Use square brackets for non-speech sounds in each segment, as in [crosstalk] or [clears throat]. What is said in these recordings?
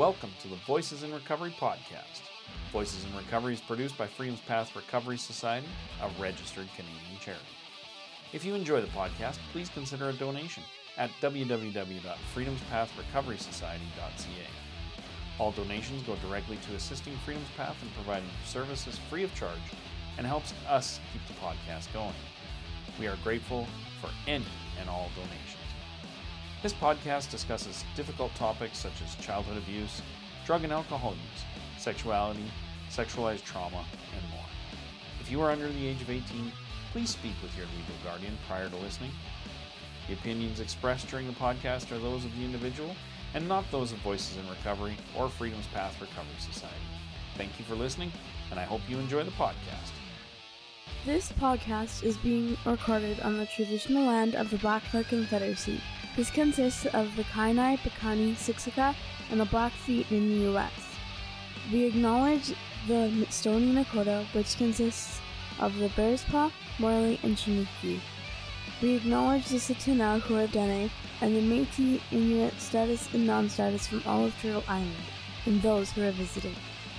Welcome to the Voices in Recovery podcast. Voices in Recovery is produced by Freedom's Path Recovery Society, a registered Canadian charity. If you enjoy the podcast, please consider a donation at www.freedomspathrecoverysociety.ca. All donations go directly to assisting Freedom's Path and providing services free of charge and helps us keep the podcast going. We are grateful for any and all donations. This podcast discusses difficult topics such as childhood abuse, drug and alcohol use, sexuality, sexualized trauma, and more. If you are under the age of 18, please speak with your legal guardian prior to listening. The opinions expressed during the podcast are those of the individual and not those of Voices in Recovery or Freedom's Path Recovery Society. Thank you for listening, and I hope you enjoy the podcast. This podcast is being recorded on the traditional land of the Blackfoot Confederacy. This consists of the Kainai, Piikani, Siksika, and the Blackfeet in the U.S. We acknowledge the Stoney Nakoda, which consists of the Bearspaw, Morley, and Chiniki. We acknowledge the Tsuut'ina Huadene and the Métis, Inuit, status, and non-status from all of Turtle Island, and those who are visiting.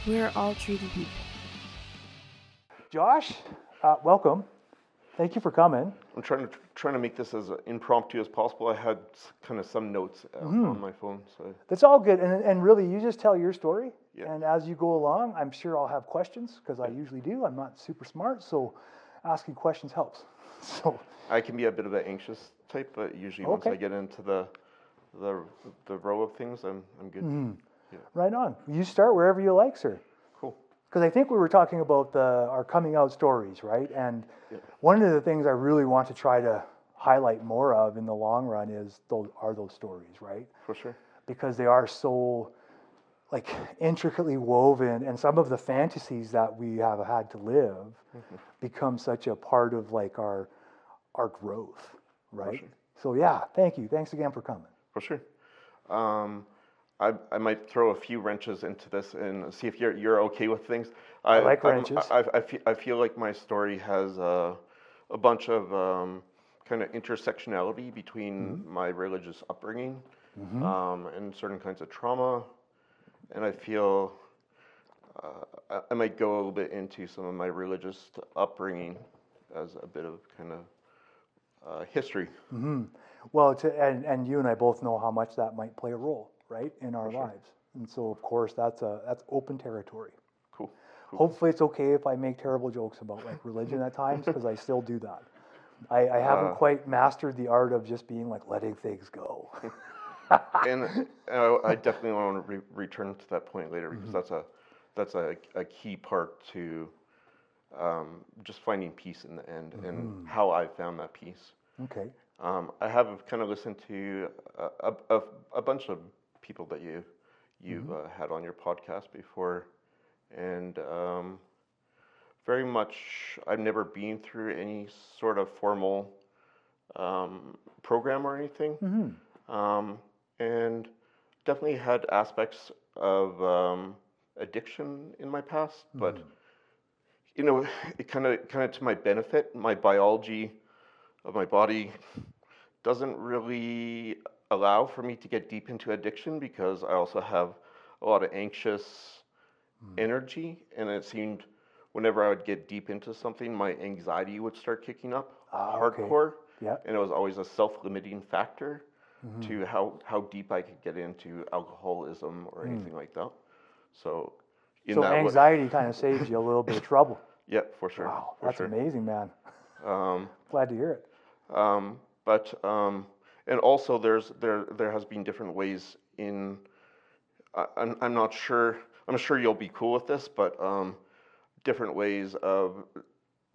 We are all treaty people. Josh, uh, welcome. Thank you for coming. I'm trying to trying to make this as impromptu as possible. I had kind of some notes uh, on my phone, so That's all good. And, and really, you just tell your story. Yeah. And as you go along, I'm sure I'll have questions because I usually do. I'm not super smart, so asking questions helps. [laughs] So, I can be a bit of an anxious type, but usually once I get into the the the row of things, I'm I'm good. Mm-hmm. right on. You start wherever you like, sir. Because I think we were talking about the, our coming out stories, right? And one of the things I really want to try to highlight more of in the long run is those are those stories, right? For sure. because they are so like intricately woven and some of the fantasies that we have had to live become such a part of like our our growth right so yeah thank you thanks again for coming For sure. Um, I, I might throw a few wrenches into this and see if you're you're okay with things. I, like I'm- wrenches. I, I, feel, I feel like my story has a, a bunch of um, kind of intersectionality between Mm-hmm. my religious upbringing um, and certain kinds of trauma, and I feel uh, I, I might go a little bit into some of my religious upbringing as a bit of kind of uh, history. well to, and, and you and i both know how much that might play a role right in our lives. And so of course that's a that's open territory. Cool. hopefully it's okay if i make terrible jokes about like religion at times because i still do that. I, I haven't Uh. quite mastered the art of just being like letting things go. [laughs] And uh, I definitely want to re- return to that point later because that's a that's a, a key part to um, just finding peace in the end and how I found that peace. okay. Um, I have kind of listened to a, a, a bunch of people that you you've uh, had on your podcast before, and um, very much I've never been through any sort of formal um, program or anything, um, and definitely had aspects of um, addiction in my past, but you know, [laughs] it kind of kind of to my benefit, my biology of my body doesn't really allow for me to get deep into addiction because I also have a lot of anxious energy, and it seemed whenever I would get deep into something, my anxiety would start kicking up Ah, okay. hardcore, Yeah. and it was always a self-limiting factor to how how deep I could get into alcoholism or anything like that. So, in so anxiety kind of saves you a little bit of trouble. [laughs] yeah, for sure. Wow, for that's sure. amazing, man. Um, [laughs] Glad to hear it. um, but um, and also there's there there has been different ways in. I I'm, I'm not sure. I'm sure you'll be cool with this, but um, different ways of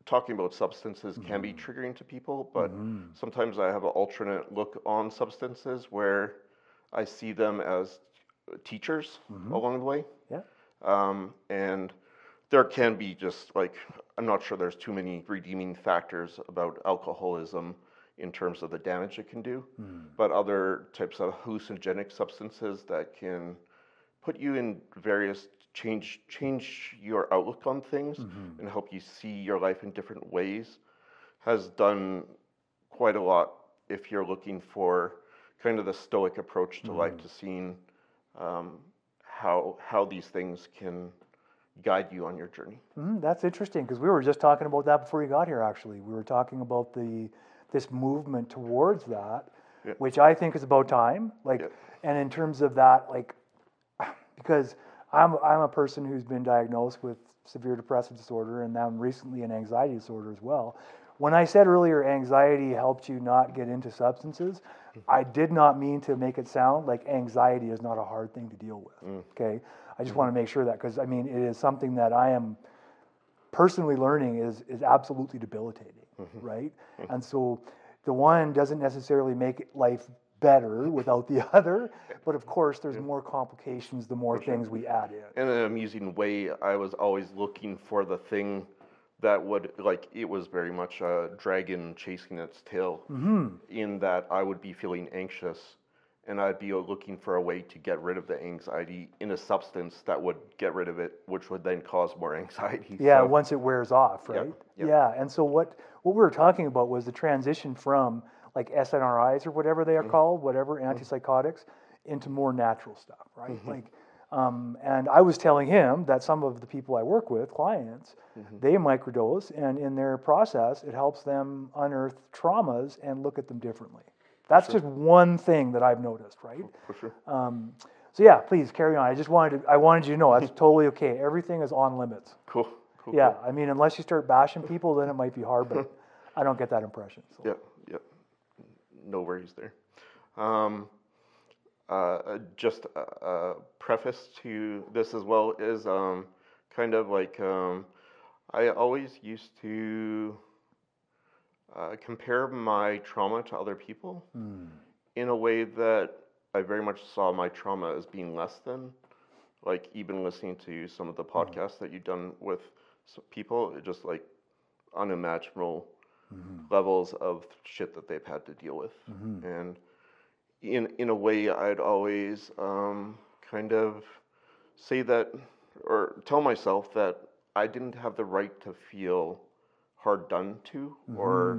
talking about substances can be triggering to people. But sometimes I have an alternate look on substances where I see them as teachers along the way. Yeah. Um, and there can be just like I'm not sure there's too many redeeming factors about alcoholism in terms of the damage it can do, but other types of hallucinogenic substances that can put you in various change change your outlook on things and help you see your life in different ways has done quite a lot if you're looking for kind of the stoic approach to life to seeing um, how how these things can guide you on your journey. Mhm, that's interesting because we were just talking about that before you got here. Actually, we were talking about the this movement towards that, Yeah. which I think is about time. Like, Yeah. and in terms of that, like, [sighs] because I'm I'm a person who's been diagnosed with severe depressive disorder and now recently an anxiety disorder as well. When I said earlier anxiety helped you not get into substances, mm-hmm. I did not mean to make it sound like anxiety is not a hard thing to deal with. Mm. Okay, I just mm-hmm. want to make sure that because I mean it is something that I am personally learning is is absolutely debilitating, Mm-hmm. right? Mm-hmm. And so the one doesn't necessarily make life better without the [laughs] other, but of course there's more complications the more mm-hmm. things we add in. In an amusing way, I was always looking for the thing that would like it was very much a dragon chasing its tail. In that I would be feeling anxious, and I'd be looking for a way to get rid of the anxiety in a substance that would get rid of it, which would then cause more [laughs] anxiety. Yeah, So- once it wears off, right? yep. Yeah, and so what what we were talking about was the transition from like SNRIs or whatever they are Mm-hmm. called, whatever antipsychotics, into more natural stuff, right? Mm-hmm. Like, um, and I was telling him that some of the people I work with, clients, Mm-hmm. they microdose, and in their process, it helps them unearth traumas and look at them differently. That's just one thing that I've noticed, right? for sure. Um, so yeah, please carry on. I just wanted to, I wanted you to know that's [laughs] totally okay. Everything is on limits. Cool. Cool. Yeah, cool. I mean, unless you start bashing people, then it might be hard, but [laughs] I don't get that impression. So. Yep, yep. No worries there. Um, uh, just a, a preface to this as well is um, kind of like um, I always used to uh, compare my trauma to other people in a way that I very much saw my trauma as being less than. Like even listening to some of the podcasts that you've done with s- people, just like unimaginable levels of shit that they've had to deal with. And in in a way, I'd always um, kind of say that or tell myself that I didn't have the right to feel hard done to, or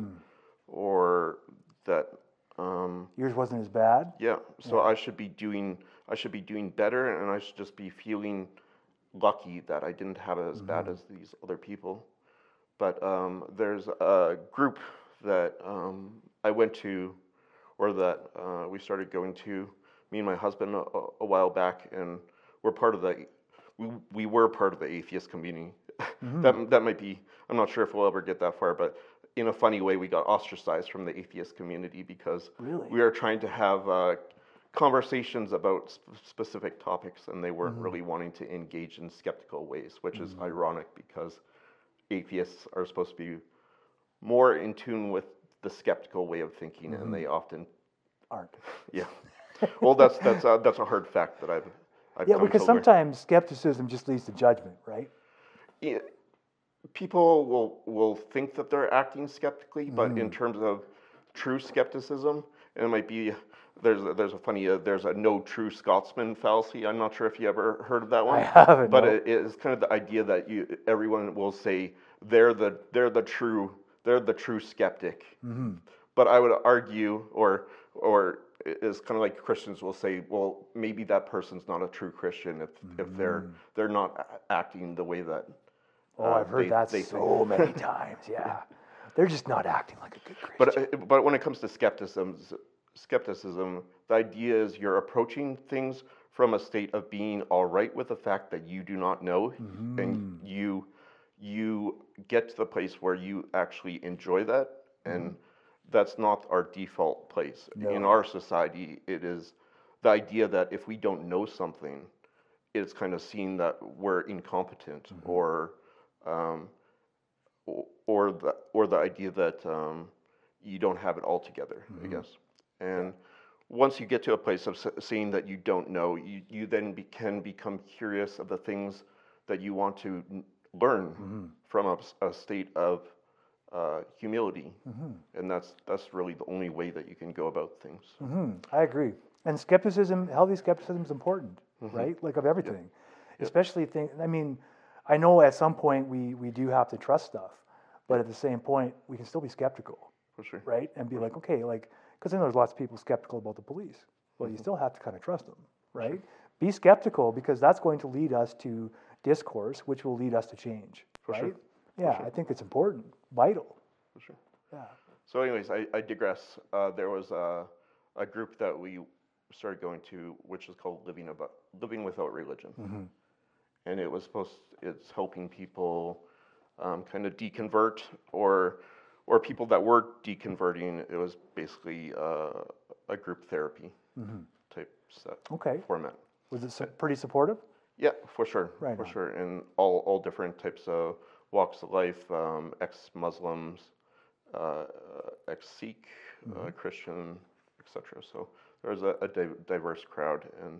or that um, Yours wasn't as bad. yeah. So I should be doing I should be doing better, and I should just be feeling lucky that I didn't have it as bad as these other people. But um, there's a group that um, I went to, or that uh, we started going to. Me and my husband a, a while back, and we're part of the. We, we were part of the atheist community. [laughs] that that might be. I'm not sure if we'll ever get that far, but in a funny way, we got ostracized from the atheist community because Really? we are trying to have uh, conversations about sp- specific topics, and they weren't mm-hmm. really wanting to engage in skeptical ways, which is mm-hmm. ironic because atheists are supposed to be more in tune with the skeptical way of thinking, and they mm-hmm. often, Aren't. [laughs] yeah. well, that's that's a, that's a hard fact that I've. I've Yeah, because to learn. sometimes skepticism just leads to judgment, right? Yeah, people will will think that they're acting skeptically, but Mm. in terms of true skepticism, and it might be there's a, there's a funny uh, there's a no true Scotsman fallacy. I'm not sure if you ever heard of that one. I haven't, but no. it is kind of the idea that you everyone will say they're the they're the true they're the true skeptic. Mm-hmm. But I would argue, or or is kind of like Christians will say, well, maybe that person's not a true Christian if if they're they're not acting the way that. Oh, uh, I've heard they- that they so think. many [laughs] times. Yeah, they're just not acting like a good Christian. But uh, but when it comes to skepticism, skepticism, the idea is you're approaching things from a state of being all right with the fact that you do not know, Mm-hmm. and you you get to the place where you actually enjoy that, and that's not our default place in Mm-hmm. Our society. It is the idea that if we don't know something, it's kind of seen that we're incompetent Mm-hmm. or um, or the or the idea that um, you don't have it all together, I guess. And once you get to a place of seeing that you don't know, you, you then be, can become curious of the things that you want to learn from a state of uh, humility, and that's that's really the only way that you can go about things. hmm I agree. And skepticism, healthy skepticism is important, right? Like of everything, especially things. I mean, I know at some point we we do have to trust stuff, but at the same point we can still be skeptical, For sure. right? And be like, okay, like because then there's lots of people skeptical about the police. Well, you still have to kind of trust them, right? be skeptical because that's going to lead us to discourse, which will lead us to change. For right? sure. Yeah, I think it's important, vital. For sure. Yeah. So, anyways, I, I digress. Uh, there was a, a group that we started going to, which is called Living About Living Without Religion, Mm-hmm. and it was supposed. It's helping people um, kind of deconvert, or or people that were deconverting. It was basically uh, a group therapy type set Mm-hmm. Okay. format. Was it su- pretty supportive? Yeah, for sure, Right for on. sure, and all all different types of walks of life, um, ex-Muslims, uh, ex-Sikh, Mm-hmm. uh, Christian, etc. So there's a, a di- diverse crowd, and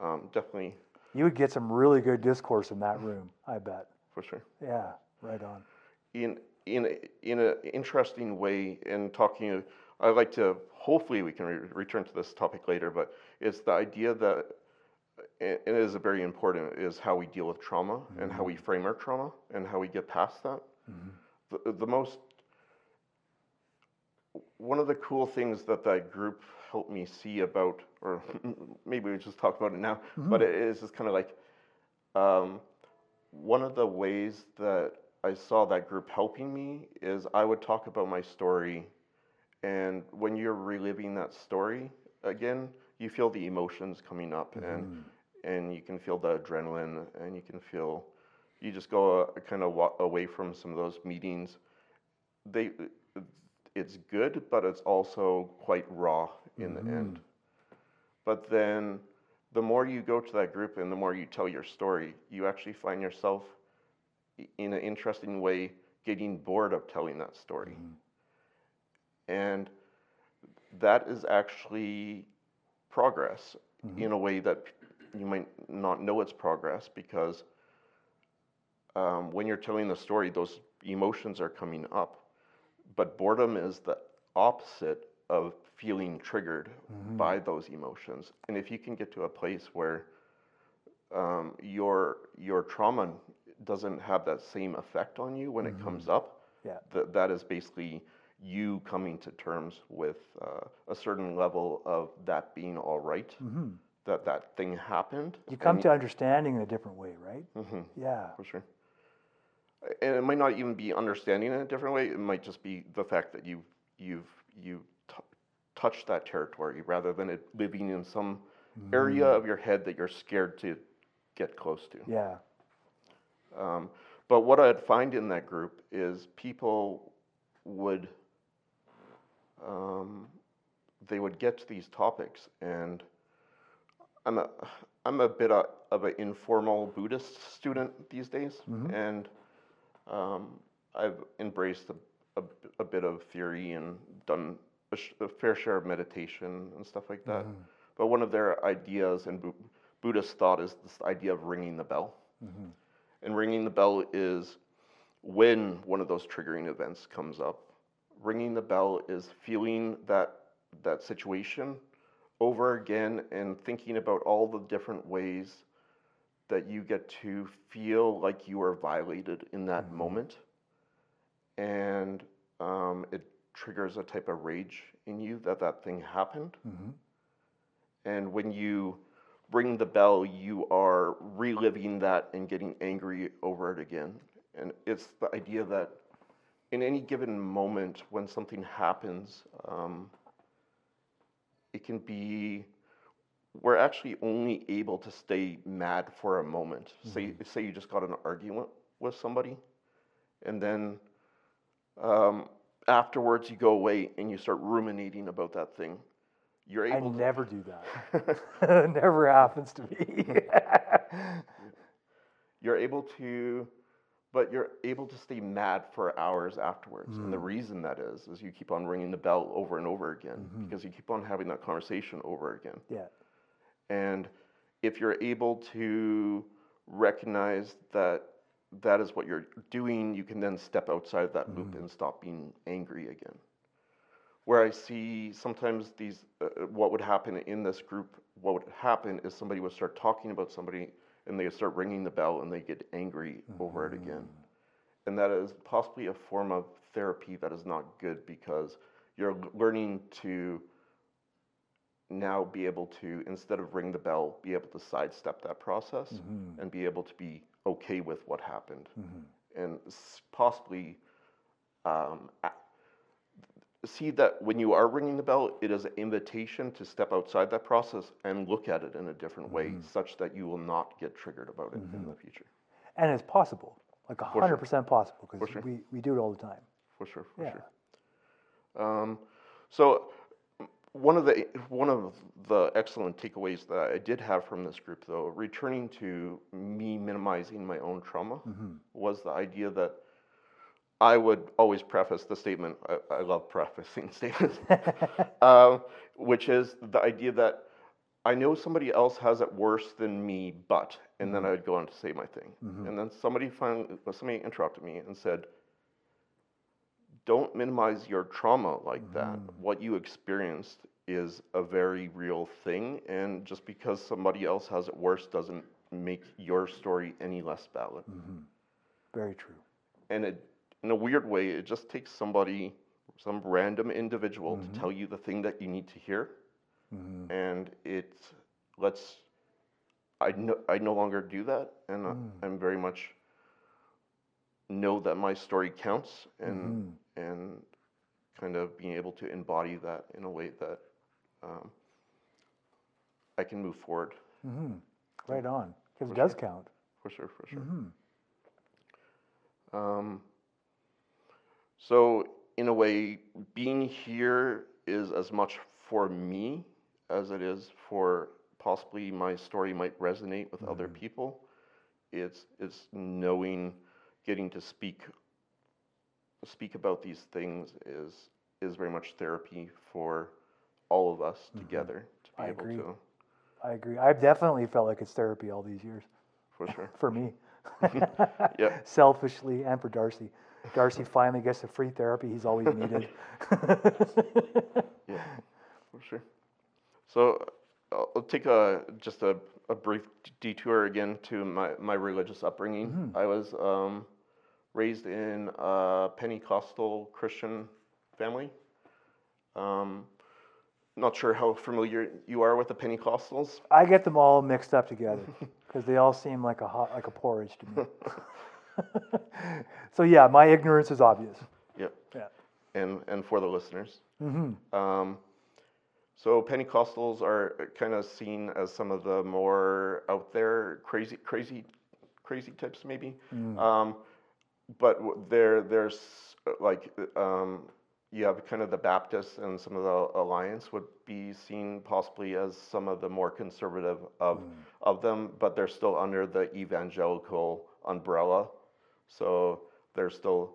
um, definitely You would get some really good discourse in that room, I bet. for sure. Yeah, right on. in in a, in an interesting way in talking i like to hopefully we can re- return to this topic later but it's the idea that and it is very important is how we deal with trauma and how we mm-hmm. frame our trauma and how we get past that. Mm-hmm. The, the most one of the cool things that that group helped me see about or [laughs] maybe we just talk about it now but mm-hmm. it is just kind of like um, one of the ways that I saw that group helping me is I would talk about my story, and when you're reliving that story again, you feel the emotions coming up, and and you can feel the adrenaline, and you can feel you just go uh, kind of wa- away from some of those meetings. They, it's good, but it's also quite raw in the end. But then the more you go to that group and the more you tell your story, you actually find yourself in an interesting way getting bored of telling that story. And that is actually progress in a way that you might not know it's progress because um, when you're telling the story, those emotions are coming up. But boredom is the opposite of feeling triggered by those emotions. And if you can get to a place where um, your your trauma doesn't have that same effect on you when it comes up, Yeah. th- that is basically you coming to terms with uh, a certain level of that being all right, mm-hmm. that that thing happened. Mm-hmm. You come to understanding in a different way, right? Mm-hmm. Yeah. for sure. And it might not even be understanding in a different way. It might just be the fact that you you've you t- touched that territory rather than it living in some area of your head that you're scared to get close to. Yeah. Um, but what I'd find in that group is people would um, they would get to these topics, and I'm a I'm a bit of, of an informal Buddhist student these days, and um, I've embraced a, a, a bit of theory and done a, sh- a fair share of meditation and stuff like that. But one of their ideas in Bu- Buddhist thought is this idea of ringing the bell. And ringing the bell is when one of those triggering events comes up. Ringing the bell is feeling that that situation over again and thinking about all the different ways that you get to feel like you are violated in that moment. And um, it triggers a type of rage in you that that thing happened. And when you ring the bell, you are reliving that and getting angry over it again. And it's the idea that in any given moment when something happens, um, it can be we're actually only able to stay mad for a moment. Say say you just got an argument with somebody, and then um, afterwards you go away and you start ruminating about that thing. You're I to never do that. [laughs] [laughs] never happens to me. [laughs] you're able to but you're able to stay mad for hours afterwards and the hmm. reason that is is you keep on ringing the bell over and over again mm-hmm. because you keep on having that conversation over again yeah. and if you're able to recognize that that is what you're doing you can then step outside of that loop mm-hmm. and stop being angry again where i see sometimes these uh, what would happen in this group what would happen is somebody would start talking about somebody and they would start ringing the bell and they get angry over it again. And that is possibly a form of therapy that is not good because you're learning to now be able to instead of ring the bell, be able to sidestep that process Mm-hmm. and be able to be okay with what happened, and possibly um, see that when you are ringing the bell, it is an invitation to step outside that process and look at it in a different way, Mm-hmm. such that you will not get triggered about it in the future. And it's possible, like sure. hundred percent possible, because sure. we, we do it all the time. For sure, for Yeah. sure. Um, so one of the one of the excellent takeaways that I did have from this group, though, returning to me minimizing my own trauma, was the idea that I would always preface the statement. I, I love prefacing [laughs] statements, uh, [laughs] which is the idea that I know somebody else has it worse than me, but, and then mm-hmm. I would go on to say my thing, mm-hmm. and then somebody finally somebody interrupted me and said don't minimize your trauma like that. Mm-hmm. What you experienced is a very real thing, and just because somebody else has it worse doesn't make your story any less valid. Very true. And it, in a weird way, it just takes somebody, some random individual, to tell you the thing that you need to hear, and it lets. I no, I no longer do that, and uh, I'm very much know that my story counts and and kind of being able to embody that in a way that um, I can move forward. Right on, because it does count. for sure, for sure. Um, so in a way, being here is as much for me as it is for possibly my story might resonate with other mm-hmm. people. It's it's knowing, getting to speak speak about these things is is very much therapy for all of us mm-hmm. together to be I able agree. to I agree. I've definitely felt like it's therapy all these years for sure. [laughs] for me, [laughs] Yeah. [laughs] selfishly, and for Darcy. Darcy finally gets the free therapy he's always needed. [laughs] [laughs] Yeah, for sure. So I'll, take a just a, a brief detour again to my, my religious upbringing. I was um, raised in a Pentecostal Christian family. Um, not sure how familiar you are with the Pentecostals. I get them all mixed up together because they all seem like a hot, like a porridge to me. [laughs] [laughs] so yeah, my ignorance is obvious. Yep. Yeah. and and for the listeners. Um, so Pentecostals are kind of seen as some of the more out there, crazy, crazy, crazy types, maybe. Um, but there, there's like um, you have kind of the Baptists and some of the Alliance would be seen possibly as some of the more conservative of of them, but they're still under the evangelical umbrella, so they're still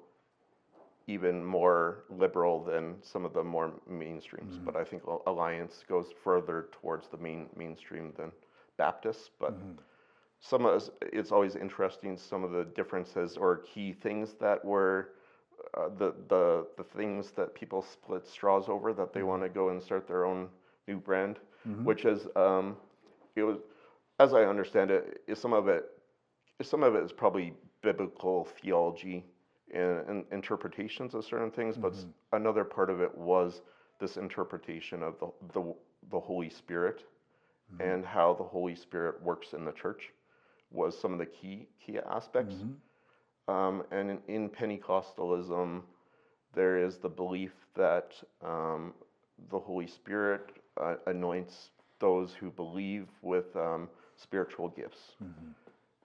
even more liberal than some of the more mainstreams. But I think Alliance goes further towards the main mainstream than Baptists. But some of it's always interesting some of the differences or key things that were uh, the the the things that people split straws over that they want to go and start their own new brand, which is um, it was as I understand it, is some of it some of it is probably biblical theology and, and interpretations of certain things, but s- another part of it was this interpretation of the the, the Holy Spirit and how the Holy Spirit works in the church was some of the key key aspects. Um, and in, in Pentecostalism, there is the belief that um, the Holy Spirit uh, anoints those who believe with um, spiritual gifts.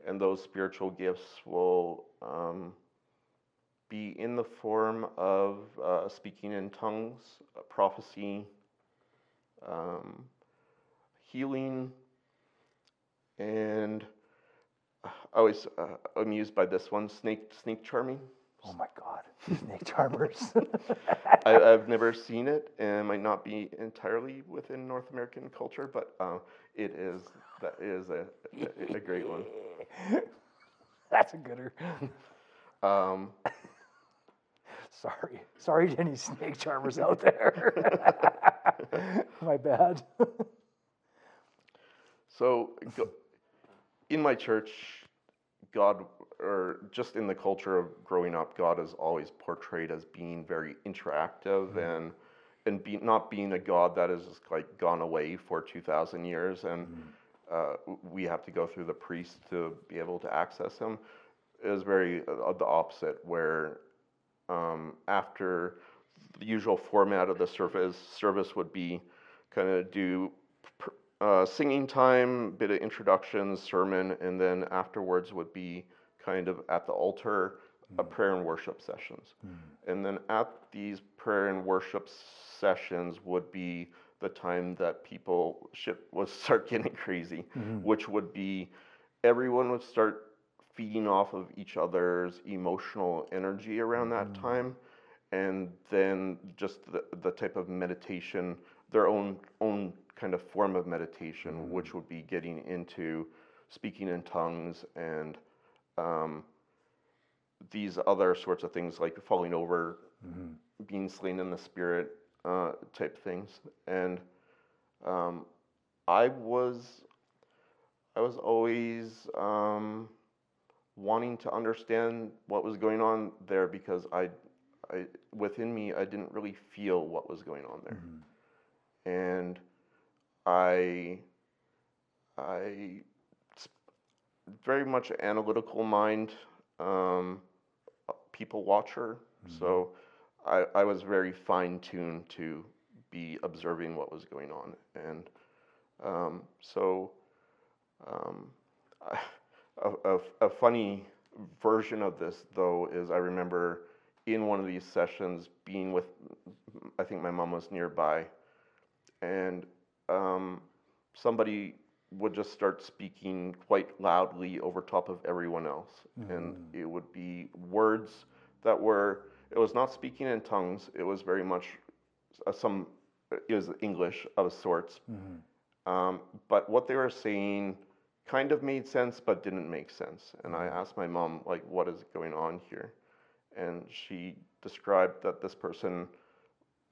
And those spiritual gifts will um, be in the form of uh, speaking in tongues, uh, prophecy, um, healing, and I was uh, amused by this one snake snake charming. Oh my God, snake charmers. [laughs] [laughs] I, I've never seen it, and it might not be entirely within North American culture, but uh, it is that is a, a, a great one. [laughs] That's a gooder. Um, [laughs] Sorry, sorry to any snake charmers out there. [laughs] my bad. so, in my church, God, or just in the culture of growing up, God is always portrayed as being very interactive and and be, not being a God that is like gone away for two thousand years, and uh, we have to go through the priest to be able to access him, is very uh, the opposite. Where um, after the usual format of the service, service would be kind of do pr- uh, singing time, bit of introductions, sermon, and then afterwards would be kind of at the altar, a prayer and worship sessions. And then at these prayer and worship sessions would be the time that people shit was [laughs] start getting crazy, mm-hmm. which would be everyone would start feeding off of each other's emotional energy around that mm-hmm. time. And then just the, the type of meditation their own own kind of form of meditation mm-hmm. which would be getting into speaking in tongues and um, these other sorts of things like falling over being slain in the spirit uh, type things. And um, i was i was always um, wanting to understand what was going on there because I, I within me I didn't really feel what was going on there, and I I very much analytical mind, um, people watcher. So, I I was very fine tuned to be observing what was going on, and um, so. Um, [laughs] a, a, a funny version of this, though, is I remember in one of these sessions being with, I think my mom was nearby, and um, somebody would just start speaking quite loudly over top of everyone else. And it would be words that were, it was not speaking in tongues, it was very much uh, some, it was English of sorts. Um, but what they were saying kind of made sense, but didn't make sense. And I asked my mom, like, what is going on here? And she described that this person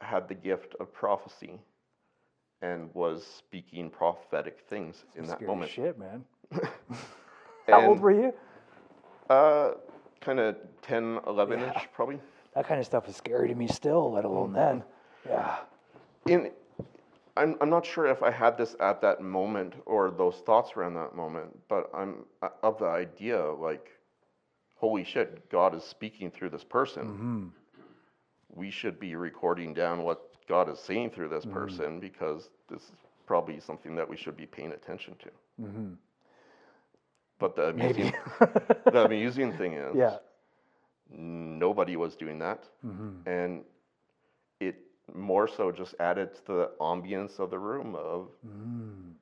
had the gift of prophecy and was speaking prophetic things in that Scary moment. shit, man. [laughs] How old were you? Uh, kind of 10, 11 ish, probably. That kind of stuff is scary to me still, let alone mm-hmm. then. Yeah. in I'm, I'm not sure if I had this at that moment or those thoughts around that moment, but I'm uh, of the idea like, holy shit, God is speaking through this person. Mm-hmm. We should be recording down what God is saying through this mm-hmm. person because this is probably something that we should be paying attention to. But the amusing, [laughs] the [laughs] amusing thing is, Yeah. Nobody was doing that mm-hmm. and it more so just added to the ambience of the room of mm.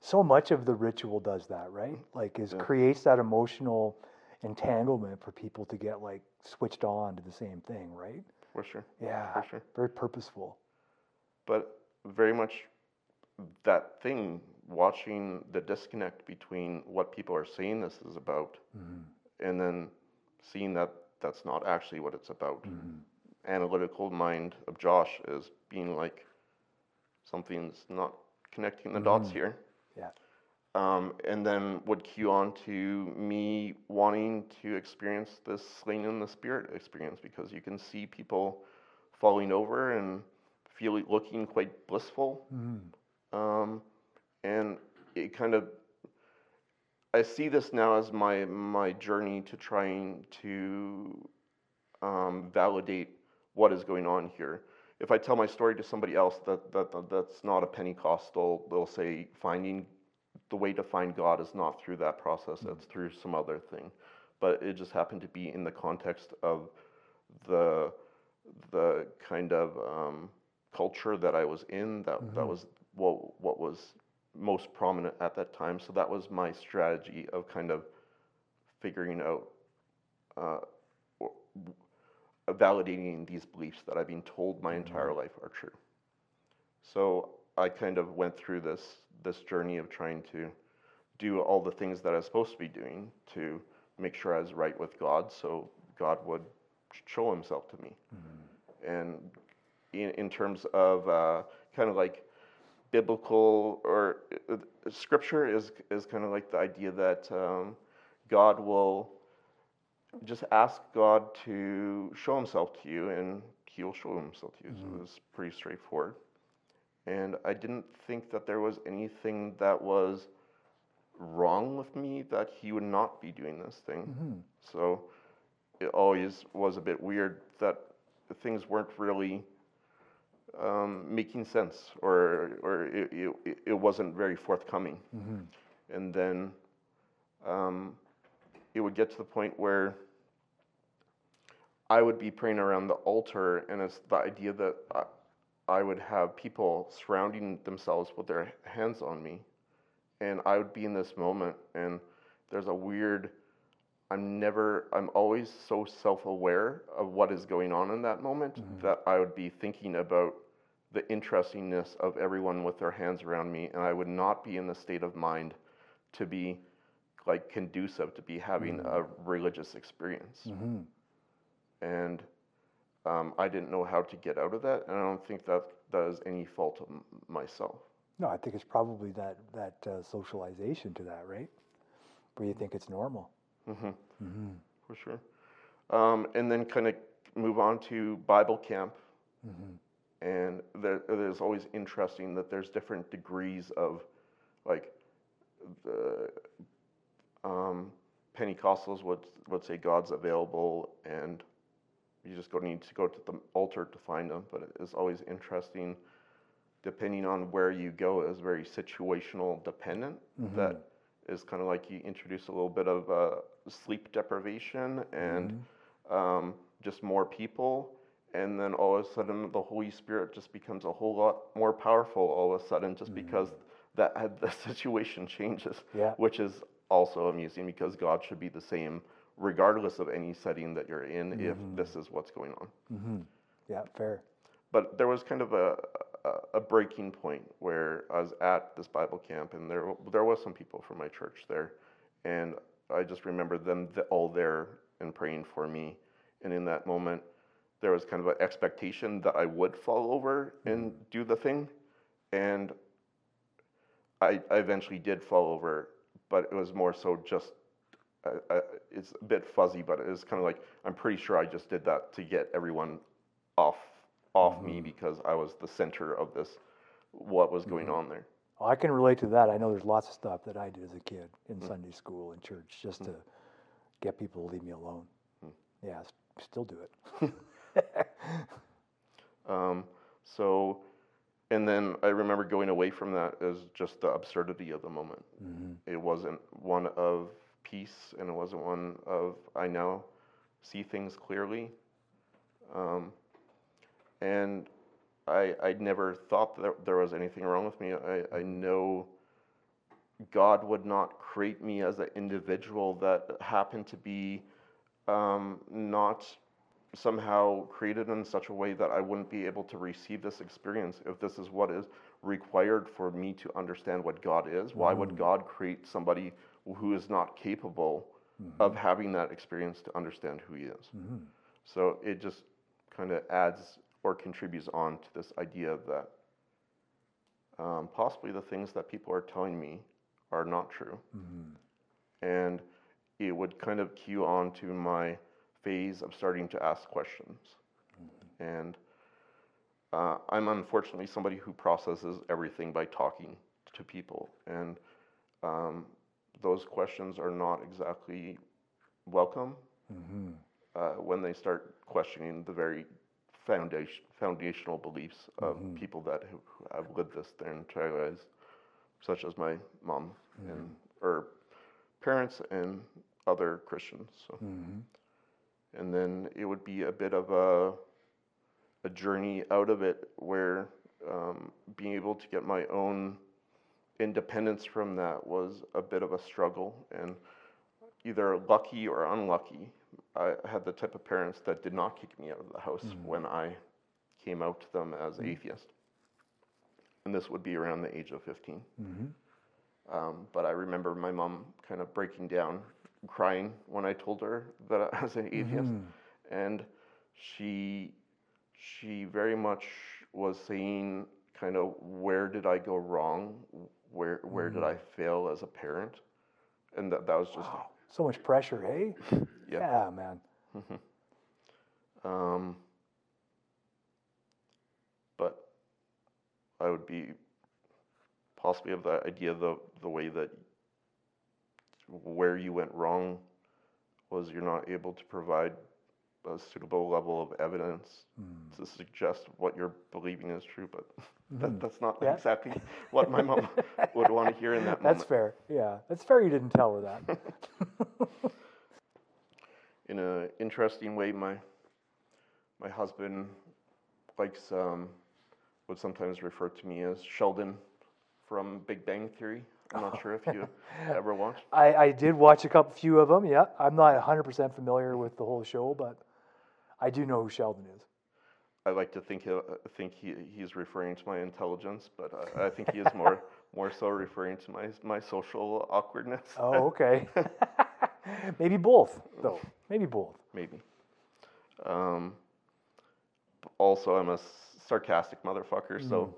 So much of the ritual does that, right? Mm-hmm. Like, is creates that emotional entanglement for people to get like switched on to the same thing, right? for sure Yeah. For sure. Very purposeful. but very much that thing watching the disconnect between what people are saying this is about mm-hmm. and then seeing that that's not actually what it's about. Analytical mind of josh is being like something's not connecting the dots here. Yeah. um, and then would cue on to me wanting to experience this slain in the spirit experience because you can see people falling over and feeling looking quite blissful. Um, and it kind of I see this now as my my journey to trying to um, validate what is going on here. If I tell my story to somebody else that, that, that that's not a Pentecostal, they'll say finding the way to find God is not through that process; it's through some other thing. But it just happened to be in the context of the the kind of um, culture that I was in. That that was what what was most prominent at that time. So that was my strategy of kind of figuring out, uh, or, validating these beliefs that I've been told my entire life are true. So I kind of went through this this journey of trying to do all the things that I was supposed to be doing to make sure I was right with God, so God would show Himself to me. And in, in terms of uh, kind of like biblical or uh, scripture is is kind of like the idea that um, God will just ask God to show Himself to you, and he will show himself to you. So it was pretty straightforward. And I didn't think that there was anything that was wrong with me that he would not be doing this thing. So it always was a bit weird that things weren't really um, making sense or, or it, it, it wasn't very forthcoming. And then um, it would get to the point where I would be praying around the altar, and it's the idea that I, I would have people surrounding themselves with their hands on me, and I would be in this moment, and there's a weird. I'm never. I'm always so self-aware of what is going on in that moment that I would be thinking about the interestingness of everyone with their hands around me, and I would not be in the state of mind to be like conducive to be having a religious experience Mm-hmm. and um, I didn't know how to get out of that, and I don't think that that is any fault of m- myself. No, I think it's probably that that uh, socialization to that, right? Where you think it's normal. hmm Mm-hmm. For sure. Um, and then kind of move on to Bible camp, Mm-hmm. And there, there's always interesting that there's different degrees of, like, the um, Pentecostals would would say God's available, and you just go need to go to the altar to find him. But it is always interesting, depending on where you go, is very situational dependent. That is kind of like you introduce a little bit of uh, sleep deprivation and um, just more people, and then all of a sudden the Holy Spirit just becomes a whole lot more powerful. All of a sudden, just because that [laughs] the situation changes, Yeah. which is also amusing because God should be the same regardless of any setting that you're in if this is what's going on. Mm-hmm. Yeah, fair. But there was kind of a, a, a breaking point where I was at this Bible camp, and there there was some people from my church there, and I just remember them th- all there and praying for me, and in that moment, there was kind of an expectation that I would fall over and do the thing, and I, I eventually did fall over, but it was more so just. Uh, uh, it's a bit fuzzy, but it was kind of like I'm pretty sure I just did that to get everyone off off me because I was the center of this what was going on there. Well, I can relate to that. I know there's lots of stuff that I did as a kid in Sunday school and church just to get people to leave me alone. Yeah, s- still do it. [laughs] [laughs] Um, so, and then I remember going away from that as just the absurdity of the moment. It wasn't one of peace, and it wasn't one of I now see things clearly. Um, and I I never thought that there was anything wrong with me. I, I know God would not create me as an individual that happened to be um, not somehow created in such a way that I wouldn't be able to receive this experience if this is what is required for me to understand what God is. Why would mm-hmm. God create somebody who is not capable mm-hmm. of having that experience to understand who He is? Mm-hmm. So it just kind of adds or contributes on to this idea that um, possibly the things that people are telling me are not true. And it would kind of cue on to my phase of starting to ask questions. And uh, I'm unfortunately somebody who processes everything by talking to people. And um, those questions are not exactly welcome uh, when they start questioning the very foundation, foundational beliefs of people that have lived this their entire lives, such as my mom and or parents and other Christians. So, and then it would be a bit of a a journey out of it, where um, being able to get my own independence from that was a bit of a struggle, and either lucky or unlucky. I had the type of parents that did not kick me out of the house when I came out to them as atheist. And this would be around the age of 15. Um, but I remember my mom kind of breaking down, crying when I told her that I [laughs] was an atheist, mm-hmm. and she she very much was saying kind of where did I go wrong, where where mm-hmm. did I fail as a parent, and that that was just wow. so much pressure, hey? Eh? [laughs] Yeah. yeah. man. Mm-hmm. Um, but I would be possibly of that idea the the way that where you went wrong was you're not able to provide a suitable level of evidence Mm. to suggest what you're believing is true, but that, that's not Yeah. exactly what my mom [laughs] would want to hear in that moment. That's fair. Yeah, that's fair. You didn't tell her that. [laughs] [laughs] In an interesting way, my my husband likes um, would sometimes refer to me as Sheldon from Big Bang Theory. I'm not sure if you [laughs] ever watched. I, I did watch a couple few of them. Yeah, I'm not 100% familiar with the whole show, but I do know who Sheldon is. I like to think he, think he, he's referring to my intelligence, but I, I think he is more [laughs] more so referring to my my social awkwardness. Oh, okay. [laughs] Maybe both, though. Maybe both. maybe. Um, also, I'm a sarcastic motherfucker, so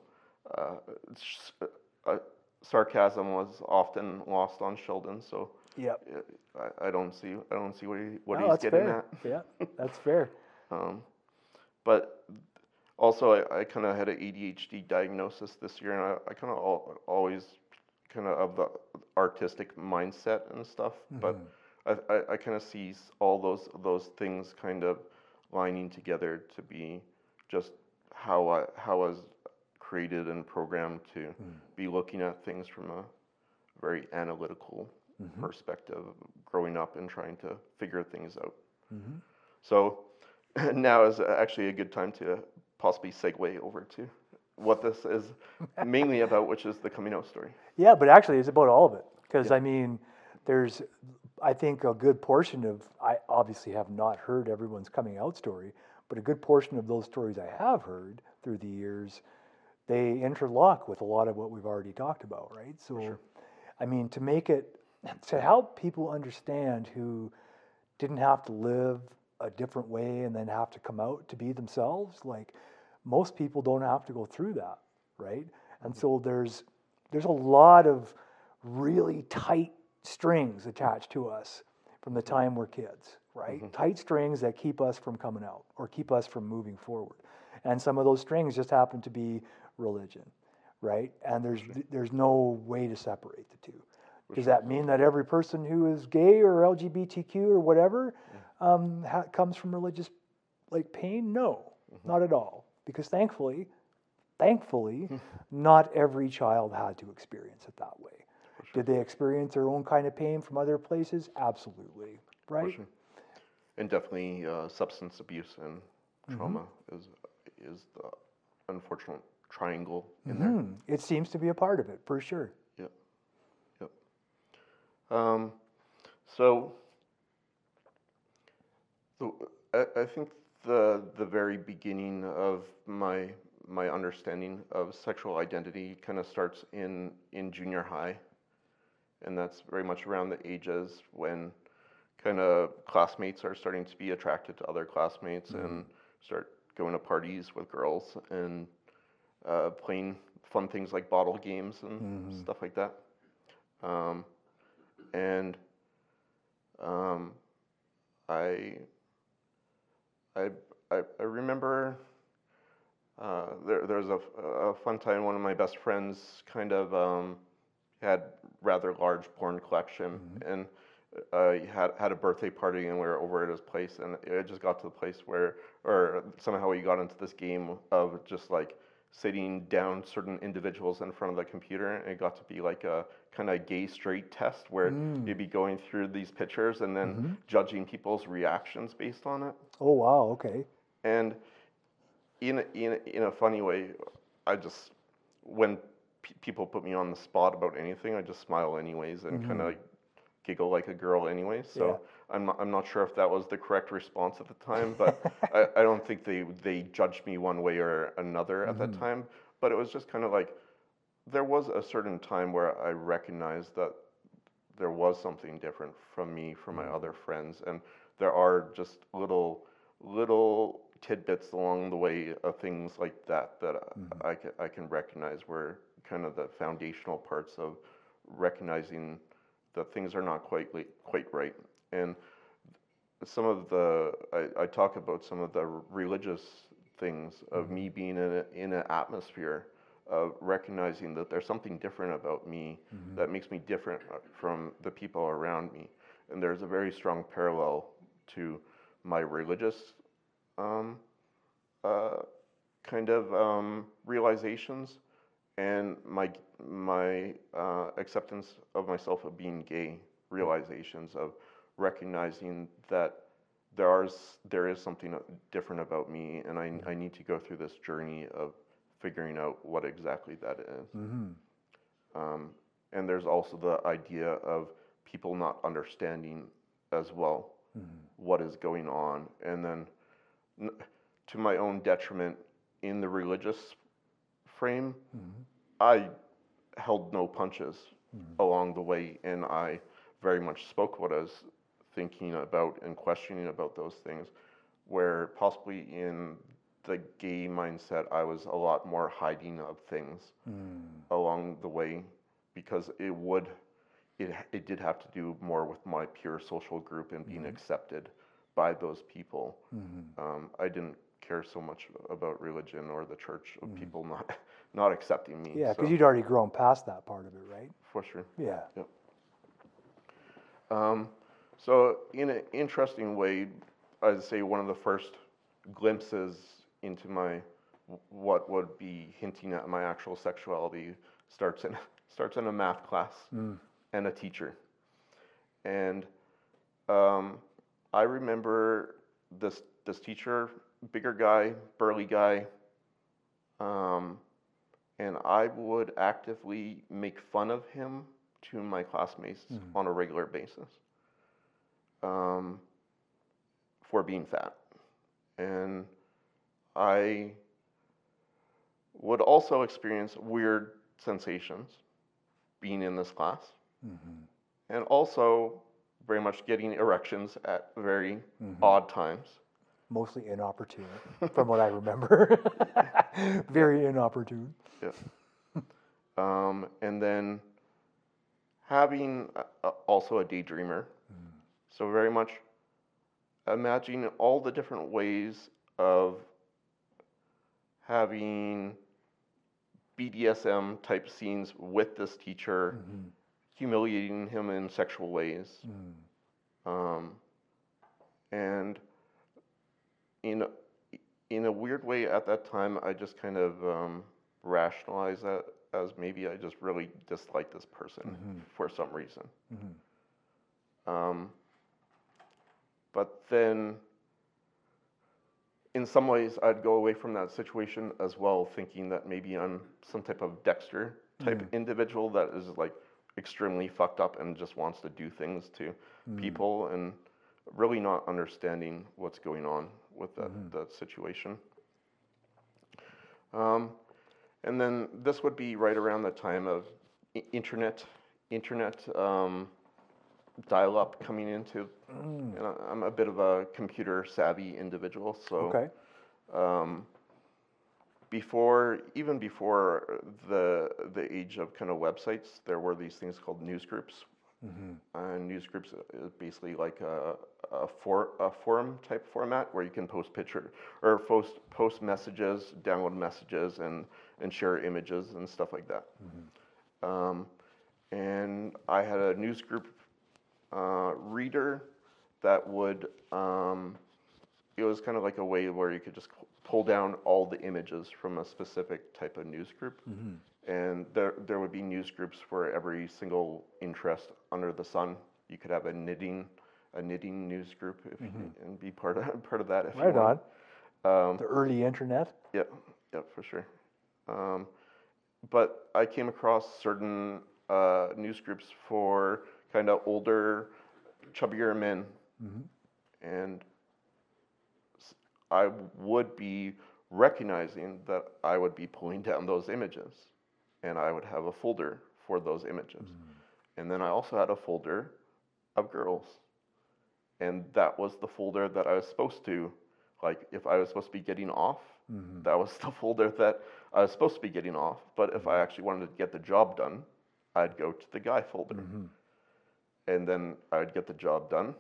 uh, it's just, uh, uh, sarcasm was often lost on Sheldon. So Yep. uh, I, I don't see I don't see what he what No, he's getting fair. at. Yeah, [laughs] that's fair. Um, but also, I, I kind of had an ADHD diagnosis this year, and I, I kind of al- always kind of of the artistic mindset and stuff. But I, I, I kind of see all those those things kind of lining together to be just how I how I was created and programmed to mm. be looking at things from a very analytical mm-hmm. perspective, growing up and trying to figure things out. Mm-hmm. So [laughs] now is actually a good time to possibly segue over to what this is [laughs] mainly about, which is the coming out story. Yeah, but actually, it's about all of it. Because, I mean, there's, I think, a good portion of, I obviously have not heard everyone's coming out story, but a good portion of those stories I have heard through the years, they interlock with a lot of what we've already talked about, right? So, I mean, to make it, to help people understand who didn't have to live a different way and then have to come out to be themselves, like most people don't have to go through that, right? And mm-hmm. so there's there's a lot of really tight strings attached to us from the time we're kids, right? Mm-hmm. Tight strings that keep us from coming out or keep us from moving forward. And some of those strings just happen to be religion, right? And there's there's no way to separate the two. Does that mean that every person who is gay or LGBTQ or whatever um, ha- comes from religious like pain? No, not at all. Because thankfully, thankfully, [laughs] not every child had to experience it that way. Did they experience their own kind of pain from other places? Absolutely, right? sure. And definitely uh, substance abuse and trauma is is the unfortunate triangle in there. Hmm, It seems to be a part of it for sure. Yep. Yep. Um, so the, I, I think the the very beginning of my my understanding of sexual identity kind of starts in in junior high, and that's very much around the ages when kind of classmates are starting to be attracted to other classmates and start going to parties with girls and uh, playing fun things like bottle games and stuff like that. Um, and um, I, I, I, I remember uh, there, there was a, a fun time. One of my best friends kind of um, had rather large porn collection, and uh, had had a birthday party, and we were over at his place, and it just got to the place where, or somehow we got into this game of just like sitting down certain individuals in front of the computer, and it got to be like a kind of gay straight test where mm. you'd be going through these pictures and then mm-hmm. judging people's reactions based on it. Oh wow, okay. And in a, in a, in a funny way, I just when pe people put me on the spot about anything, I just smile anyways and kind of mm-hmm. giggle like a girl anyways. So I'm not, I'm not sure if that was the correct response at the time, but [laughs] I, I don't think they they judged me one way or another at that mm. time. But it was just kind of like there was a certain time where I recognized that there was something different from me from my mm. other friends. And there are just little little tidbits along the way of things like that that I, mm-hmm. can, I can recognize were kind of the foundational parts of recognizing that things are not quite quite right and some of the I, I talk about some of the religious things of me being in a, in an atmosphere of recognizing that there's something different about me that makes me different uh, from the people around me. And there's a very strong parallel to my religious um, uh, kind of um, realizations and my my uh, acceptance of myself of being gay realizations of recognizing that there are there is something uh, different about me and I, I need to go through this journey of figuring out what exactly that is. Mm-hmm. Um, and there's also the idea of people not understanding as well what is going on. And then, n- to my own detriment, in the religious frame, I held no punches along the way, and I very much spoke what I was thinking about and questioning about those things. Where possibly in the gay mindset, I was a lot more hiding of things along the way because it would it, it did have to do more with my peer social group and being accepted by those people. Um, I didn't care so much about religion or the church of people not [laughs] not accepting me. Yeah, because so, you'd already grown past that part of it, right? for sure. Yeah. Um, so, in an interesting way, I'd say one of the first glimpses into my what would be hinting at my actual sexuality starts in [laughs] starts in a math class and a teacher, and um, I remember this this teacher, bigger guy, burly guy, um, and I would actively make fun of him to my classmates on a regular basis um, for being fat. And I would also experience weird sensations being in this class, and also very much getting erections at very odd times. Mostly inopportune, from what I remember. [laughs] Very inopportune. Yeah. um, and then having a, a- also a daydreamer. So very much imagining all the different ways of having BDSM type scenes with this teacher, humiliating him in sexual ways. Um, and in a- in a weird way at that time, I just kind of um, rationalized that as maybe I just really dislike this person for some reason. Um, but then, in some ways, I'd go away from that situation as well, thinking that maybe I'm some type of Dexter type individual that is like extremely fucked up and just wants to do things to people and really not understanding what's going on with that, that situation. Um, and then this would be right around the time of i- internet, internet um, dial-up coming into. And I- I'm a bit of a computer savvy individual, so Okay. um, before even before the the age of kind of websites, there were these things called news groups. And news groups is basically like a, a, for, a forum type format where you can post picture or post post messages, download messages, and and share images and stuff like that. Um, and I had a news group uh, reader that would um, it was kind of like a way where you could just pull down all the images from a specific type of news group. And there, there would be news groups for every single interest under the sun. You could have a knitting, a knitting news group if you, and be part of [laughs] part of that. If Right you want. on. Um, The early internet. Yep, yep, for sure. Um, but I came across certain uh, news groups for kind of older, chubbier men, mm-hmm. and I would be recognizing that I would be pulling down those images, and I would have a folder for those images, mm-hmm. and then I also had a folder of girls, and that was the folder that I was supposed to, like, if I was supposed to be getting off, mm-hmm. that was [laughs] the folder that I was supposed to be getting off. But if I actually wanted to get the job done, I'd go to the guy folder. And then I'd get the job done.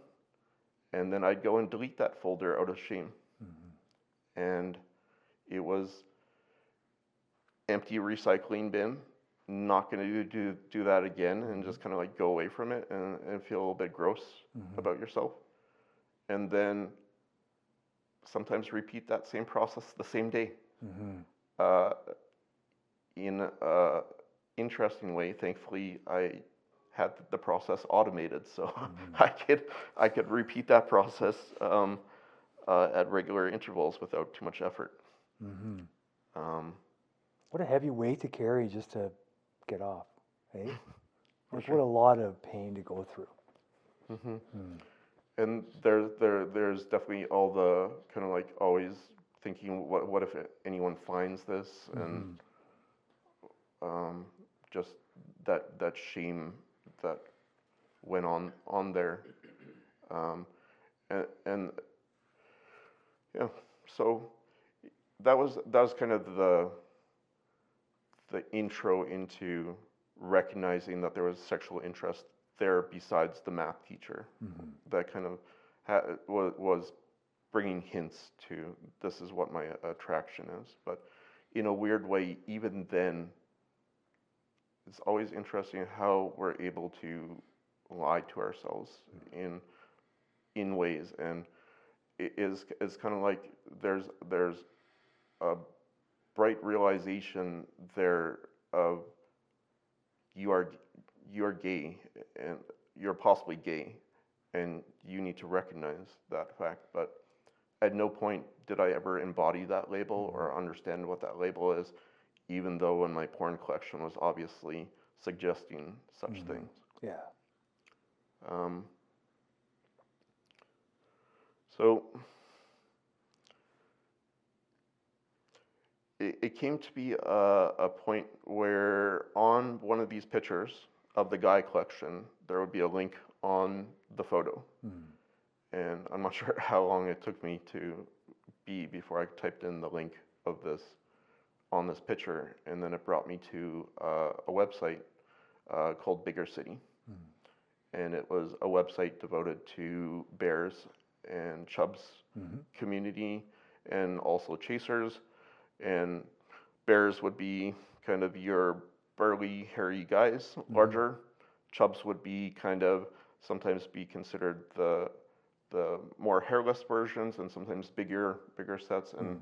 And then I'd go and delete that folder out of shame. Mm-hmm. And it was empty recycling bin. Not going to do do do that again, and just kind of like go away from it and, and feel a little bit gross mm-hmm. about yourself. And then sometimes repeat that same process the same day. Mm-hmm. Uh, in a interesting way, thankfully, I had the process automated, so [laughs] I could I could repeat that process um, uh, at regular intervals without too much effort. Um, What a heavy weight to carry just to get off, eh? [laughs] Like what a lot of pain to go through. and there there there's definitely all the kind of like always thinking what what if anyone finds this? And um, just that that shame that went on on there. Um, and and yeah so that was that was kind of the the intro into recognizing that there was sexual interest there besides the math teacher. That kind of ha- was, was bringing hints to this is what my attraction is. But in a weird way even then it's always interesting how we're able to lie to ourselves mm-hmm. in in ways. And it is it's kind of like there's there's a bright realization there of you are you are gay and you're possibly gay and you need to recognize that fact. But at no point did I ever embody that label mm-hmm. or understand what that label is even though in my porn collection was obviously suggesting such things Yeah. um, so it, it came to be a, a point where on one of these pictures of the guy collection, there would be a link on the photo. And I'm not [laughs] sure how long it took me to be before I typed in the link of this on this picture. And then it brought me to uh, a website uh, called Bigger City. And it was a website devoted to bears and chubs community and also chasers. And bears would be kind of your burly hairy guys larger. Chubs would be kind of sometimes be considered the the more hairless versions and sometimes bigger bigger sets. And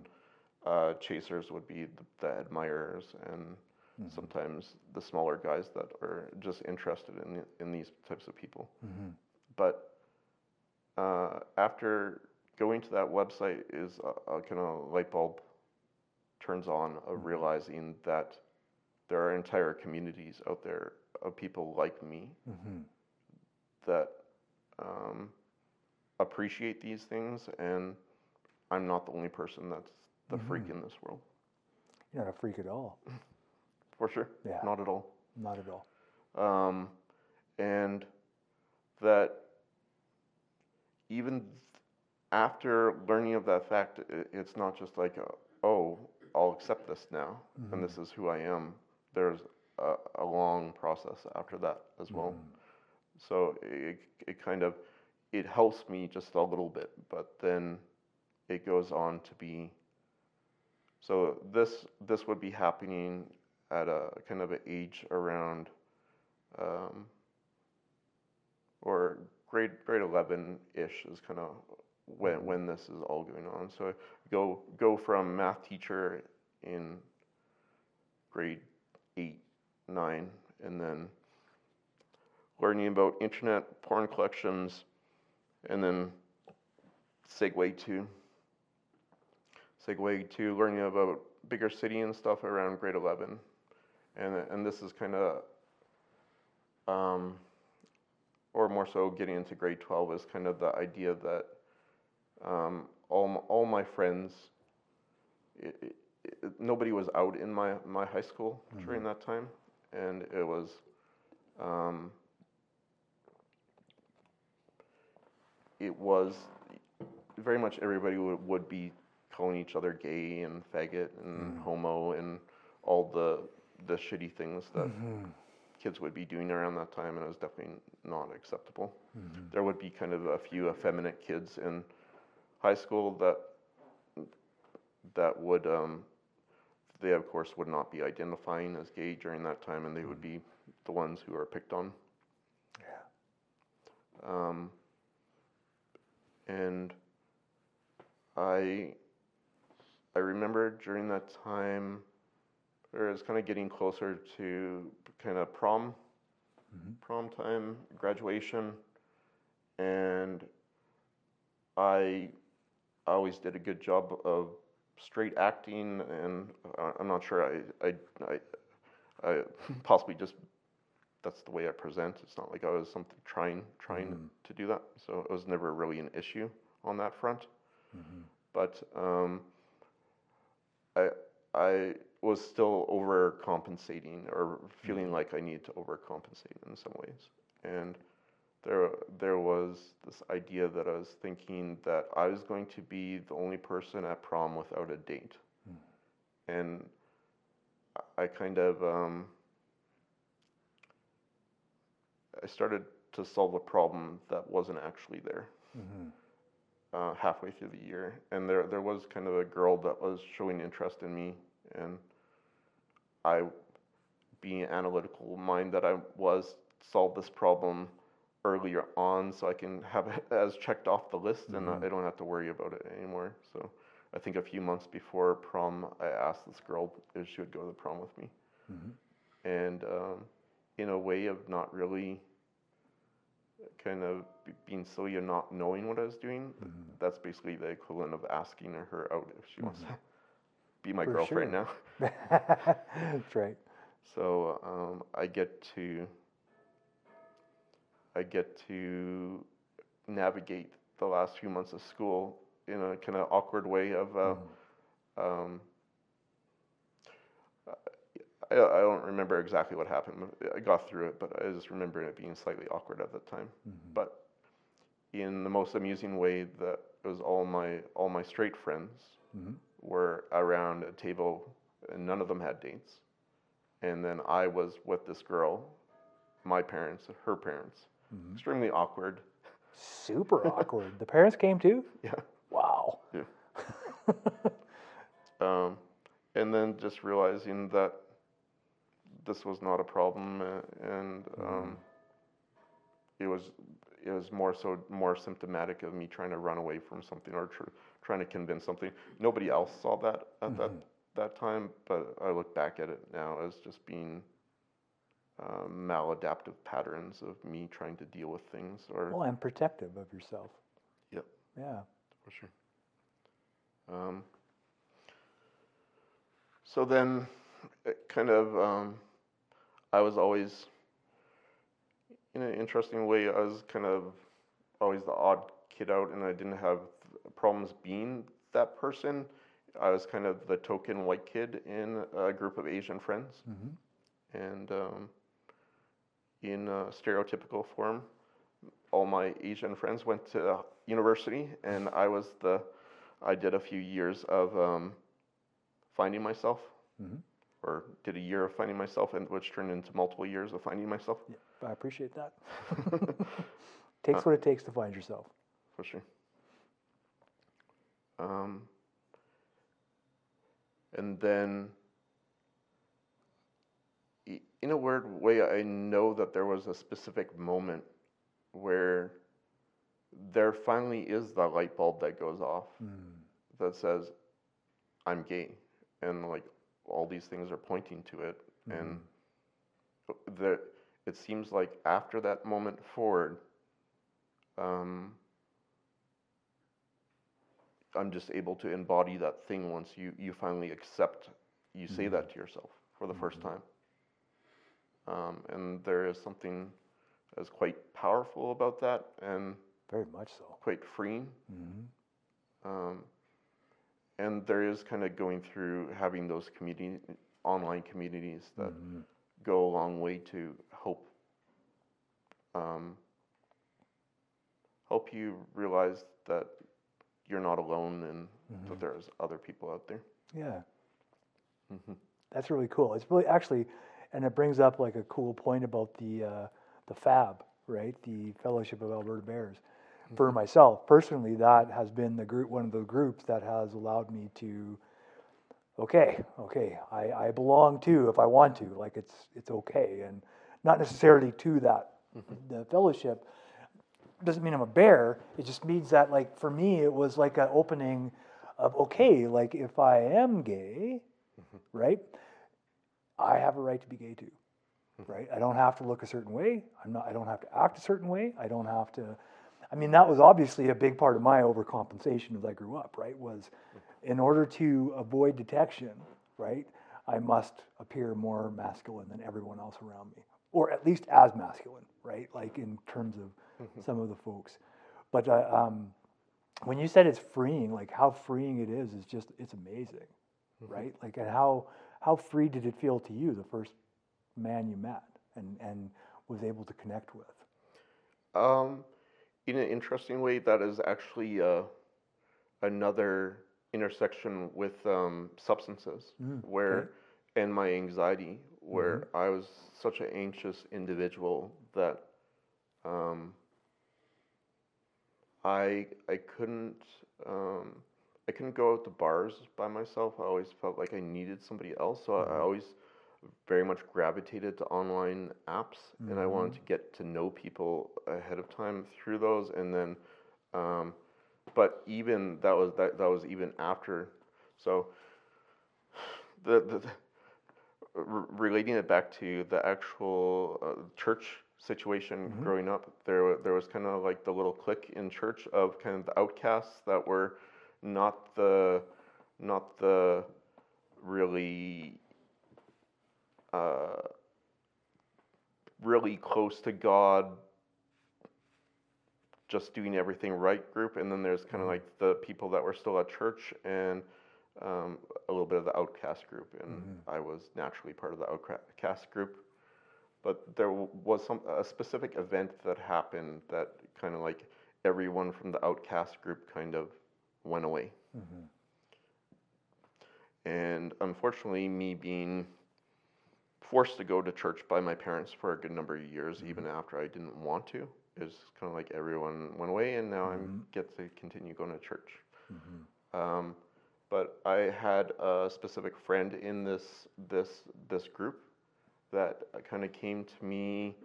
uh, chasers would be the, the admirers and sometimes the smaller guys that are just interested in in these types of people. But uh, after going to that website, is a, a kind of light bulb turns on of realizing that there are entire communities out there of people like me that um, appreciate these things, and I'm not the only person that's the mm-hmm. freak in this world, You're not a freak at all. for sure. Yeah. Not at all. Not at all. um, and that even after learning of that fact, it's not just like, a, oh, I'll accept this now, and this mm-hmm. is who I am. There's a, a long process after that as well. Mm-hmm. So it, it kind of it helps me just a little bit, but then it goes on to be. So this this would be happening at a kind of an age around, um, or grade grade eleven ish is kind of when when this is all going on. So go go from math teacher in grade eight nine, and then learning about internet porn collections, and then segue to segue to learning about bigger city and stuff around grade 11 and and this is kind of um, or more so getting into grade 12 is kind of the idea that um, all, all my friends i i i nobody was out in my, my high school during that time. And it was um, it was very much everybody would, would be calling each other gay and faggot and homo and all the the shitty things that kids would be doing around that time, and it was definitely not acceptable. There would be kind of a few effeminate kids in high school that that would um, they of course would not be identifying as gay during that time, and they would be the ones who are picked on. Yeah. Um, and I I remember during that time, or it was kind of getting closer to kind of prom, prom time, graduation, and I always did a good job of straight acting, and uh, I'm not sure I I I, I [laughs] possibly just that's the way I present. It's not like I was something trying trying to do that, so it was never really an issue on that front. But um, I I was still overcompensating or feeling mm-hmm. like I needed to overcompensate in some ways, and there there was this idea that I was thinking that I was going to be the only person at prom without a date, hmm. and I- kind of um, I started to solve a problem that wasn't actually there mm-hmm. Uh, halfway through the year, and there there was kind of a girl that was showing interest in me, and I, being analytical mind that I was, solved this problem earlier on, so I can have it as checked off the list, and I don't have to worry about it anymore. So, I think a few months before prom, I asked this girl if she would go to the prom with me, and um, in a way of not really kind of being silly and not knowing what I was doing. That's basically the equivalent of asking her out if she wants to [laughs] be my For girlfriend sure. now. [laughs] [laughs] That's right. So um, I get to I get to navigate the last few months of school in a kind of awkward way of uh, um, I, I don't remember exactly what happened. I got through it, but I just remember it being slightly awkward at the time. Mm-hmm. But in the most amusing way, that it was all my all my straight friends mm-hmm. were around a table, and none of them had dates. And then I was with this girl, my parents, her parents. Mm-hmm. Extremely awkward. Super [laughs] awkward. The parents came too? Yeah. Wow. Yeah. [laughs] um, and then just realizing that this was not a problem, uh, and um, it was it was more so more symptomatic of me trying to run away from something or tr- trying to convince something. Nobody else saw that at that that time, but I look back at it now as just being uh, maladaptive patterns of me trying to deal with things. Or Well, and protective of yourself. yep, Yeah. for sure. Um, so then, it kind of, um, I was always, in an interesting way, I was kind of always the odd kid out, and I didn't have problems being that person. I was kind of the token white kid in a group of Asian friends, and um, in a stereotypical form, all my Asian friends went to university, and I was the, I did a few years of um, finding myself, or did a year of finding myself, and which turned into multiple years of finding myself, I appreciate that. [laughs] takes what it takes to find yourself. for sure. Um, and then, in a weird way, I know that there was a specific moment where there finally is the light bulb that goes off that says, I'm gay. And like all these things are pointing to it. And the, it seems like after that moment forward, um, I'm just able to embody that thing once you, you finally accept, you say that to yourself for the first time. Um, and there is something that's quite powerful about that and Very much so. quite freeing. Um, and there is kind of going through having those community, online communities that go a long way to help um, help you realize that you're not alone and that there's other people out there. Yeah. Mm-hmm. That's really cool. It's really actually, and it brings up like a cool point about the uh, the FAB, right? The Fellowship of Alberta Bears. For myself personally, that has been the group, one of the groups that has allowed me to okay, okay, I, I belong too if I want to. Like it's it's okay, and not necessarily to that mm-hmm. the fellowship doesn't mean I'm a bear. It just means that like for me it was like an opening of okay, like if I am gay, mm-hmm. right, I have a right to be gay too. Mm-hmm. Right? I don't have to look a certain way. I'm not I don't have to act a certain way. I don't have to I mean that was obviously a big part of my overcompensation as I grew up, right? Was in order to avoid detection, right, I must appear more masculine than everyone else around me. Or at least as masculine, right? Like in terms of some of the folks. But uh, um, when you said it's freeing, like how freeing it is, is just it's amazing, right? Like and how how free did it feel to you the first man you met and and was able to connect with? Um, in an interesting way, that is actually uh, another intersection with um, substances, Mm, where okay. and my anxiety, where I was such an anxious individual that um, I I couldn't um, I couldn't go out to bars by myself. I always felt like I needed somebody else, so I, I always very much gravitated to online apps, and I wanted to get to know people ahead of time through those, and then. Um, but even that was that, that was even after so the, the, the r- relating it back to the actual uh, church situation growing up there there was kind of like the little clique in church of kind of the outcasts that were not the not the really uh, really close to God just doing everything right group, and then there's kind of like the people that were still at church and um, a little bit of the outcast group, and I was naturally part of the outcast group. But there was some a specific event that happened that kind of like everyone from the outcast group kind of went away. And unfortunately, me being forced to go to church by my parents for a good number of years, even after I didn't want to, is kind of like everyone went away, and now I get to continue going to church. Um, but I had a specific friend in this this this group that kind of came to me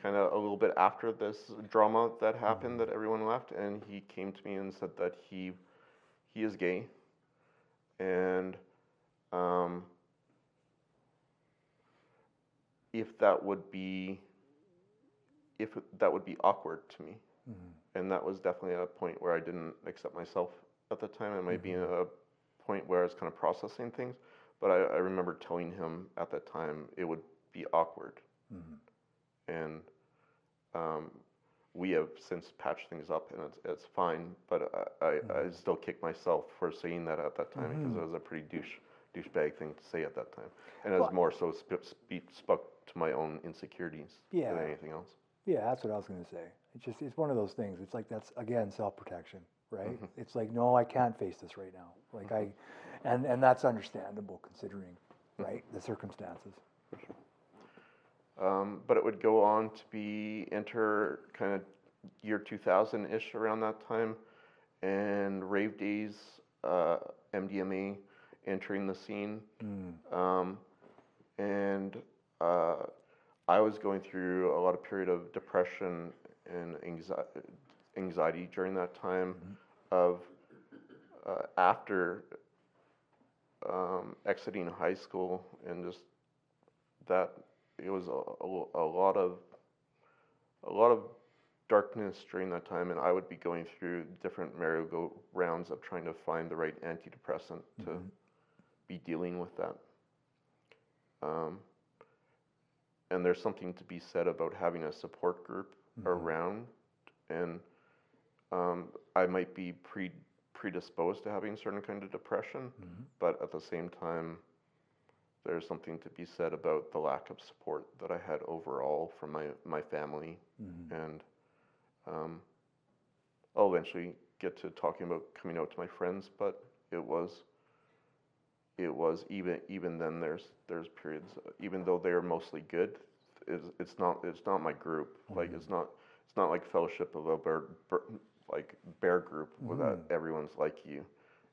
kind of a little bit after this drama that happened that everyone left, and he came to me and said that he he is gay, and um, if that would be if that would be awkward to me. Mm-hmm. And that was definitely at a point where i didn't accept myself at the time. It might be mm-hmm. a point where i was kind of processing things but i, I remember telling him at that time it would be awkward. Mm-hmm. And um, we have since patched things up and it's, it's fine but I, I, I still kick myself for saying that at that time because it was a pretty douche douchebag thing to say at that time. And it was more so sp- spe- spoke to my own insecurities Yeah. than anything else Yeah, that's what I was going to say. It's just it's one of those things. It's like that's again self protection, right? It's like no, I can't face this right now. Like I, and and that's understandable considering, right, the circumstances. Um, but it would go on to be enter kind of year 2000 ish around that time, and rave days, uh, MDMA entering the scene, um, and uh, I was going through a lot of period of depression and anxiety, anxiety during that time, of uh, after um, exiting high school and just that it was a, a, a lot of a lot of darkness during that time and I would be going through different merry-go-rounds of trying to find the right antidepressant to be dealing with that. Um, and there's something to be said about having a support group around. And um, I might be pre predisposed to having certain kind of depression but at the same time there's something to be said about the lack of support that I had overall from my, my family. And um, I'll eventually get to talking about coming out to my friends, but it was it was even even then there's there's periods even though they're mostly good it's, it's not it's not my group. Like it's mm-hmm. not it's not like fellowship of a bear, bear like bear group where that mm. everyone's like you.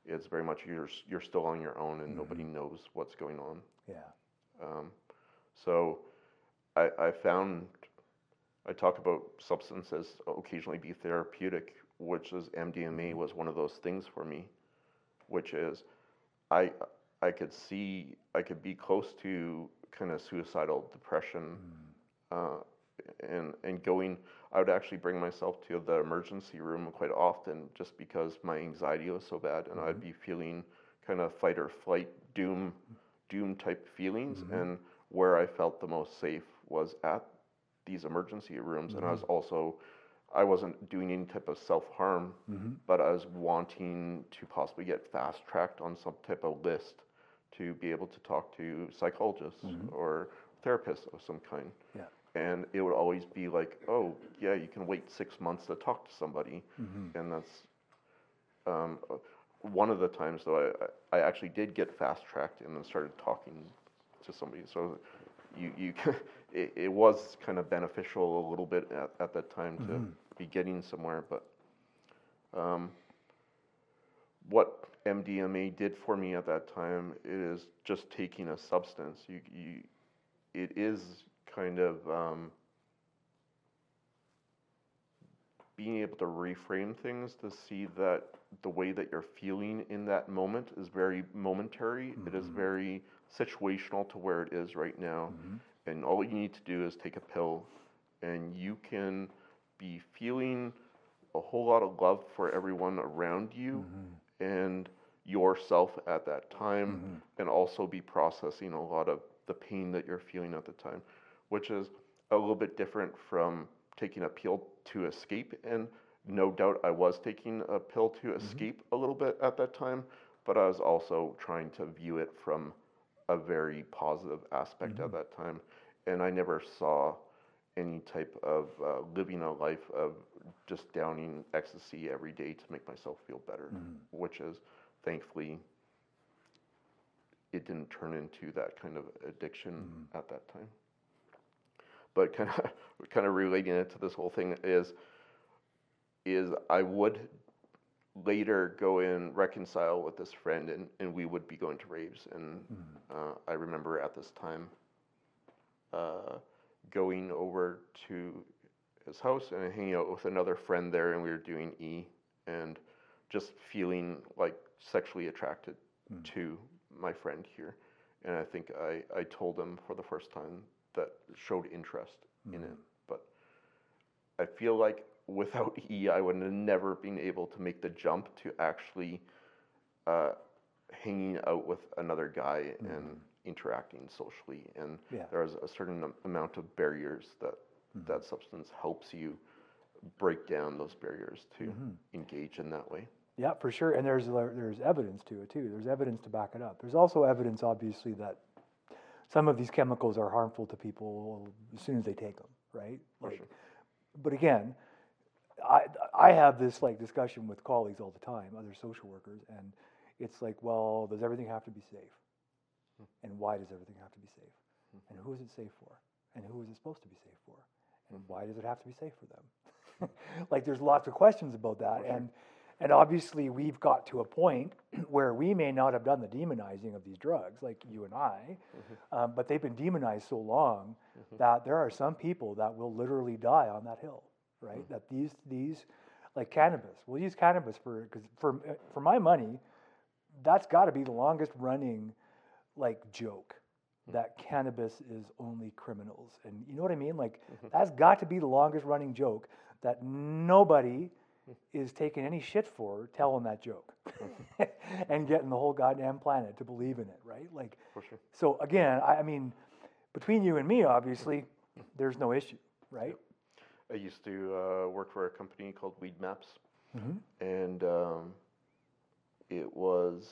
It's very much you're you're still on your own and nobody mm-hmm. knows what's going on. Yeah. Um, so I, I found I talk about substances occasionally be therapeutic, which is MDMA mm-hmm. was one of those things for me, which is I I could see I could be close to kind of suicidal depression, hmm. uh, and and going I would actually bring myself to the emergency room quite often just because my anxiety was so bad, and I'd mm-hmm. be feeling kind of fight or flight doom doom type feelings, mm-hmm. and where I felt the most safe was at these emergency rooms, and I was mm-hmm. also I wasn't doing any type of self harm, but I was wanting to possibly get fast tracked on some type of list to be able to talk to psychologists or therapists of some kind. Yeah. And it would always be like, oh, yeah, you can wait six months to talk to somebody. And that's um, one of the times, though, I, I actually did get fast tracked and then started talking to somebody. So you, you [laughs] it, it was kind of beneficial a little bit at, at that time to be getting somewhere. But um, what MDMA did for me at that time is just taking a substance. You, you, it is kind of um, being able to reframe things to see that the way that you're feeling in that moment is very momentary. It is mm-hmm. very situational to where it is right now. Mm-hmm. And all you need to do is take a pill, and you can be feeling a whole lot of love for everyone around you mm-hmm. and yourself at that time, mm-hmm. and also be processing a lot of the pain that you're feeling at the time, which is a little bit different from taking a pill to escape. And no doubt I was taking a pill to mm-hmm. escape a little bit at that time, but I was also trying to view it from a very positive aspect at mm-hmm. that time. And I never saw any type of uh, living a life of just downing ecstasy every day to make myself feel better, which is thankfully it didn't turn into that kind of addiction at that time. But kind of [laughs] kind of relating it to this whole thing is is I would later go and reconcile with this friend and, and we would be going to raves. And uh, I remember at this time uh, going over to his house and hanging out with another friend there and we were doing E and just feeling like sexually attracted mm. to my friend here and I think I, I told him for the first time that showed interest in mm. it but I feel like without E, I would have never been able to make the jump to actually uh, hanging out with another guy mm. and interacting socially. And Yeah. there's a certain amount of barriers that mm-hmm. that substance helps you break down those barriers to mm-hmm. engage in that way. Yeah, for sure. And there's there's evidence to it too. There's evidence to back it up. There's also evidence, obviously, that some of these chemicals are harmful to people as soon as they take them, right? Like, but again, I I have this like discussion with colleagues all the time, other social workers, and it's like, well, does everything have to be safe? Hmm. And why does everything have to be safe? Hmm. And who is it safe for? And who is it supposed to be safe for? And hmm. why does it have to be safe for them? [laughs] like there's lots of questions about that. And and obviously we've got to a point [clears throat] where we may not have done the demonizing of these drugs, like you and I, mm-hmm. um, but they've been demonized so long mm-hmm. that there are some people that will literally die on that hill, right? Mm. That these these like cannabis, we'll use cannabis for because for uh, for my money, that's got to be the longest running like joke mm. that cannabis is only criminals. And you know what i mean? Like mm-hmm. that's got to be the longest running joke that nobody is taking any shit for telling that joke [laughs] and getting the whole goddamn planet to believe in it right? Like For sure. so again I, I mean between you and me obviously there's no issue right? I used to uh, work for a company called Weedmaps, and um, it was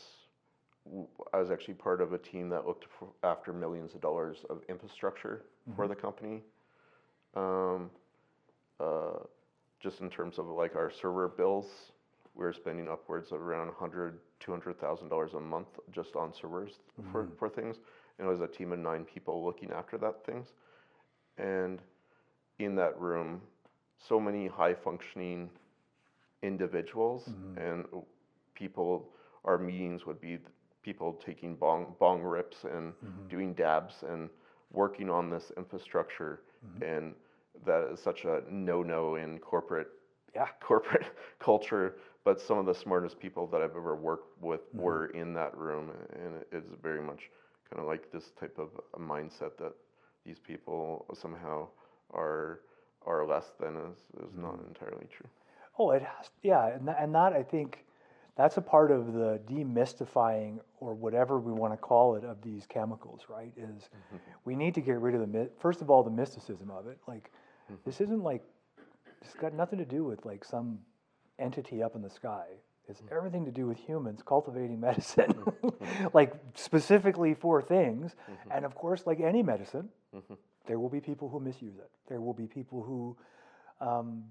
I was actually part of a team that looked for, after millions of dollars of infrastructure for the company. Um, uh, just in terms of like our server bills, we were spending upwards of around 100, 200,000 dollars a month just on servers for, mm-hmm. for things. And it was a team of nine people looking after that things. And in that room, so many high functioning individuals mm-hmm. and people our meetings would be people taking bong bong rips and mm-hmm. doing dabs and working on this infrastructure, and that is such a no-no in corporate Yeah. [laughs] corporate culture. But some of the smartest people that I've ever worked with Mm-hmm. were in that room, and it is very much kind of like this type of a mindset that these people somehow are are less than is, is not Mm-hmm. entirely true. Oh, it has. Yeah, and that, and that I think that's a part of the demystifying or whatever we want to call it of these chemicals, right? Is we need to get rid of the. First of all, the mysticism of it. Like, Mm-hmm. this isn't like it's got nothing to do with like some entity up in the sky. It's mm. everything to do with humans cultivating [laughs] medicine, mm-hmm. like specifically for things. Mm-hmm. And of course, like any medicine, there will be people who misuse it. There will be people who um,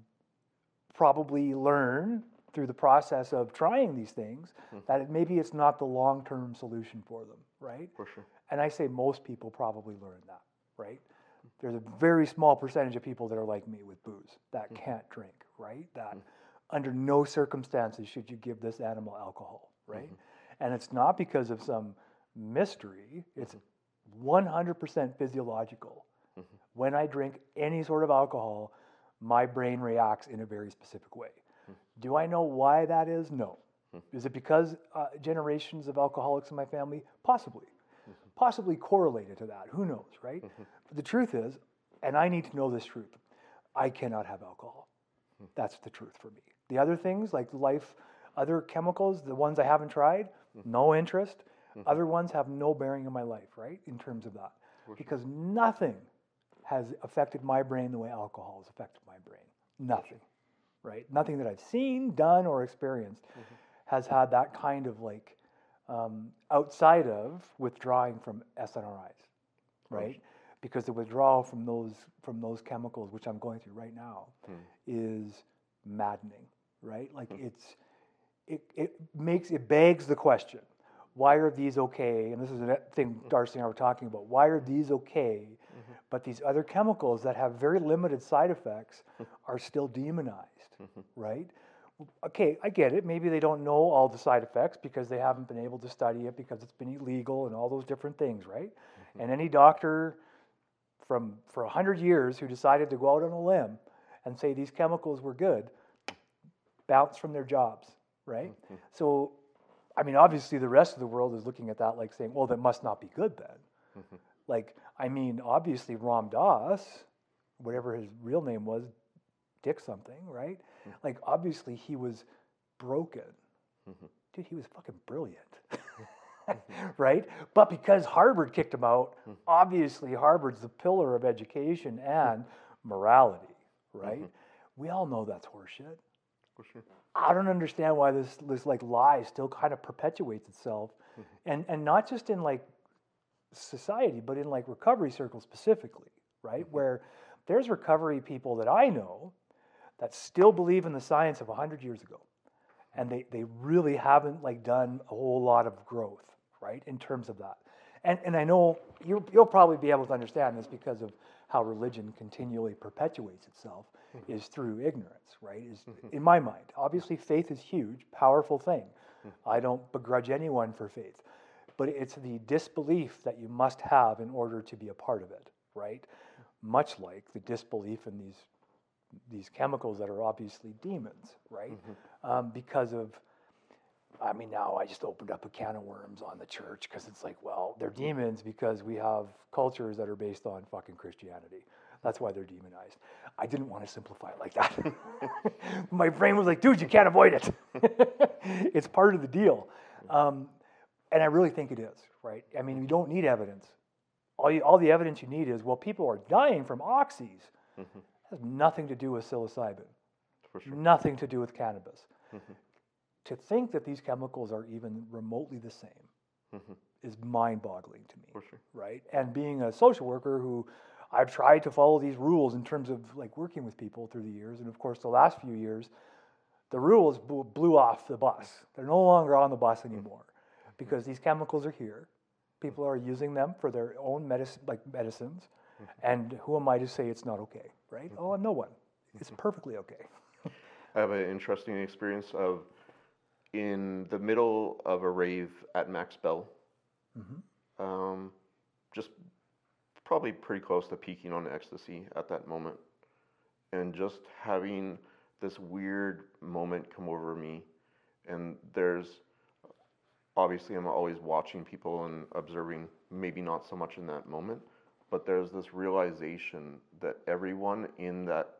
probably learn through the process of trying these things mm. that it, maybe it's not the long-term solution for them, right? For sure. And I say most people probably learn that, right? There's a very small percentage of people that are like me with booze that mm. can't drink, right? That mm. under no circumstances should you give this animal alcohol, right? Mm-hmm. And it's not because of some mystery, it's mm-hmm. 100% physiological. Mm-hmm. When I drink any sort of alcohol, my brain reacts in a very specific way. Hmm. Do I know why that is? No. Hmm. Is it because uh, generations of alcoholics in my family? Possibly. Possibly correlated to that. Who knows, right? But the truth is, and I need to know this truth, I cannot have alcohol. That's the truth for me. The other things, like life, other chemicals, the ones I haven't tried, no interest. Other ones have no bearing in my life, right? In terms of that. Because nothing has affected my brain the way alcohol has affected my brain. Nothing, right? Nothing that I've seen, done, or experienced has had that kind of like um, outside of withdrawing from SNRIs, right? Because the withdrawal from those from those chemicals, which I'm going through right now, hmm. is maddening, right? Like hmm. it's it, it makes it begs the question why are these okay? And this is a thing hmm. darcy and i were talking about. Why are these okay mm-hmm. but these other chemicals that have very limited side effects are still demonized mm-hmm. right? Okay i get it. Maybe they don't know all the side effects because they haven't been able to study it because it's been illegal and all those different things right? Mm-hmm. And any doctor from for 100 years who decided to go out on a limb and say these chemicals were good bounce from their jobs, right? Mm-hmm. So, I mean, obviously, the rest of the world is looking at that like saying, well, that must not be good then. Mm-hmm. Like, I mean, obviously, Ram Dass, whatever his real name was, Dick something, right? Mm. Like, obviously, he was broken. Mm-hmm. Dude, he was fucking brilliant. [laughs] [laughs] right? But because Harvard kicked him out, obviously Harvard's the pillar of education and morality, right? Mm-hmm. We all know that's horseshit. For sure. I don't understand why this this like lie still kind of perpetuates itself, mm-hmm. and and not just in like society, but in like recovery circles specifically, right? Mm-hmm. Where there's recovery people that I know that still believe in the science of 100 years ago and they, they really haven't like done a whole lot of growth right in terms of that. And, and i know you, you'll probably be able to understand this because of how religion continually perpetuates itself mm-hmm. is through ignorance right is mm-hmm. in my mind. Obviously faith is huge powerful thing. Mm. I don't begrudge anyone for faith but it's the disbelief that you must have in order to be a part of it right? Much like the disbelief in these these chemicals that are obviously demons, right? Mm-hmm. Um, because of, I mean, now I just opened up a can of worms on the church because it's like, well, they're mm-hmm. demons because we have cultures that are based on fucking Christianity. That's why they're demonized. I didn't want to simplify it like that. [laughs] My brain was like, dude, you can't avoid it. [laughs] it's part of the deal. Mm-hmm. Um, and I really think it is, right? I mean, you don't need evidence. All, you, all the evidence you need is, well, people are dying from oxys mm-hmm. has nothing to do with psilocybin, For sure. nothing to do with cannabis. To think that these chemicals are even remotely the same mm-hmm. is mind boggling to me. For sure. Right? And being a social worker who I've tried to follow these rules in terms of like working with people through the years, and of course, the last few years, the rules blew, off the bus. They're no longer on the bus mm-hmm. anymore because these chemicals are here. People are using them for their own medicine, like medicines. Mm-hmm. And who am I to say it's not okay, right? Oh, I'm no one. It's perfectly okay. [laughs] I have an interesting experience of in the middle of a rave at Max Bell, Mhm. um, just probably pretty close to peaking on ecstasy at that moment, and just having this weird moment come over me, and there's obviously I'm always watching people and observing, maybe not so much in that moment, but there's this realization that everyone in that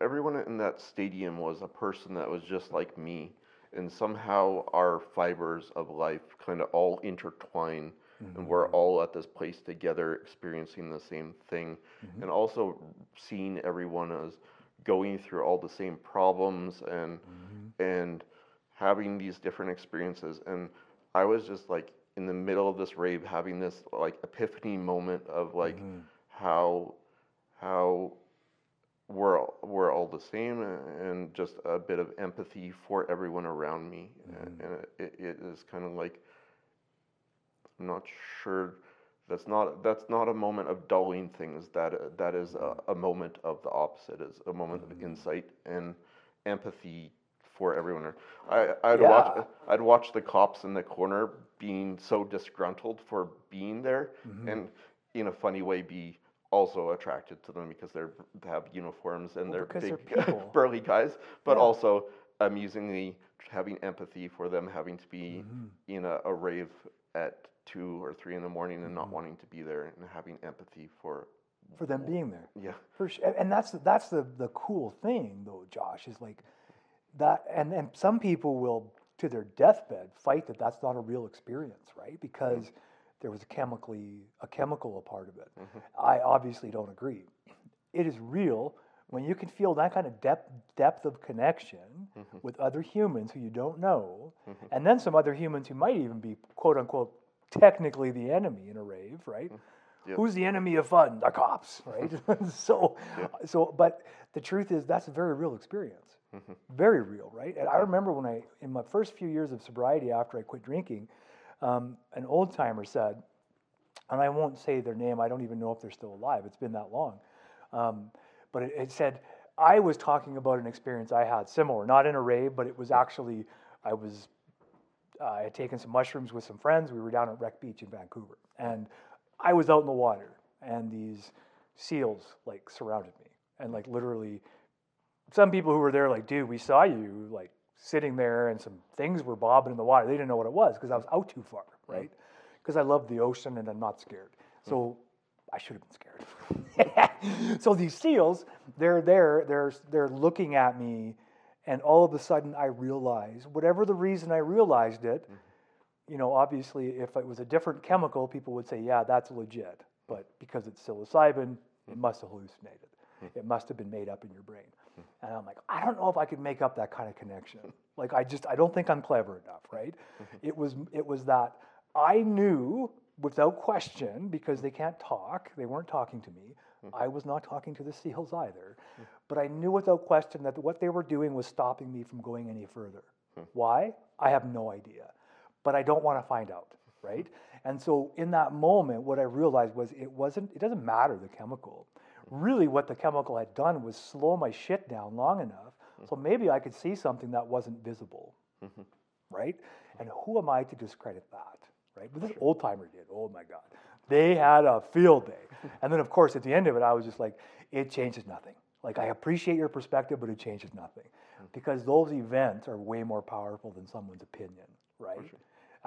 everyone in that stadium was a person that was just like me and somehow our fibers of life kind of all intertwine and we're mm-hmm. all at this place together experiencing the same thing. Mm-hmm. And also seeing everyone as going through all the same problems and mm-hmm. and having these different experiences. And i was just like in the middle of this rave having this like epiphany moment of like how how we're all- we're all the same and just a bit of empathy for everyone around me. A- and it, it, is kind of like I'm not sure that's not that's not a moment of dulling things. That uh, that is a, mm-hmm. a moment of the opposite is a moment of mm-hmm. insight and empathy for everyone I I'd watch I'd watch the cops in the corner being so disgruntled for being there and in a funny way be also attracted to them because they're they have uniforms and Well, they're big they're [laughs] burly guys but Yeah. also amusingly having empathy for them having to be Mm-hmm. in a, a rave at two or three in the morning and Mm-hmm. not wanting to be there and having empathy for For them being there. yeah For sure. And that's that's the the cool thing though, Josh, is like that and and some people will to their deathbed fight that that's not a real experience, right? Because there was a chemically a chemical a part of it. Mm-hmm. I obviously don't agree. It is real when you can feel that kind of depth depth of connection mm-hmm. with other humans who you don't know, mm-hmm. and then some other humans who might even be quote unquote technically the enemy in a rave, right? Who's the enemy of fun? The cops, right? [laughs] so, so, but the truth is that's a very real experience, very real, right? And I remember when I, in my first few years of sobriety after I quit drinking, um, an old timer said, and I won't say their name. I don't even know if they're still alive. It's been that long, um, but it, it said I was talking about an experience I had similar, not in a rave, but it was actually I was I had taken some mushrooms with some friends. We were down at Wreck Beach in Vancouver, and I was out in the water, and these seals like surrounded me, and like literally, some people who were there like, dude, we saw you like sitting there, and some things were bobbing in the water. They didn't know what it was because I was out too far, right? Because I love the ocean and I'm not scared. So hmm. I should have been scared. [laughs] so these seals, they're there, they're they're looking at me, and all of a sudden I realize, whatever the reason I realized it, mm-hmm. you know, obviously if it was a different chemical, people would say, yeah, that's legit. But because it's psilocybin, it hmm. must have hallucinated. Hmm. It must have been made up in your brain. And I'm like, I don't know if I could make up that kind of connection. [laughs] Like I just I don't think I'm clever enough, right? Mm-hmm. It was it was that I knew without question because they can't talk, they weren't talking to me. Mm-hmm. I was not talking to the seals either. Mm-hmm. But I knew without question that what they were doing was stopping me from going any further. Hmm. Why? I have no idea. But I don't want to find out, hmm. right? And so in that moment, what I realized was it wasn't, it doesn't matter the chemical. Really, what the chemical had done was slow my shit down long enough so mm-hmm. maybe I could see something that wasn't visible, mm-hmm. right? And who am I to discredit that, right? But this old timer did. Oh my God. They had a field day. [laughs] And then, of course, at the end of it, I was just like, it changes nothing. Like, I appreciate your perspective, but it changes nothing. Mm. Because those events are way more powerful than someone's opinion, right?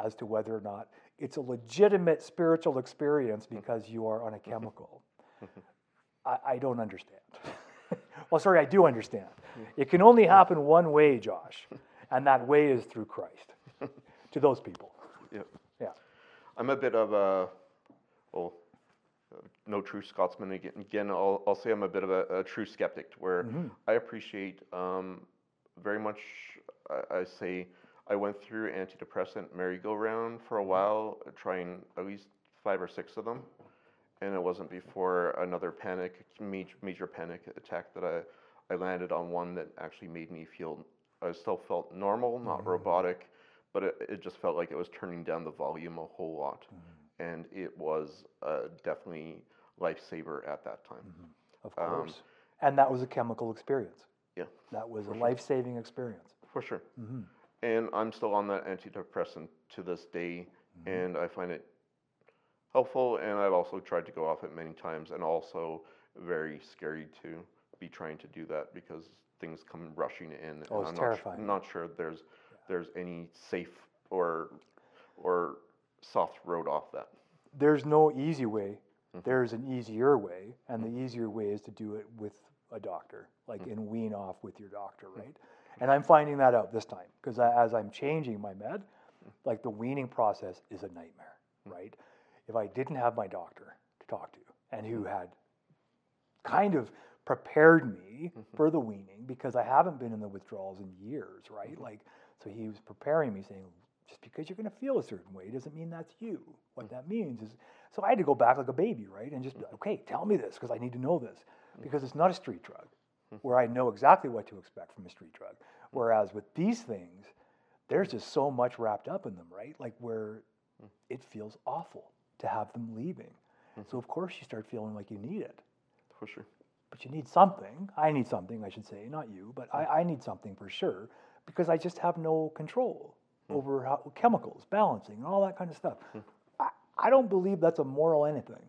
As to whether or not it's a legitimate spiritual experience mm-hmm. because you are on a chemical. I, I don't understand. [laughs] well, sorry, I do understand. It can only happen one way, Josh, and that way is through Christ [laughs] to those people. yeah Yeah. I'm a bit of a well no true Scotsman again. Again, I'll, I'll say I'm a bit of a, a true skeptic, where I appreciate um, very much. I, I say I went through antidepressant merry-go-round for a while, uh, trying at least five or six of them, and it wasn't before another panic, major, major panic attack that I, I landed on one that actually made me feel. I still felt normal, not mm-hmm. robotic, but it, it just felt like it was turning down the volume a whole lot, mm-hmm. and it was uh, definitely lifesaver at that time. Mm-hmm. Of um, course. and that was a chemical experience. Yeah, That was a life saving experience. for sure. and I'm still on that antidepressant to this day, and I find it helpful. And I've also tried to go off it many times, and also very scary to be trying to do that because things come rushing in, Oh, and it's I'm not, terrifying. su- not sure there's there's any safe or or soft road off that. There's no easy way. Mm-hmm. There's an easier way, and the mm-hmm. easier way is to do it with a doctor, like mm. and wean off with your doctor, mm. right? And I'm finding that out this time because as I'm changing my med, mm. like the weaning process is a nightmare, right? If I didn't have my doctor to talk to and who mm-hmm. had kind of prepared me mm-hmm. for the weaning because I haven't been in the withdrawals in years, right? Mm-hmm. Like, so he was preparing me saying, just because you're going to feel a certain way doesn't mean that's you. What mm. that means is, so I had to go back like a baby, right? And just, like, okay, tell me this because I need to know this mm. because it's not a street drug mm. where I know exactly what to expect from a street drug. Whereas with these things, there's just so much wrapped up in them, right? Like where it feels awful to have them leaving. So of course you start feeling like you need it For sure. but you need something. I need something, I should say, not you, but I, I need something for sure because I just have no control over how, chemicals, balancing, and all that kind of stuff. I, I don't believe that's a moral anything,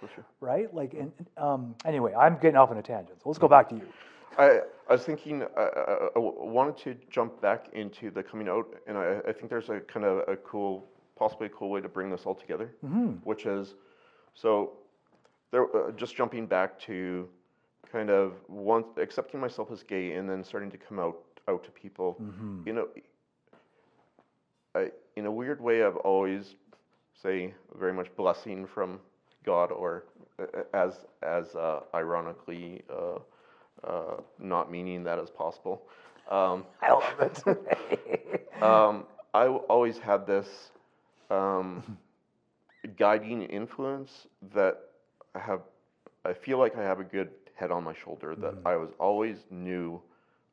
For sure. [laughs] right? Like, and, um, anyway, I'm getting off on a tangent. So let's go back to you. I, I was thinking, uh, uh, I w- wanted to jump back into the coming out, and I, I think there's a kind of a cool, possibly a cool way to bring this all together, which is, so, there, uh, just jumping back to kind of once accepting myself as gay and then starting to come out out to people. You know, I, in a weird way, I've always say very much blessing from God, or uh, as as uh, ironically uh, uh, not meaning that as possible. Um, [laughs] I love it. [laughs] um, I always had this um, guiding influence that I have. I feel like I have a good head on my shoulder. That I was always knew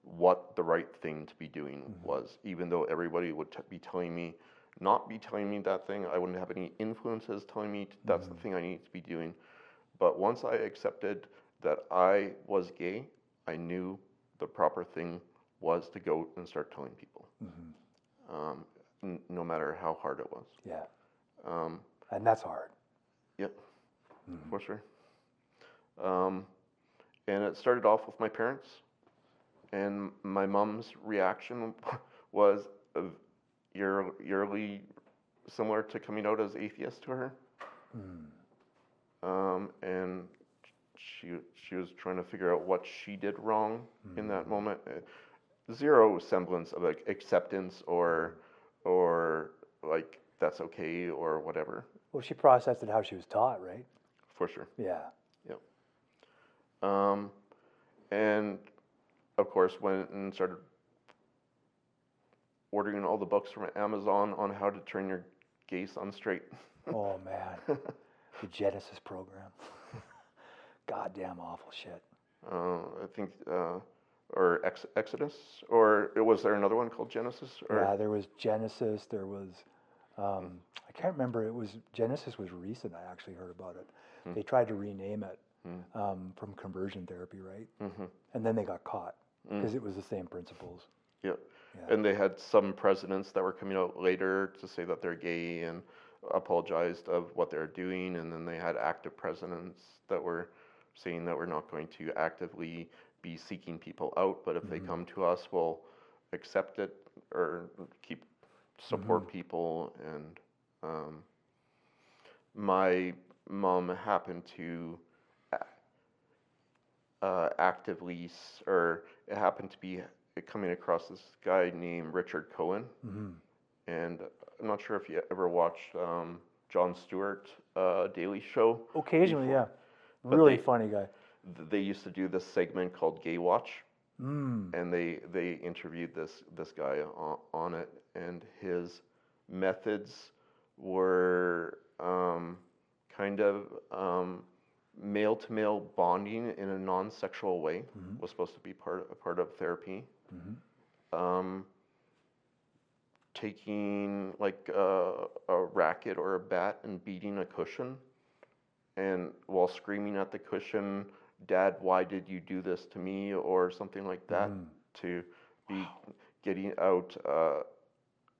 what the right thing to be doing was, even though everybody would t- be telling me not be telling me that thing. I wouldn't have any influences telling me that's the thing I need to be doing. But once I accepted that I was gay, I knew the proper thing was to go and start telling people, um, n- no matter how hard it was. yeah, Um, and that's hard. Yep, for sure. Um, and it started off with my parents, and my mom's reaction [laughs] was uh, year, yearly similar to coming out as atheist to her. Um, and she she was trying to figure out what she did wrong in that moment. Uh, Zero semblance of like, acceptance or or like that's okay or whatever. Well, she processed it how she was taught, right? For sure. Yeah. Yep. Um, and of course, went and started ordering all the books from Amazon on how to turn your gay on straight. [laughs] Oh man, the Genesis program. [laughs] Goddamn awful shit. Uh, I think, uh, or Ex- Exodus, or was there another one called Genesis? Or Yeah, there was Genesis. There was, um, I can't remember. It was Genesis was recent. I actually heard about it. They tried to rename it um, from conversion therapy, right? Mhm. And then they got caught because it was the same principles. Yep. Yeah. And they had some presidents that were coming out later to say that they're gay and apologized of what they're doing. And then they had active presidents that were saying that we're not going to actively be seeking people out, but if they come to us, we'll accept it or keep support people. And um, my mom happened to uh, actively, s- or it happened to be coming across this guy named Richard Cohen, hmm and I'm not sure if you ever watched um, Jon Stewart uh, Daily Show. Occasionally, before. yeah. But Really they- funny guy. Th- They used to do this segment called Gay Watch, Mm. and they they interviewed this this guy on, on it, and his methods were um, kind of um, male to male bonding in a non sexual way was supposed to be part a part of therapy. Um, taking like a, a racket or a bat and beating a cushion, and while screaming at the cushion, "Dad, why did you do this to me?" or something like that, to be getting out uh,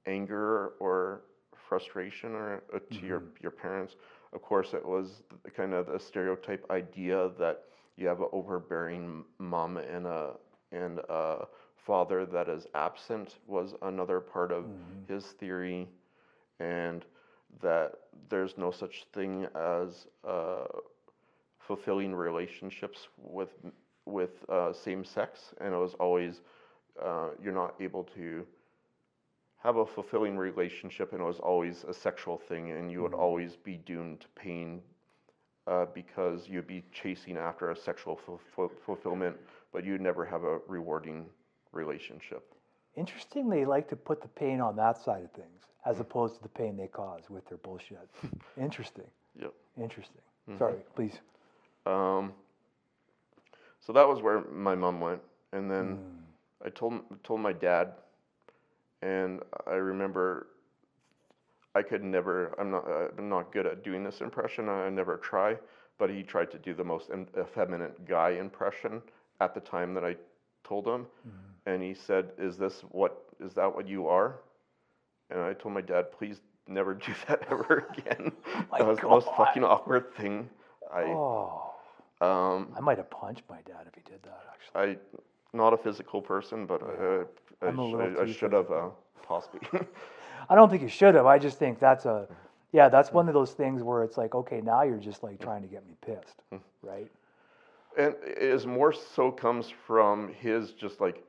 anger or frustration or uh, to your your parents. Of course, it was kind of the stereotype idea that you have an overbearing mom and a and a father that is absent was another part of his theory, and that there's no such thing as uh, fulfilling relationships with with uh, same sex, and it was always uh, you're not able to have a fulfilling relationship, and it was always a sexual thing, and you would always be doomed to pain uh, because you'd be chasing after a sexual ful- ful- fulfillment, but you'd never have a rewarding relationship. Interesting, they like to put the pain on that side of things as opposed to the pain they cause with their bullshit. [laughs] Interesting. Yep. Interesting. Sorry, please. Um, so that was where my mom went, and then I told told my dad, and I remember I could never. I'm not. Uh, I'm not good at doing this impression. I never try, but he tried to do the most em- effeminate guy impression at the time that I told him, and he said, "Is this what? Is that what you are?" And I told my dad, "Please never [laughs] do that ever again." [laughs] my that was the most fucking awkward thing. I Oh, um, I might have punched my dad if he did that, actually. I, not a physical person, but uh, I, I'm a sh- little I, I should have uh, possibly. [laughs] I don't think you should have. I just think that's a, yeah, that's one of those things where it's like, okay, now you're just like trying to get me pissed, right? and it is more so comes from his just like,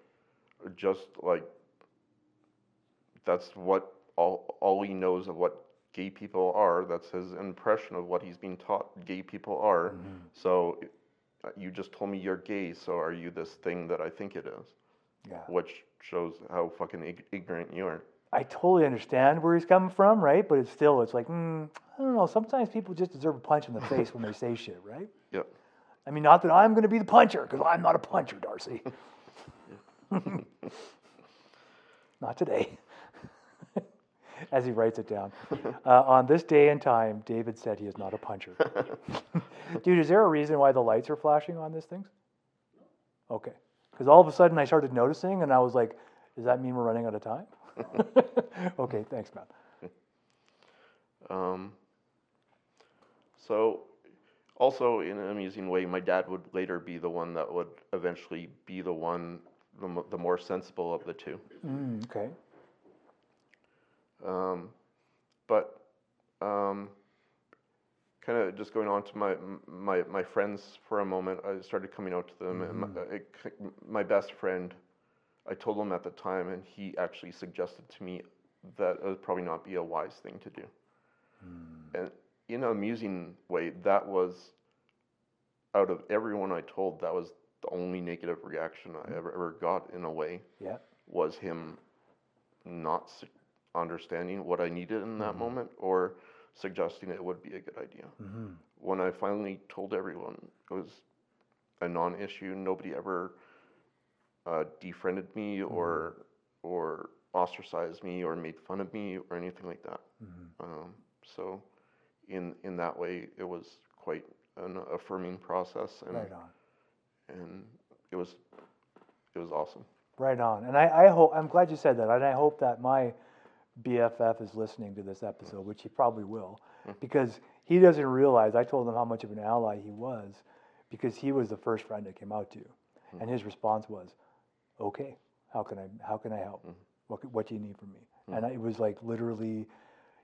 just like. That's what all all he knows of what gay people are. That's his impression of what he's been taught gay people are. So, uh, you just told me you're gay. So are you this thing that I think it is? Yeah. Which shows how fucking ig- ignorant you are. I totally understand where he's coming from, right? But it's still, it's like, mm, I don't know. Sometimes people just deserve a punch in the face when they say shit, right? Yep. I mean, not that I'm going to be the puncher, because I'm not a puncher, Darcy. [laughs] [laughs] not today. [laughs] As he writes it down. Uh, on this day and time, David said he is not a puncher. [laughs] Dude, is there a reason why the lights are flashing on this thing? Okay. Because all of a sudden I started noticing, and I was like, does that mean we're running out of time? [laughs] okay, thanks, man. Um, so, also in an amusing way, my dad would later be the one that would eventually be the one, the, the more sensible of the two. Mm, okay. Um, but um, kind of just going on to my my my friends for a moment, I started coming out to them, and my, it, my best friend, I told him at the time, and he actually suggested to me that it would probably not be a wise thing to do. And in an amusing way, that was out of everyone I told, that was the only negative reaction I ever ever got in a way Yeah. was him not su- understanding what I needed in that moment or suggesting it would be a good idea. When I finally told everyone, it was a non-issue. Nobody ever uh, defriended me or or ostracized me or made fun of me or anything like that. Um, so, in in that way, it was quite an affirming process, and Right on. and it was it was awesome. Right on. And I, I hope, I'm glad you said that. And I hope that my BFF is listening to this episode, which he probably will, hmm. because he doesn't realize I told him how much of an ally he was because he was the first friend I came out to. Hmm. And his response was, okay, how can I, how can I help? Hmm. What, c- what do you need from me? And I- it was like literally,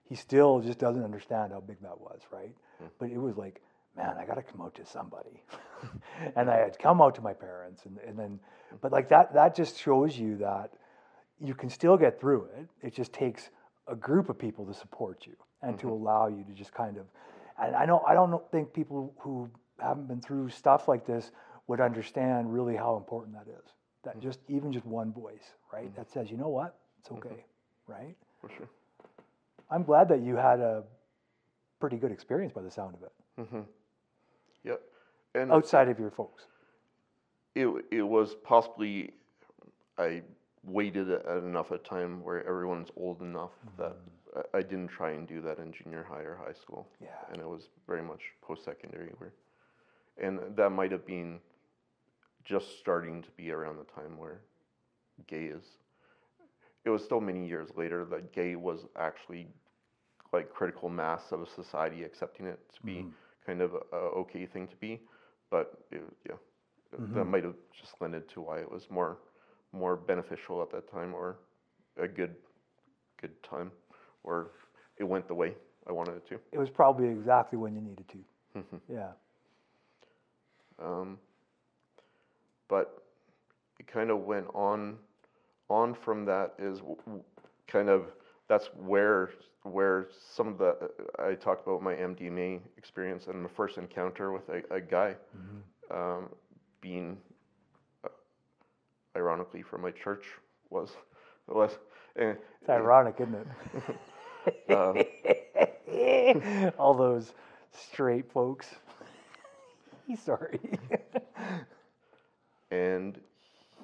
he still just doesn't understand how big that was, right? But it was like, man, I got to come out to somebody. [laughs] and I had come out to my parents and, and then, but like that, that just shows you that you can still get through it. It just takes a group of people to support you and to mm-hmm. allow you to just kind of, and I know, I don't think people who haven't been through stuff like this would understand really how important that is. That mm-hmm. just, even just one voice, right? Mm-hmm. That says, you know what? It's okay, right? For sure. I'm glad that you had a pretty good experience by the sound of it, Yep. And outside of your folks. it it was possibly I waited at enough a time where everyone's old enough that mm-hmm. I, didn't try and do that in junior high or high school. Yeah. And it was very much post secondary where, and that might have been just starting to be around the time where gay is it was still many years later that gay was actually like critical mass of a society accepting it to be mm-hmm. kind of a, okay thing to be. But it, yeah, mm-hmm. that might have just lended to why it was more more beneficial at that time or a good good time or it went the way I wanted it to. It was probably exactly when you needed to. yeah. Um, but it kind of went on on from that is w- kind of that's where where some of the I talked about my MDMA experience and my first encounter with a, a guy um, being ironically from my church was was eh, It's ironic, isn't it? [laughs] [laughs] All those straight folks. [laughs] He's sorry. and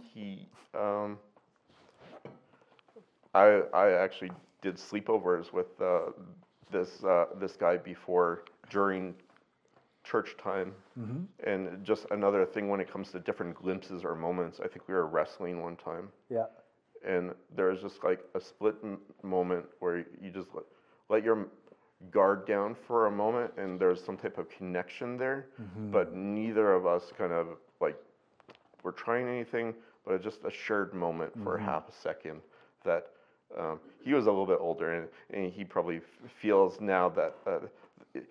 he um, I I actually did sleepovers with uh, this uh, this guy before during church time. And just another thing when it comes to different glimpses or moments I think we were wrestling one time. Yeah. and there was just like a split m- moment where you just let, let your guard down for a moment and there's some type of connection there. But neither of us kind of like were trying anything but it's just a shared moment for half a second that um, he was a little bit older and, and he probably f- feels now that uh, it,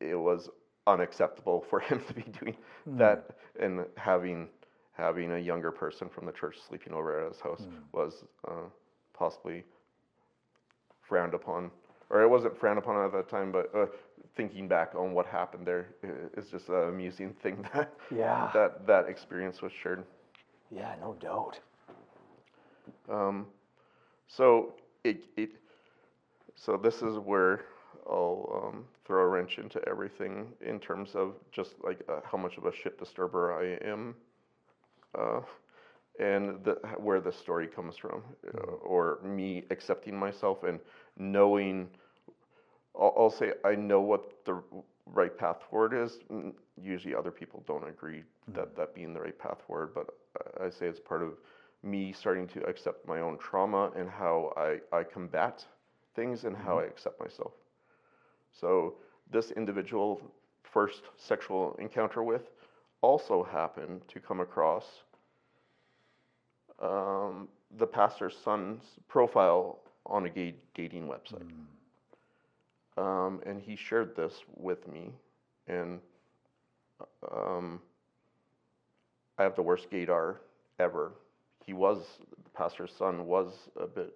it was unacceptable for [laughs] him to be doing that and having having a younger person from the church sleeping over at his house was uh, possibly frowned upon or it wasn't frowned upon at that time but uh, thinking back on what happened there i- just an amusing thing [laughs] that Yeah. that that experience was shared Yeah, no doubt. um, so it, it so this is where I'll um, throw a wrench into everything in terms of just like uh, how much of a shit disturber I am, uh, and the, where the story comes from, uh, or me accepting myself and knowing. I'll, I'll say I know what the right path forward is. Usually, other people don't agree that that being the right path forward, but I- I say it's part of me starting to accept my own trauma and how I, I combat things and how I accept myself. So this individual first sexual encounter with also happened to come across um, the pastor's son's profile on a gay dating website. Um, and he shared this with me, and um, I have the worst gaydar ever. He was, the pastor's son was a bit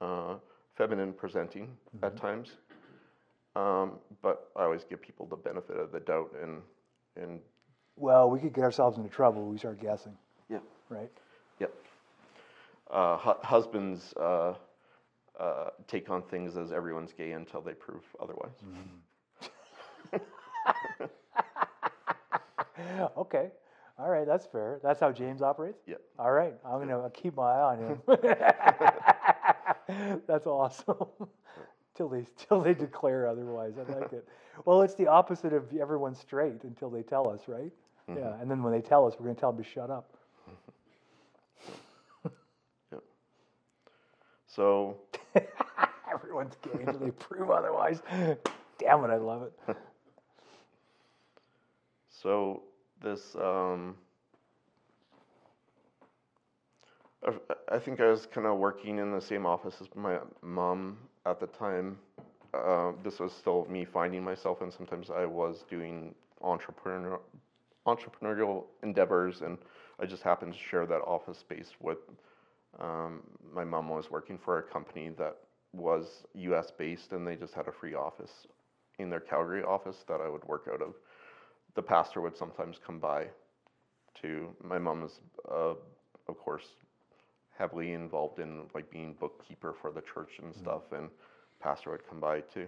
uh, feminine presenting at times. Um, but I always give people the benefit of the doubt and, and Well, we could get ourselves into trouble if we start guessing, yeah, right? yep. Uh, hu- husbands uh, uh, take on things as everyone's gay until they prove otherwise. [laughs] okay. All right, that's fair. That's how James operates? Yep. All right, I'm going to keep my eye on him. [laughs] [laughs] that's awesome. Till they [laughs] till they declare otherwise. I like it. Well, it's the opposite of everyone's straight until they tell us, right? Yeah, and then when they tell us, we're going to tell them to shut up. [laughs] So [laughs] Everyone's gay until they prove otherwise. Damn it, I love it. So this, um, I think I was kind of working in the same office as my mom at the time. Uh, this was still me finding myself, and sometimes I was doing entrepreneur, entrepreneurial endeavors, and I just happened to share that office space with. Um, my mom was working for a company that was U.S. based, and they just had a free office in their Calgary office that I would work out of the pastor would sometimes come by to my mom is uh, of course heavily involved in like being bookkeeper for the church and stuff and pastor would come by to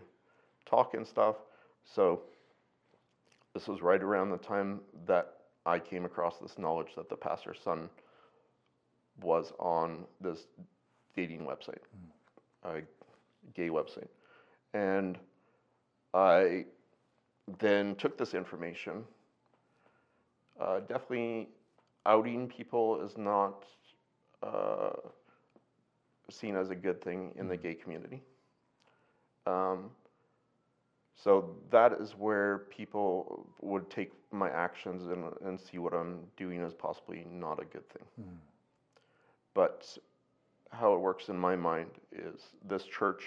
talk and stuff. So this was right around the time that i came across this knowledge that the pastor's son was on this dating website a gay website. And i then took this information. Uh, definitely, outing people is not uh, seen as a good thing in the gay community. Um, so that is where people would take my actions and, and see what I'm doing as possibly not a good thing. But how it works in my mind is this church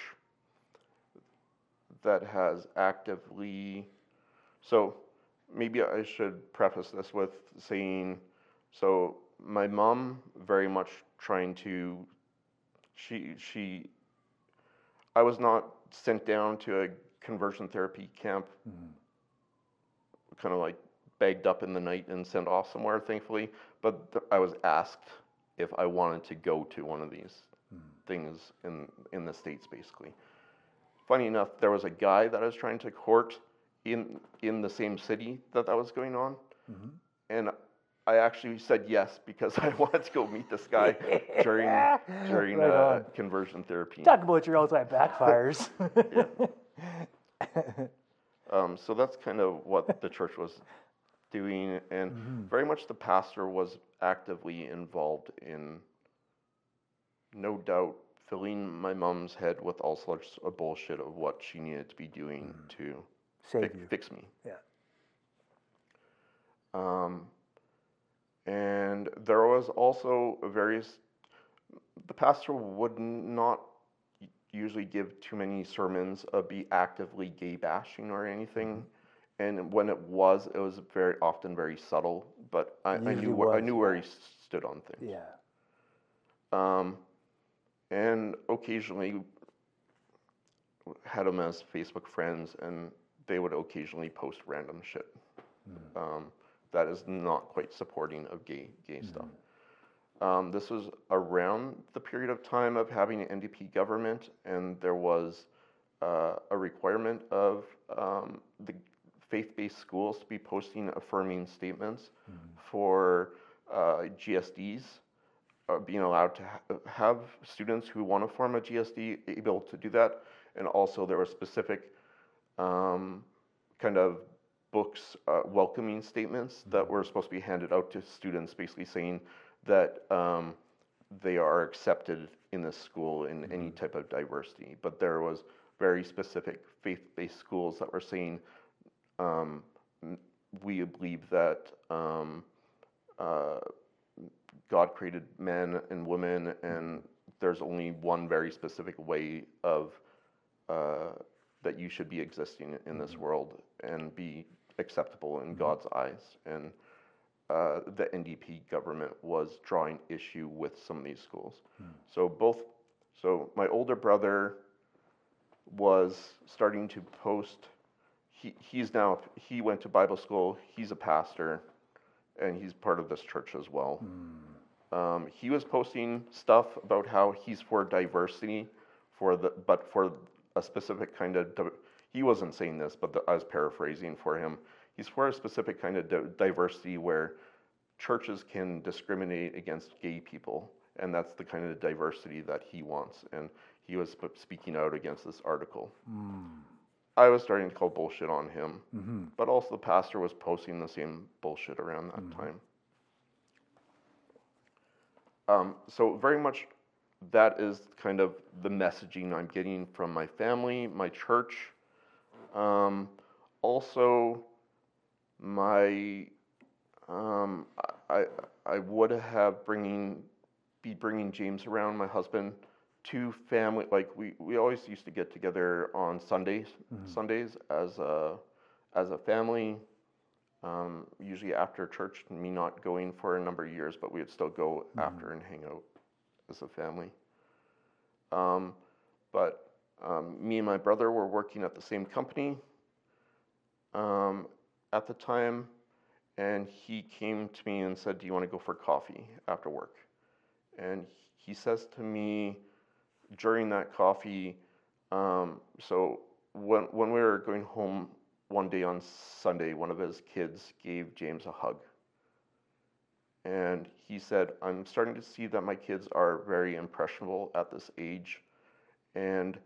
that has actively. So maybe I should preface this with saying so my mom very much trying to she she I was not sent down to a conversion therapy camp. Kind of like bagged up in the night and sent off somewhere thankfully. But th- I was asked if I wanted to go to one of these things in in the states basically. Funny enough there was a guy that I was trying to court in in the same city that that was going on. Mm-hmm. And I actually said yes because I [laughs] wanted to go meet this guy [laughs] during during Right uh, conversion therapy. Talk about your all-time backfires. [laughs] Um, so that's kind of what the church was doing, and very much the pastor was actively involved in, no doubt, filling my mom's head with all sorts of bullshit of what she needed to be doing to Save fi- fix me. Yeah. Um, and there was also various. The pastor would not usually give too many sermons of be actively gay bashing or anything, and when it was, it was very often very subtle. But I, I knew where, I knew where he stood on things. Yeah. Um, and occasionally had them as Facebook friends, and they would occasionally post random shit. Um, that is not quite supporting of gay gay stuff. Um, this was around the period of time of having an NDP government, and there was uh, a requirement of um, the faith-based schools to be posting affirming statements for uh, GSDs uh, being allowed to ha- have students who want to form a GSD able to do that, and also there were specific um, kind of books, uh, welcoming statements that were supposed to be handed out to students, basically saying that um, they are accepted in this school in any type of diversity. But there was very specific faith-based schools that were saying um, we believe that um, uh, God created men and women, and there's only one very specific way of uh, that you should be existing in this world and be acceptable in God's eyes. And uh, the NDP government was drawing issue with some of these schools. So both, so my older brother was starting to post. He, he's now he went to Bible school. He's a pastor, and he's part of this church as well. Um, he was posting stuff about how he's for diversity, for the but for a specific kind of. He wasn't saying this, but the, I was paraphrasing for him. He's for a specific kind of di- diversity where churches can discriminate against gay people, and that's the kind of diversity that he wants. And he was sp- speaking out against this article. Hmm. I was starting to call bullshit on him, mm-hmm. but also the pastor was posting the same bullshit around that mm-hmm. time. Um, so very much that is kind of the messaging I'm getting from my family, my church, um, also my um, I I would have bringing be bringing James around my husband to family like we, we always used to get together on Sundays Sundays as a as a family. Um, usually after church, me not going for a number of years, but we would still go after and hang out as a family. Um, but um, me and my brother were working at the same company um, at the time, and he came to me and said, Do you want to go for coffee after work? And he says to me during that coffee, um, so when, when we were going home one day on Sunday, one of his kids gave James a hug. And he said, I'm starting to see that my kids are very impressionable at this age. And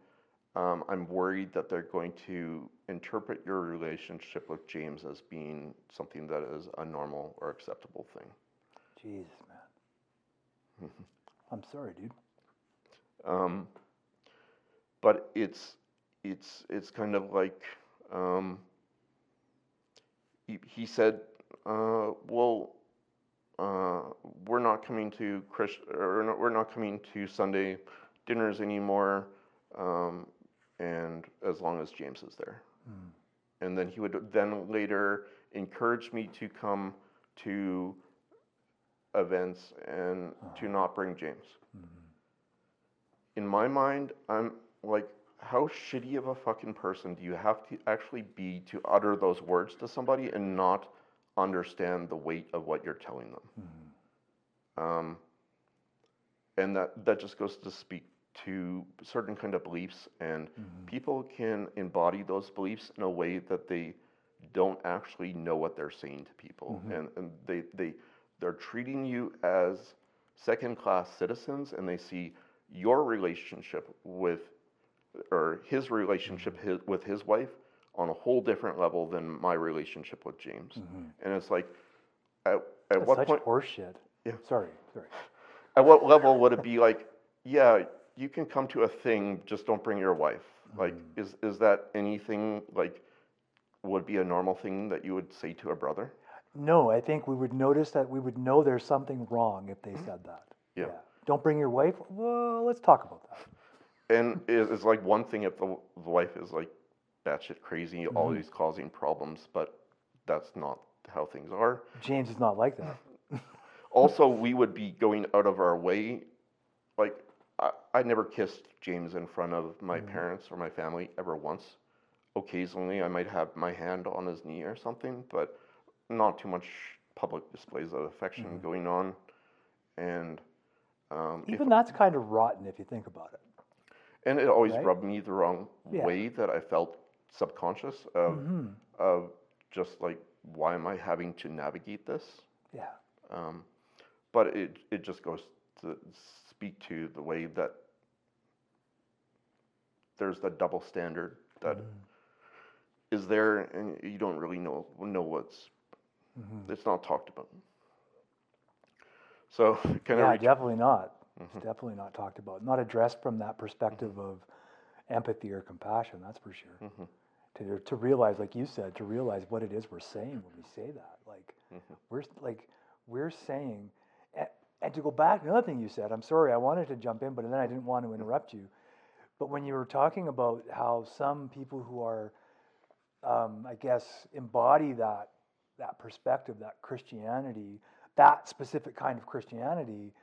um, I'm worried that they're going to interpret your relationship with James as being something that is a normal or acceptable thing. Jesus, man. I'm sorry, dude. Um, but it's it's it's kind of like um, he, he said, uh, well, uh, we're not coming to Christ, or no, we're not coming to Sunday dinners anymore, um, and as long as James is there, hmm. and then he would then later encourage me to come to events and to uh-huh. not bring James. Mm-hmm. In my mind, I'm like, how shitty of a fucking person do you have to actually be to utter those words to somebody and not understand the weight of what you're telling them? Mm-hmm. Um, and that, that just goes to speak to certain kind of beliefs, and mm-hmm. people can embody those beliefs in a way that they don't actually know what they're saying to people, mm-hmm. and, and they, they they're treating you as second class citizens, and they see your relationship with or his relationship mm-hmm. his, with his wife on a whole different level than my relationship with James, and it's like at, at That's what such point horseshit. Yeah. Sorry, sorry. at what level would it be like, yeah, you can come to a thing, just don't bring your wife? Like, is is that anything like would be a normal thing that you would say to a brother? No, I think we would notice that we would know there's something wrong if they said that. Yeah. Don't bring your wife. Well, let's talk about that. And it's like one thing if the, the wife is like batshit crazy, Mm-hmm. always causing problems, but that's not how things are. James is not like that. [laughs] Also, we would be going out of our way. Like, I, I never kissed James in front of my parents or my family ever once. Occasionally, I might have my hand on his knee or something, but not too much public displays of affection going on. And um, if- Even that's kind of rotten if you think about it. and it always Right? rubbed me the wrong Yeah. way that I felt subconscious of Mm-hmm. of just like why am I having to navigate this? Yeah. Um, but it it just goes to speak to the way that there's the double standard that is Mm-hmm. there, and you don't really know know what's Mm-hmm. it's not talked about. So [laughs] kind Yeah, of definitely not. Mm-hmm. It's definitely not talked about. Not addressed from that perspective of empathy or compassion. That's for sure. Mm-hmm. To to realize, like you said, to realize what it is we're saying when we say that. Like Mm-hmm. we're like we're saying, and, to go back, another thing you said. I'm sorry, I wanted to jump in, but then I didn't want to interrupt you. But when you were talking about how some people who are, um, I guess, embody that that perspective, that Christianity, that specific kind of Christianity,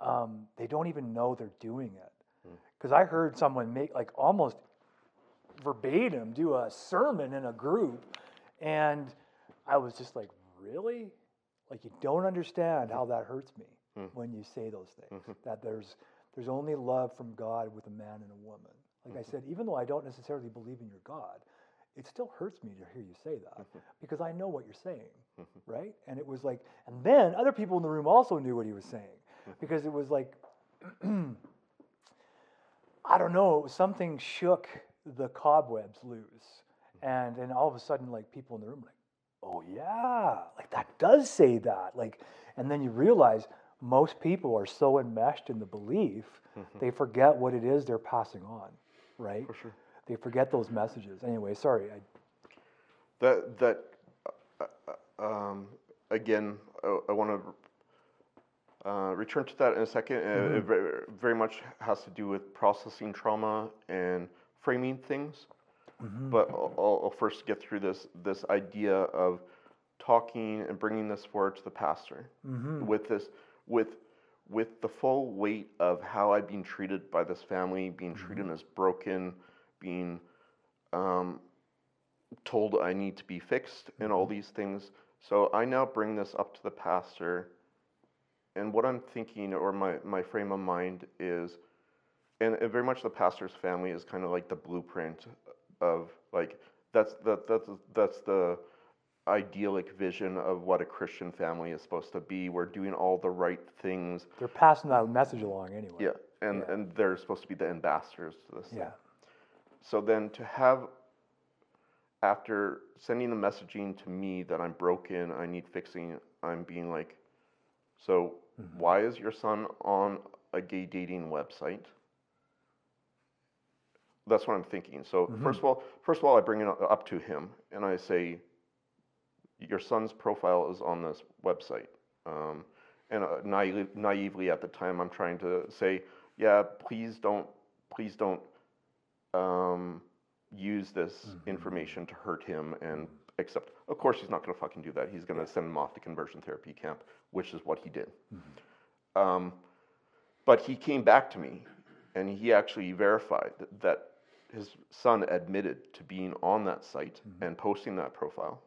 um, they don't even know they're doing it. Because I heard someone make like almost verbatim do a sermon in a group, and I was just like, really? Like you don't understand how that hurts me Hmm. when you say those things. Hmm. That there's there's only love from God with a man and a woman. Like I hmm. said, even though I don't necessarily believe in your God, it still hurts me to hear you say that because I know what you're saying, right? And it was like, and then other people in the room also knew what he was saying because it was like, [clears throat] I don't know, something shook the cobwebs loose. And then all of a sudden, like people in the room, like, oh yeah, like that does say that. Like, and then you realize most people are so enmeshed in the belief, they forget what it is they're passing on, right? For sure. They forget those messages. Anyway, sorry. I, that that uh, uh, um, again, I, I want to uh, return to that in a 2nd Uh, it very, very much has to do with processing trauma and framing things. But I'll, I'll- I'll first get through this this idea of talking and bringing this forward to the pastor with this with with the full weight of how I've been treated by this family, being treated as broken, being um, told I need to be fixed and all these things. So I now bring this up to the pastor. And what I'm thinking, or my, my frame of mind is, and, and very much the pastor's family is kind of like the blueprint of like that's that that's that's the idyllic vision of what a Christian family is supposed to be. We're doing all the right things. they're passing that message along anyway. Yeah. And and they're supposed to be the ambassadors to this. thing. Yeah. So then to have, after sending the messaging to me that I'm broken, I need fixing, I'm being like, so mm-hmm. why is your son on a gay dating website? that's what I'm thinking. So mm-hmm. first of all, first of all, I bring it up to him and I say, "Your son's profile is on this website." Um, and uh, naively, naively at the time, I'm trying to say, "Yeah, please don't, please don't um, use this information to hurt him." And except, of course, he's not going to fucking do that. He's going to send him off to conversion therapy camp, which is what he did. Um, but he came back to me and he actually verified that, that his son admitted to being on that site and posting that profile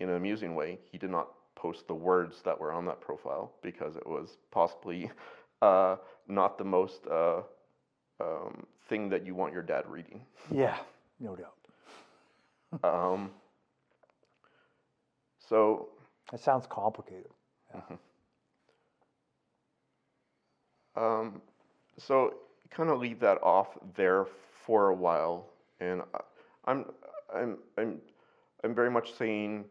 in an amusing way. He did not post the words that were on that profile because it was possibly [laughs] uh, not the most uh, um, thing that you want your dad reading. Yeah, no doubt. Um, so That sounds complicated. Um, so kind of leave that off there for a while, and I- I'm I'm I'm I'm very much saying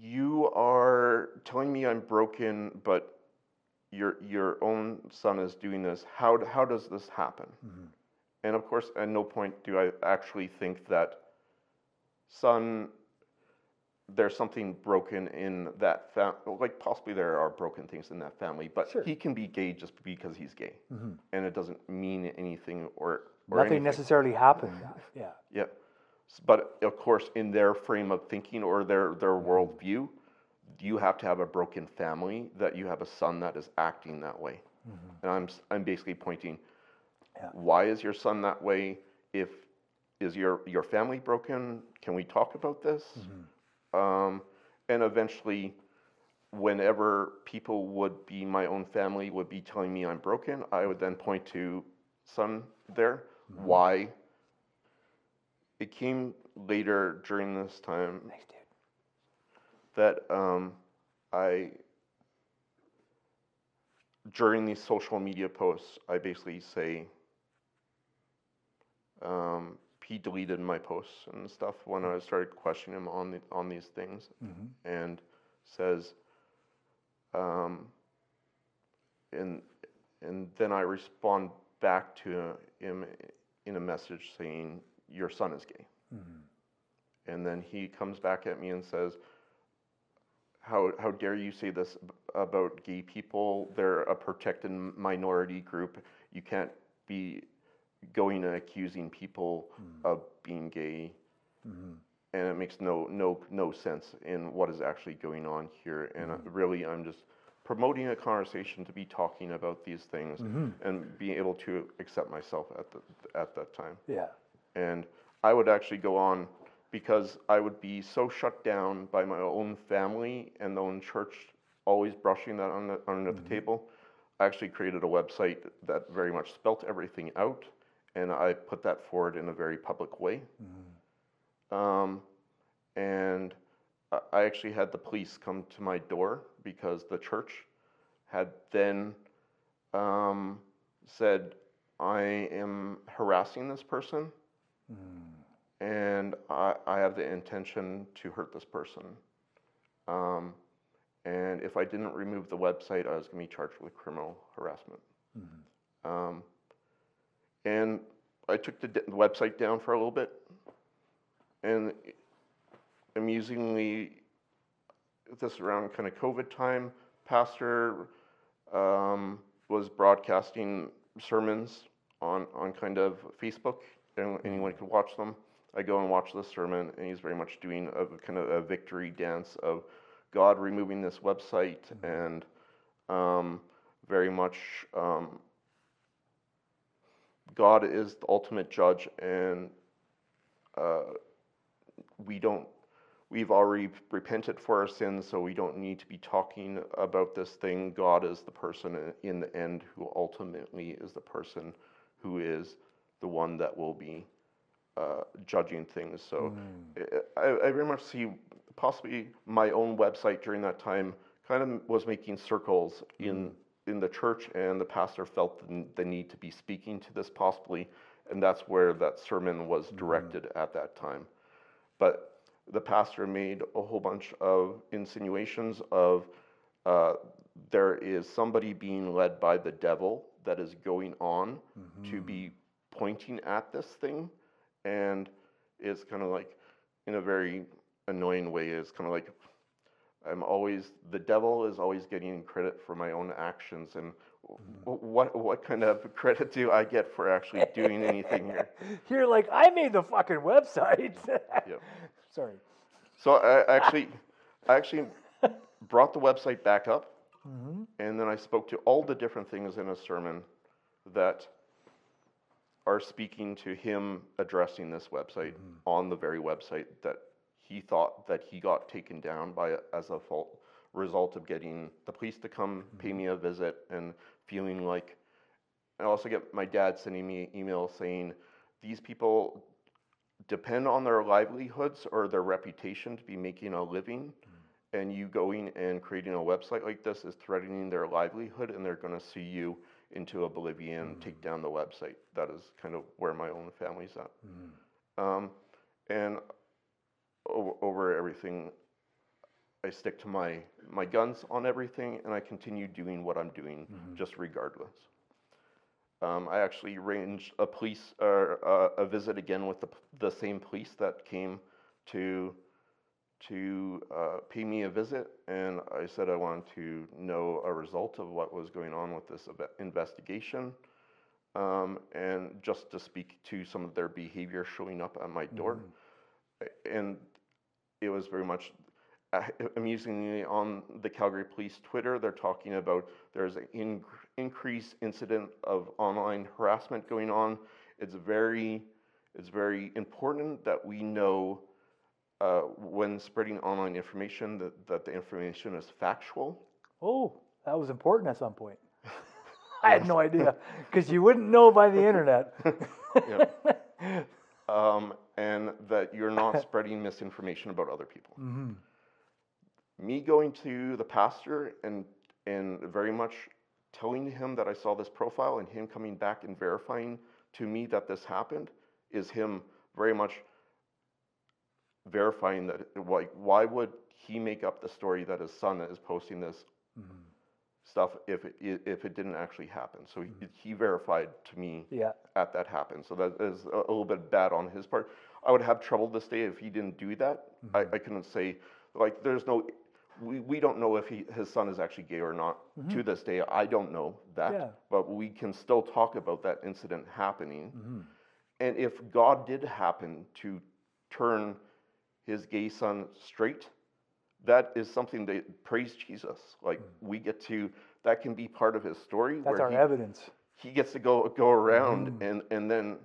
you are telling me I'm broken, but your your own son is doing this. How how does this happen? Mm-hmm. And of course, at no point do I actually think that son there's something broken in that family. Like possibly there are broken things in that family, but Sure. he can be gay just because he's gay, mm-hmm. and it doesn't mean anything or, or Nothing anything. necessarily happened. [laughs] Yeah. Yeah, but of course, in their frame of thinking or their their worldview, you have to have a broken family that you have a son that is acting that way, mm-hmm. and I'm I'm basically pointing. Yeah. Why is your son that way? If is your your family broken? Can we talk about this? Mm-hmm. Um, and eventually, whenever people would be my own family would be telling me I'm broken, I would then point to son there. Mm-hmm. Why? It came later during this time Thanks, dude. that um, I, during these social media posts, I basically say, um, he deleted my posts and stuff when I started questioning him on the, on these things, and says, um, and and then I respond back to him in a message saying, "Your son is gay," mm-hmm. and then he comes back at me and says, how, how dare you say this about gay people? They're a protected minority group. You can't be going and accusing people mm. of being gay. Mm-hmm. And it makes no, no, no sense in what is actually going on here. And uh, really, I'm just promoting a conversation to be talking about these things and being able to accept myself at, the, at that time Yeah. And I would actually go on because I would be so shut down by my own family and the own church always brushing that on the, under the table. I actually created a website that very much spelt everything out, and I put that forward in a very public way. Um, and I- I actually had the police come to my door because the church had then um, said, I am harassing this person and I, I have the intention to hurt this person. Um, and if I didn't remove the website, I was going to be charged with criminal harassment. Um, and I took the, d- the website down for a little bit, and amusingly, this around kind of COVID time, pastor um, was broadcasting sermons on, on kind of Facebook, anyone could watch them. I go and watch the sermon, and he's very much doing a kind of a victory dance of God removing this website and um, very much um, God is the ultimate judge, and uh, we don't. We've already repented for our sins, so we don't need to be talking about this thing. God is the person in the end who ultimately is the person who is the one that will be uh, judging things. So I, I very much see possibly my own website during that time kind of was making circles in in the church, and the pastor felt the, the need to be speaking to this possibly, and that's where that sermon was directed at that time. But the pastor made a whole bunch of insinuations of uh, there is somebody being led by the devil that is going on to be pointing at this thing, and is kind of like, in a very annoying way, is kind of like I'm always the devil is always getting credit for my own actions, and mm-hmm. what what kind of [laughs] credit do I get for actually doing anything here? [laughs] You're like, I made the fucking website. [laughs] Yep. Sorry. So I actually, I actually brought the website back up, mm-hmm. and then I spoke to all the different things in a sermon that are speaking to him addressing this website mm-hmm. on the very website that he thought that he got taken down by as a fault result of getting the police to come mm-hmm. pay me a visit and feeling like I also get my dad sending me email saying these people depend on their livelihoods or their reputation to be making a living mm-hmm. and you going and creating a website like this is threatening their livelihood and they're going to sue you into oblivion take down the website. That is kind of where my own family's at. Um, and over, over everything i stick to my my guns on everything and i continue doing what i'm doing just regardless. Um, I actually arranged a police or uh, a visit again with the, the same police that came to to uh, pay me a visit, and I said I wanted to know a result of what was going on with this investigation, um, and just to speak to some of their behavior showing up at my door, A- and it was very much uh, amusingly on the Calgary Police Twitter, they're talking about there's an in, increased incident of online harassment going on. It's very, it's very important that we know uh, when spreading online information that, that the information is factual. Oh, that was important at some point. [laughs] I had no idea because you wouldn't know by the internet. um, and that you're not [laughs] spreading misinformation about other people. Me going to the pastor and and very much telling him that I saw this profile and him coming back and verifying to me that this happened is him very much verifying that like why would he make up the story that his son is posting this mm-hmm. stuff if it if it didn't actually happen so he, mm-hmm. he verified to me Yeah. at that happened. So that is a, little bit bad on his part. I would have trouble this day if he didn't do that. I, mm-hmm. I couldn't say like there's no we, we don't know if he his son is actually gay or not to this day. I don't know that. Yeah. But we can still talk about that incident happening. And if God did happen to turn his gay son straight, that is something that praise Jesus. Like we get to that can be part of his story. That's where our he, evidence. he gets to go go around Mm-hmm. and and then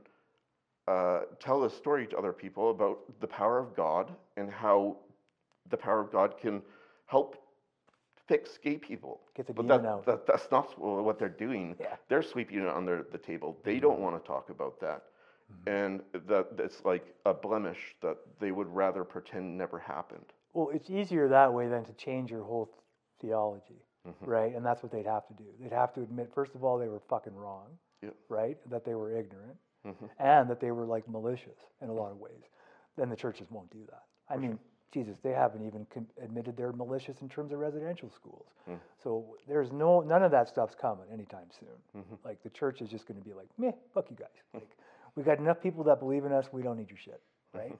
uh, tell a story to other people about the power of God and how the power of God can help fix gay people. But that, out. that that's not what they're doing. Yeah. They're sweeping it under the table. They Mm-hmm. don't want to talk about that. And that it's like a blemish that they would rather pretend never happened. Well, it's easier that way than to change your whole theology, Mm-hmm. right? And that's what they'd have to do. They'd have to admit, first of all, they were fucking wrong, Yep. right? That they were ignorant, Mm-hmm. and that they were like malicious in a lot of ways. Then the churches won't do that. I mean, Jesus, they haven't even admitted they're malicious in terms of residential schools. Hmm. So there's no none of that stuff's coming anytime soon. Mm-hmm. Like the church is just going to be like, meh, fuck you guys. [laughs] Like we got enough people that believe in us. We don't need your shit, right?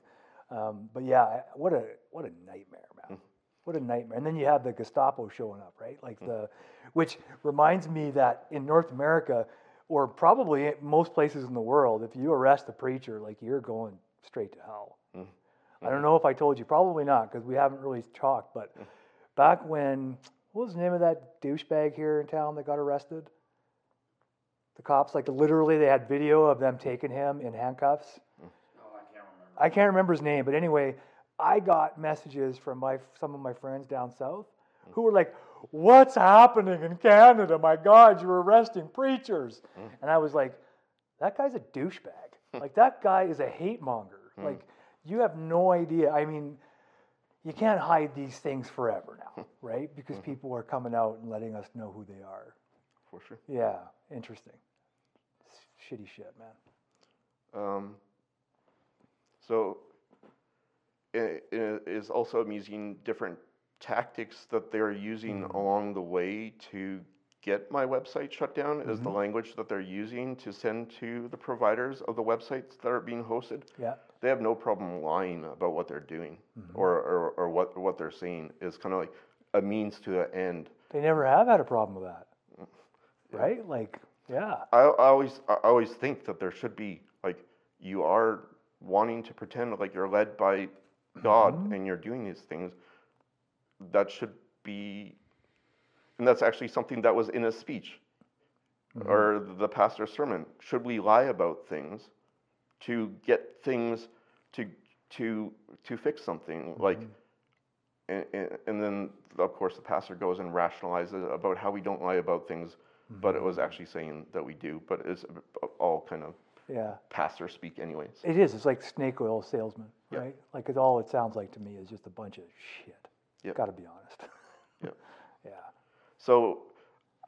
Mm-hmm. Um, but yeah, what a what a nightmare, man. Mm-hmm. What a nightmare. And then you have the Gestapo showing up, right? Like mm-hmm. the, which reminds me that in North America, or probably most places in the world, if you arrest a preacher, like you're going straight to hell. I don't know if I told you, probably not, because we haven't really talked. But mm. back when, what was the name of that douchebag here in town that got arrested? The cops, like literally, they had video of them taking him in handcuffs. Hmm. I can't remember his name, but anyway, I got messages from my some of my friends down south hmm. who were like, "What's happening in Canada? My God, you're arresting preachers!" Hmm. And I was like, "That guy's a douchebag. like that guy is a hate monger. Like you have no idea. I mean." You can't hide these things forever now, right? Because people are coming out and letting us know who they are. For sure. Yeah, interesting. Shitty shit, man. Um, so it, it is also amusing different tactics that they're using mm-hmm. along the way to get my website shut down is the mm-hmm. language that they're using to send to the providers of the websites that are being hosted. Yeah. They have no problem lying about what they're doing mm-hmm. or, or, or what, what they're saying is kind of like a means to an end. They never have had a problem with that. Mm. Right? Like, yeah. I, I always I always think that there should be like you are wanting to pretend like you're led by God mm-hmm. and you're doing these things. That should be, and that's actually something that was in a speech mm-hmm. or the pastor's sermon. Should we lie about things to get things to to to fix something like? Mm-hmm. And, and, and then of course the pastor goes and rationalizes about how we don't lie about things but it was actually saying that we do but it's all kind of Yeah. pastor speak anyways It is. It's like snake oil salesman, Yep. right? Like, it, all it sounds like to me is just a bunch of shit. Yep. Got to be honest. [laughs] Yep. [laughs] yeah. so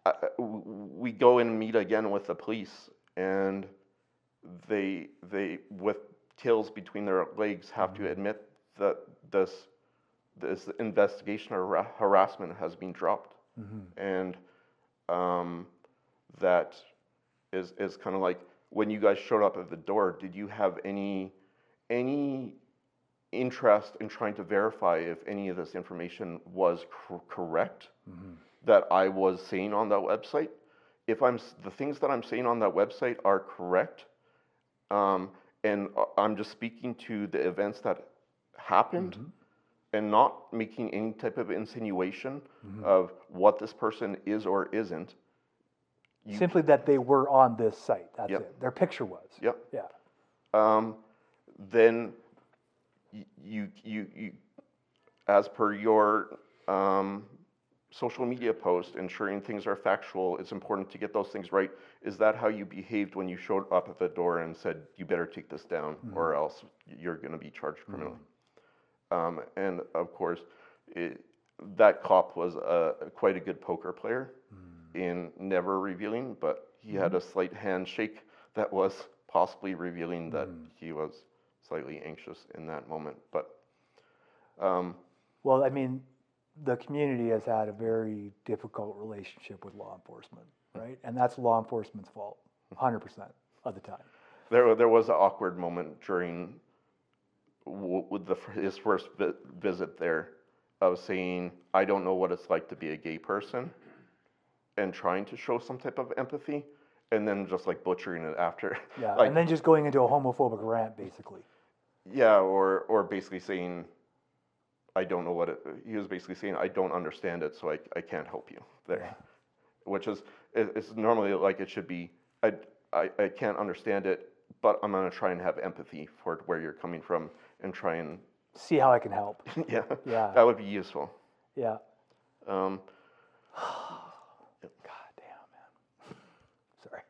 uh, uh we go and meet again with the police and they they with tails between their legs have to mm-hmm. admit that this this investigation or ra- harassment has been dropped mm-hmm. and um, that is is kind of like when you guys showed up at the door did you have any any interest in trying to verify if any of this information was cor- correct? That I was saying on that website. If I'm the things that I'm saying on that website are correct, um, and uh, I'm just speaking to the events that happened, and not making any type of insinuation of what this person is or isn't. Simply that they were on this site. That's Yep. it. Their picture was. Yep. Yeah. um, then you, you, you, as per your um, social media post, ensuring things are factual, it's important to get those things right. Is that how you behaved when you showed up at the door and said, you better take this down or else you're going to be charged criminally? Um, and of course, it, that cop was a, quite a good poker player in never revealing, but he had a slight handshake that was possibly revealing that he was slightly anxious in that moment. But um, Well, I mean, the community has had a very difficult relationship with law enforcement, right? And that's law enforcement's fault, 100% of the time. there, there was an awkward moment during with the, his first vi- visit there of saying, I don't know what it's like to be a gay person and trying to show some type of empathy and then just like butchering it after. [laughs] Yeah. like, and then just going into a homophobic rant, basically. Yeah, or or basically saying, I don't know what it. He was basically saying, I don't understand it, so I, I can't help you there, [laughs] which is it, it's normally like it should be. I, I I can't understand it, but I'm gonna try and have empathy for where you're coming from and try and See how I can help. [laughs] yeah Yeah. that would be useful. Yeah. Um, [sighs] God damn, man. [laughs] Sorry.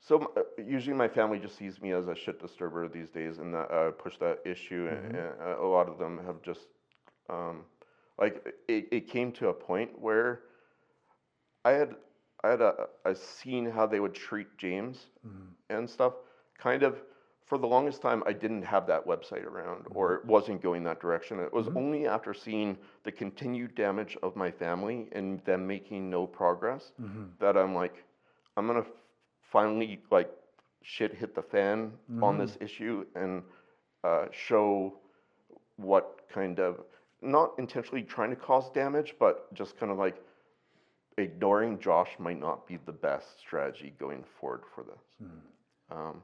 So uh, usually my family just sees me as a shit disturber these days, and that uh, push that issue. And, and uh, a lot of them have just um, like it, it came to a point where I had I had a, a seen how they would treat James and stuff. Kind of for the longest time, I didn't have that website around, or mm-hmm. it wasn't going that direction. It was mm-hmm. only after seeing the continued damage of my family and them making no progress mm-hmm. that I'm like, I'm gonna finally like shit hit the fan on this issue and uh, show what kind of not intentionally trying to cause damage, but just kind of like ignoring Josh might not be the best strategy going forward for this. Um,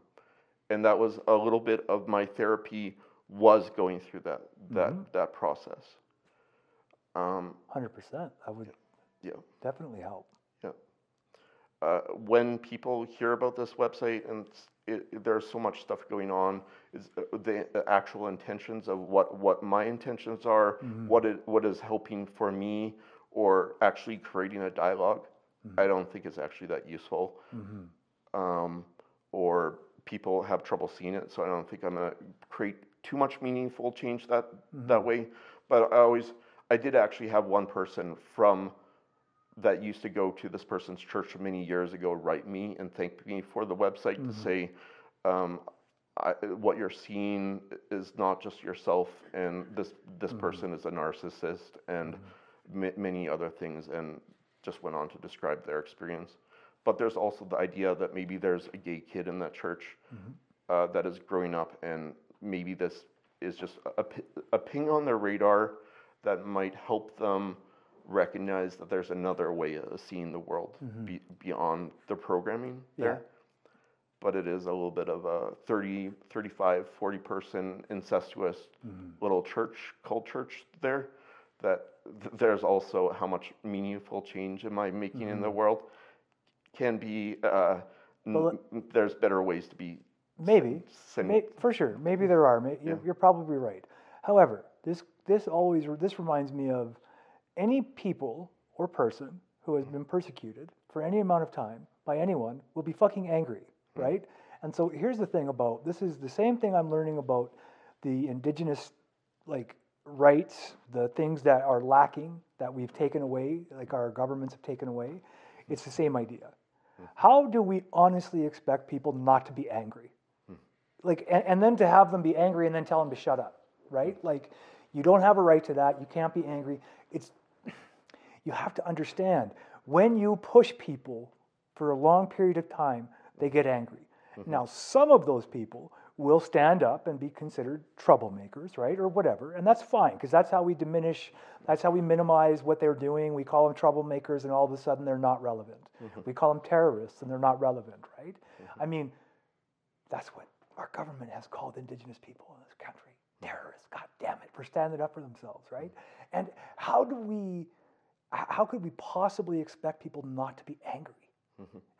and that was a little bit of my therapy was going through that that that process. Um, 100%. That would yeah. definitely help. Yeah. Uh, when people hear about this website and it, it- there's so much stuff going on, is uh, the actual intentions of what, what my intentions are, what it what is helping for me, or actually creating a dialog I don't think it's actually that useful. Um, or people have trouble seeing it, so I don't think I'm gonna create too much meaningful change that mm-hmm. that way. But I always, I did actually have one person from that used to go to this person's church many years ago write me and thank me for the website to mm-hmm. say, um, I, what you're seeing is not just yourself, and this this mm-hmm. person is a narcissist, and ma- many other things, and just went on to describe their experience. But there's also the idea that maybe there's a gay kid in that church mm-hmm. uh, that is growing up, and maybe this is just a, a ping on their radar that might help them recognize that there's another way of seeing the world mm-hmm. be, beyond the programming there. But it is a little bit of a 30, 35, 40 person incestuous mm-hmm. little church cult church there. That th- there's also how much meaningful change am I making in the world can be. Uh, n- there's better ways to be. Maybe, sen- may, for sure. Maybe mm-hmm. there are. May, you're, you're probably right. However, this this always this reminds me of any people or person who has mm-hmm. been persecuted for any amount of time by anyone will be fucking angry, mm-hmm. right? And so here's the thing about this is the same thing I'm learning about the indigenous like rights, the things that are lacking that we've taken away, like our governments have taken away. It's the same idea. How do we honestly expect people not to be angry? Hmm. like and, and then to have them be angry and then tell them to shut up right? Hmm. Like you don't have a right to that. You can't be angry. It's you have to understand when you push people for a long period of time they get angry. Mm-hmm. Now some of those people will stand up and be considered troublemakers right or whatever and that's fine because that's how we diminish that's how we minimize what they're doing. We call them troublemakers and all of a sudden they're not relevant. Mm-hmm. We call them terrorists and they're not relevant right? Mm-hmm. I mean that's what our government has called indigenous people in this country terrorists. God damn it, for standing up for themselves, right? Mm-hmm. And how do we, how could we possibly expect people not to be angry?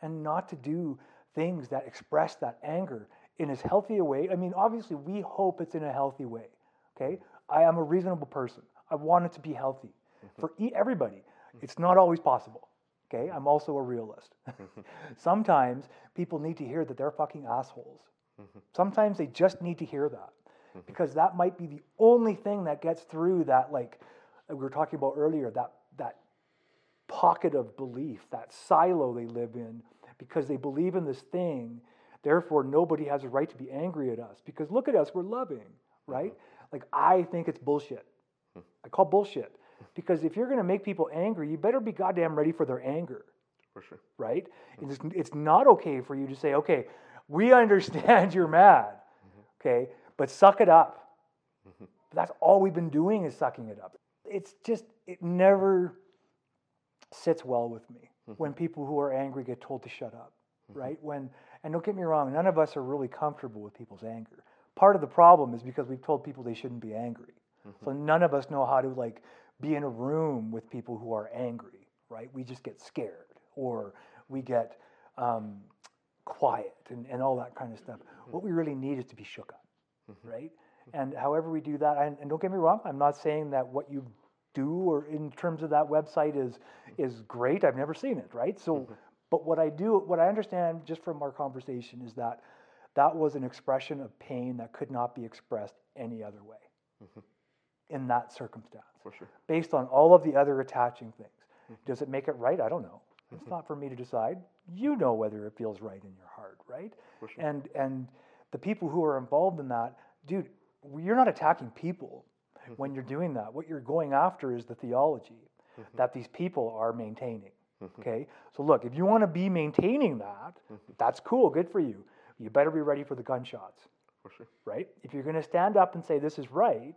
And not to do things that express that anger in as healthy a way? I mean, obviously, we hope it's in a healthy way, okay? I am a reasonable person. I want it to be healthy mm-hmm. for e- everybody. It's not always possible. Okay, I'm also a realist. [laughs] Sometimes people need to hear that they're fucking assholes. Mm-hmm. Sometimes they just need to hear that mm-hmm. because that might be the only thing that gets through that, like uh, we were talking about earlier, that that pocket of belief, that silo they live in, because they believe in this thing. Therefore, nobody has a right to be angry at us because look at us, we're loving, mm-hmm. right? Like I think it's bullshit. Hmm. I call bullshit because if you're going to make people angry, you better be goddamn ready for their anger For sure. right? Mm-hmm. It's, it's not okay for you to say, okay, we [laughs] understand you're mad, mm-hmm. okay, but suck it up. That's all we've been doing is sucking it up. It's just, it never sits well with me when people who are angry get told to shut up, right? When, and don't get me wrong, none of us are really comfortable with people's anger. Part of the problem is because we've told people they shouldn't be angry. Mm-hmm. So none of us know how to like be in a room with people who are angry, right? We just get scared or we get um, quiet and, and all that kind of stuff. Mm-hmm. What we really need is to be shook up, mm-hmm. right? And however we do that, and, and don't get me wrong, I'm not saying that what you do or in terms of that website is is great. I've never seen it, right? So, but what I do, what I understand just from our conversation is that that was an expression of pain that could not be expressed any other way mm-hmm. in that circumstance For sure. based on all of the other attaching things. Mm-hmm. Does it make it right? I don't know. It's mm-hmm. not for me to decide. You know whether it feels right in your heart, right? For sure. And and the people who are involved in that, dude, you're not attacking people when you're doing that. What you're going after is the theology that these people are maintaining. Mm-hmm. Okay? So look, if you want to be maintaining that, mm-hmm. that's cool, good for you. You better be ready for the gunshots For sure. right? If you're going to stand up and say this is right,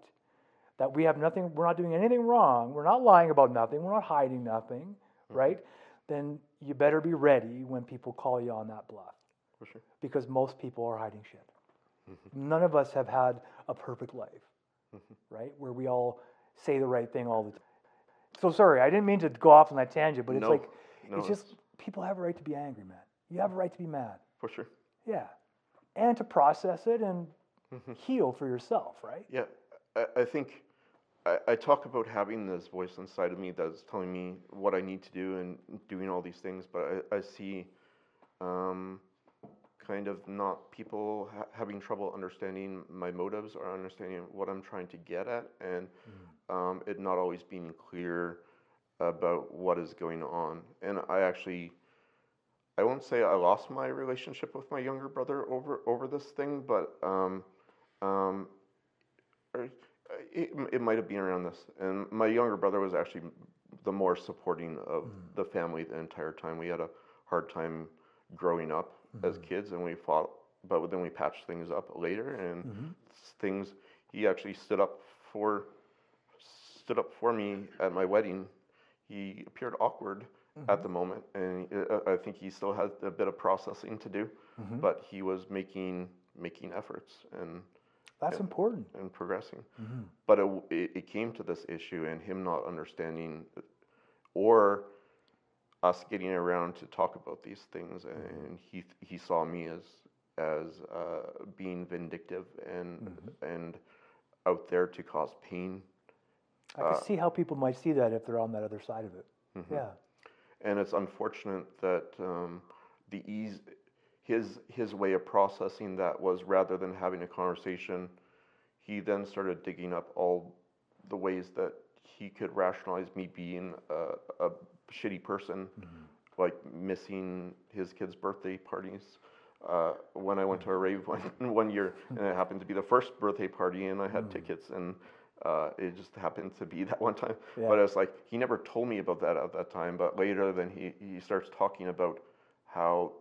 that we have nothing, we're not doing anything wrong, we're not lying about nothing, we're not hiding nothing, mm-hmm. right? Then you better be ready when people call you on that bluff For sure. because most people are hiding shit. None of us have had a perfect life, right? Where we all say the right thing all the time. So sorry, I didn't mean to go off on that tangent, but it's No, like, no, it's just people have a right to be angry, man. You have a right to be mad. For sure. Yeah. And to process it and heal for yourself, right? Yeah, I, I think I, I talk about having this voice inside of me that's telling me what I need to do and doing all these things, but I, I see um, kind of not people ha- having trouble understanding my motives or understanding what I'm trying to get at, and um, it not always being clear about what is going on. And I actually. I won't say I lost my relationship with my younger brother over over this thing, but um, um, uh, it, it might have been around this. And my younger brother was actually the the more supporting of the family the entire time. We had a hard time growing up as mm-hmm. kids, and we fought, but then we patched things up later, and mm-hmm. s- things. He actually stood up for stood up for me at my wedding. He appeared awkward at mm-hmm. the moment, and uh, I think he still has a bit of processing to do, but he was making making efforts and That's important. and progressing. But it, w- it, it came to this issue and him not understanding or us getting around to talk about these things. And he, he saw me as, as uh, being vindictive and, and out there to cause pain. I Uh, can see how people might see that if they're on that other side of it. Mm-hmm. Yeah. And it's unfortunate that um, the ease, his his way of processing that was rather than having a conversation, he then started digging up all the ways that he could rationalize me being a, a shitty person, like missing his kids' birthday parties. Uh, when I went to a rave one, [laughs] one year, and it happened to be the first birthday party, and I had tickets, and uh, it just happened to be [laughs] that one time. Yeah. But was like he never told me about that at that time. But later, then he, he starts talking about how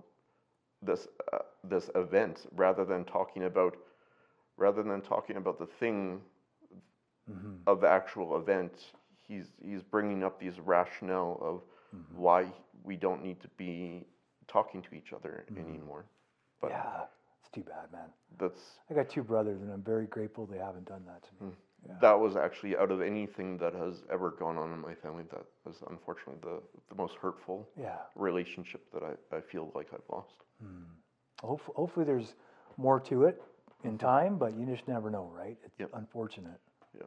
this uh, this event, rather than talking about rather than talking about the thing of the actual event, he's he's bringing up these rationale of mm-hmm. why we don't need to be talking to each other mm-hmm. anymore. But Yeah. It's too bad, man. that's I got two brothers, and I'm very grateful they haven't done that to me. Hmm. that was actually out of anything that has ever gone on in my family. That was unfortunately the the most hurtful Yeah. relationship that I, I feel like I've lost. Hmm. Hopefully, hopefully there's more to it in hmm. time, but you just never know, right? It's Yep. unfortunate. Yeah.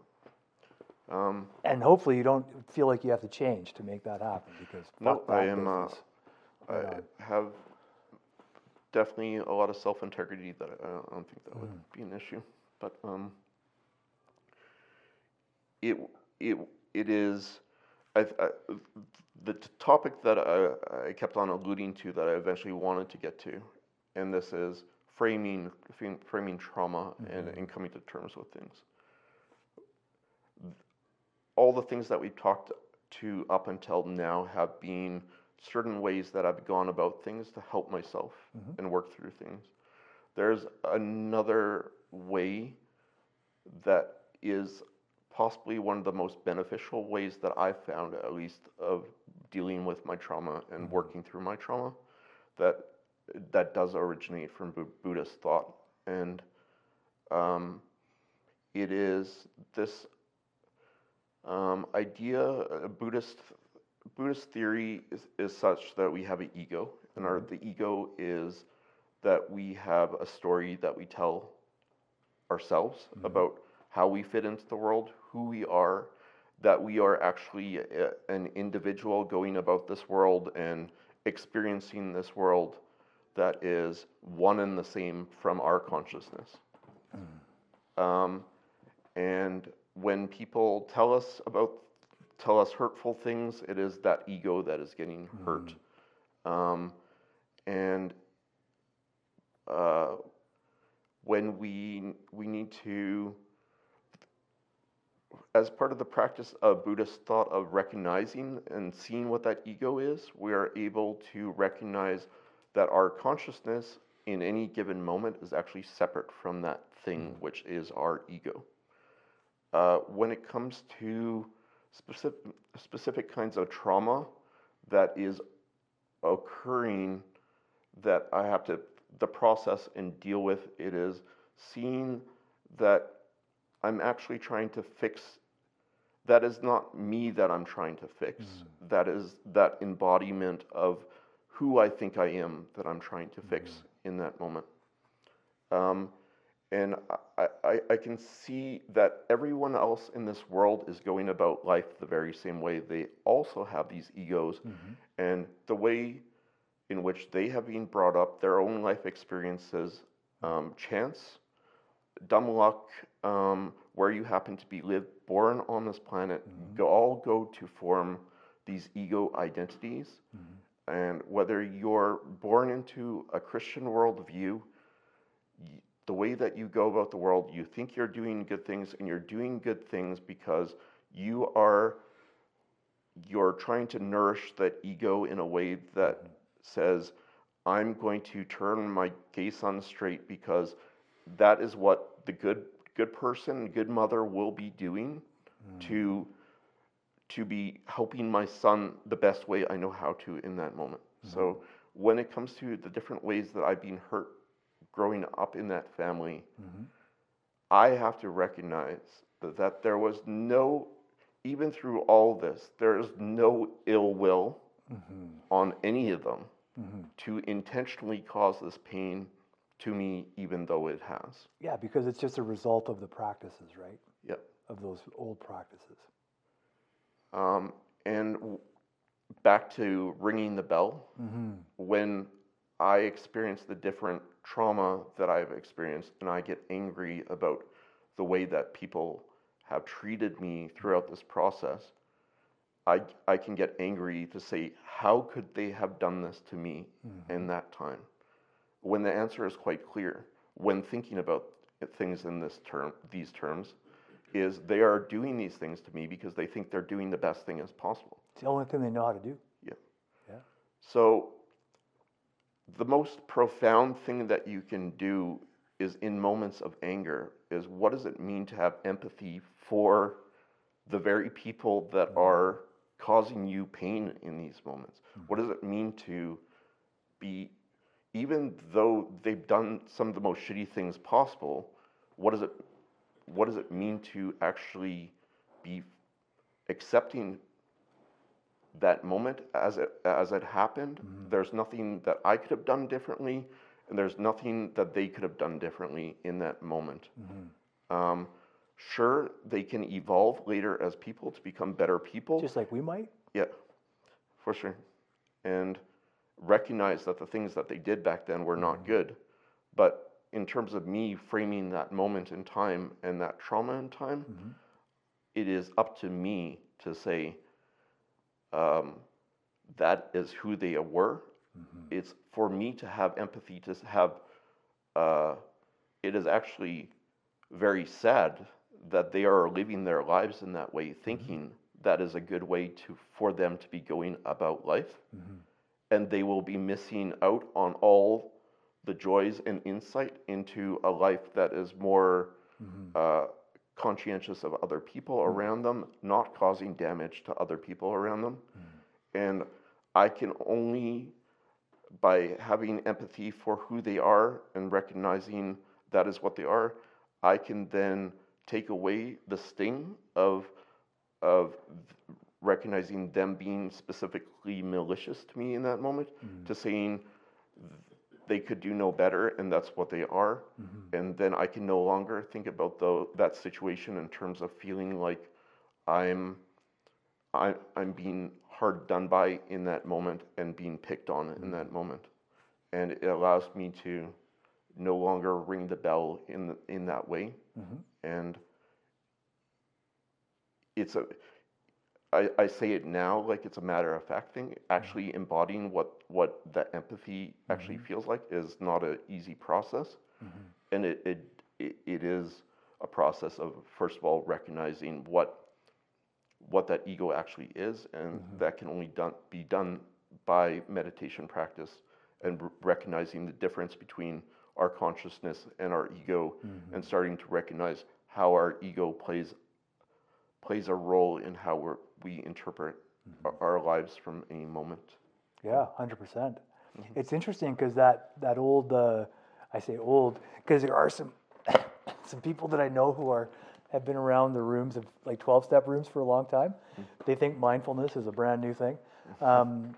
Um, And hopefully you don't feel like you have to change to make that happen because No, I am, uh. I have definitely a lot of self integrity that I, I don't think that would be an issue. But um, it it it is. I, I, the t- topic that I, I kept on alluding to that I eventually wanted to get to, and this is framing framing trauma and, and coming to terms with things. All the things that we've talked to up until now have been certain ways that I've gone about things to help myself and work through things. There's another way that is possibly one of the most beneficial ways that I've found, at least, of dealing with my trauma and working through my trauma. That that does originate from Bu- Buddhist thought, and um, it is this um, idea. uh, Buddhist Buddhist theory is, is such that we have an ego, and our the ego is that we have a story that we tell ourselves about how we fit into the world, who we are, that we are actually a, an individual going about this world and experiencing this world that is one and the same from our consciousness. Um, and when people tell us about, tell us hurtful things, it is that ego that is getting hurt. Um, and uh, when we we need to as part of the practice of buddhist thought of recognizing and seeing what that ego is we are able to recognize that our consciousness in any given moment is actually separate from that thing which is our ego uh, when it comes to specific, specific kinds of trauma that is occurring that I have to the process and deal with it is seeing that I'm actually trying to fix that is not me that I'm trying to fix. That is that embodiment of who I think I am that I'm trying to fix in that moment. Um, and I, I, I can see that everyone else in this world is going about life the very same way. They also have these egos, and the way in which they have been brought up, their own life experiences, um, chance, dumb luck, um, where you happen to be lived, born on this planet, go, all go to form these ego identities. And whether you're born into a Christian worldview, the way that you go about the world, you think you're doing good things, and you're doing good things because you are you're trying to nourish that ego in a way that says, I'm going to turn my gay son straight because that is what the good good person, good mother will be doing mm. to to be helping my son the best way I know how to in that moment. So mm-hmm. when it comes to the different ways that I've been hurt growing up in that family, mm-hmm. I have to recognize that, that there was no, even through all this, there is no ill will mm-hmm. on any of them mm-hmm. to intentionally cause this pain to me, even though it has. Yeah, because it's just a result of the practices, right? Yep. Of those old practices. Um, and w- back to ringing the bell, when I experienced the different trauma that I've experienced and I get angry about the way that people have treated me throughout this process, I, I can get angry to say, how could they have done this to me mm-hmm. in that time? When the answer is quite clear, when thinking about things in this term, these terms, is they are doing these things to me because they think they're doing the best thing as possible. It's the only thing they know how to do. Yeah. Yeah. So the most profound thing that you can do is in moments of anger is what does it mean to have empathy for the very people that mm-hmm. are causing you pain in these moments? Mm-hmm. What does it mean to be even though they've done some of the most shitty things possible, what does it what does it mean to actually be accepting that moment as it as it happened. Mm-hmm. There's nothing that I could have done differently, and there's nothing that they could have done differently in that moment. Mm-hmm. Um, sure, they can evolve later as people to become better people. Just like we might. Yeah, for sure. And recognize that the things that they did back then were not mm-hmm. good. But in terms of me framing that moment in time and that trauma in time, it is up to me to say, um, that is who they were. It's for me to have empathy, to have, uh, it is actually very sad that they are living their lives in that way, thinking that is a good way to for them to be going about life, and they will be missing out on all the joys and insight into a life that is more uh, conscientious of other people hmm. around them, not causing damage to other people around them, hmm. and I can only by having empathy for who they are and recognizing that is what they are, I can then take away the sting of of recognizing them being specifically malicious to me in that moment, hmm. to saying they could do no better and that's what they are, mm-hmm. and then I can no longer think about the, that situation in terms of feeling like I'm I, I'm being hard done by in that moment and being picked on in mm-hmm. that moment. And it allows me to no longer ring the bell in, the, in that way. Mm-hmm. And it's a, I, I say it now like it's a matter of fact thing. Actually mm-hmm. embodying what, what that empathy actually mm-hmm. feels like is not an easy process. Mm-hmm. And it, it, it, is a process of, first of all, recognizing what what that ego actually is, and that can only done, be done by meditation practice and r- recognizing the difference between our consciousness and our ego, and starting to recognize how our ego plays plays a role in how we're, we interpret our, our lives from any moment. Yeah, hundred percent. It's interesting because that that old, uh, I say old, because there are some [coughs] some people that I know who are have been around the rooms of like twelve step rooms for a long time. They think mindfulness is a brand new thing, um,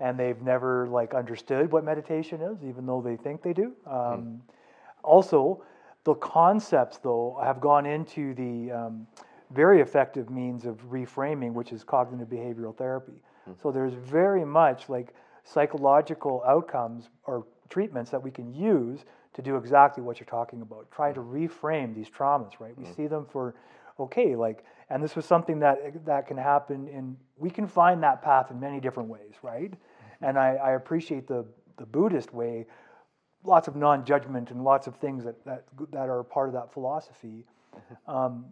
and they've never like understood what meditation is, even though they think they do. Um, Also, the concepts though have gone into the um, very effective means of reframing, which is cognitive behavioral therapy. Hmm. So there's very much like psychological outcomes or treatments that we can use to do exactly what you're talking about, trying to hmm. reframe these traumas, right? We hmm. see them for okay, like and this was something that that can happen in we can find that path in many different ways, right? Mm-hmm. And I, I appreciate the the Buddhist way, lots of non-judgment and lots of things that that that are part of that philosophy. Mm-hmm. Um,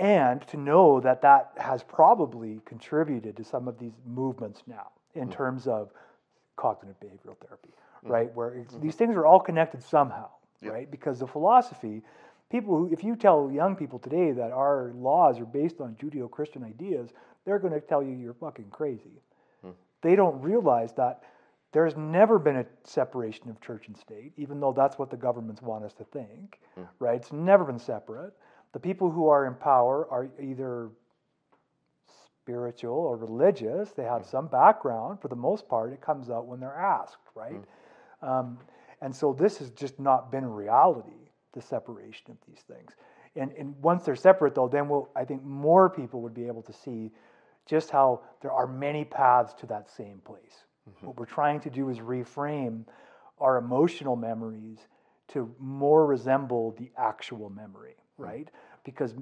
and to know that that has probably contributed to some of these movements now in Mm-hmm. terms of cognitive behavioral therapy, right? Where it's, these things are all connected somehow, Mm-hmm. Right? Because the philosophy, people who, if you tell young people today that our laws are based on Judeo Christian ideas, they're going to tell you you're fucking crazy. Hmm. They don't realize that there's never been a separation of church and state, even though that's what the governments want us to think, Hmm. right? It's never been separate. The people who are in power are either spiritual or religious. They have mm. some background. For the most part, it comes out when they're asked, right? Mm. Um, and so this has just not been a reality, the separation of these things. And, and once they're separate, though, then we'll, I think more people would be able to see just how there are many paths to that same place. Mm-hmm. What we're trying to do is reframe our emotional memories to more resemble the actual memory, Mm-hmm. right? Because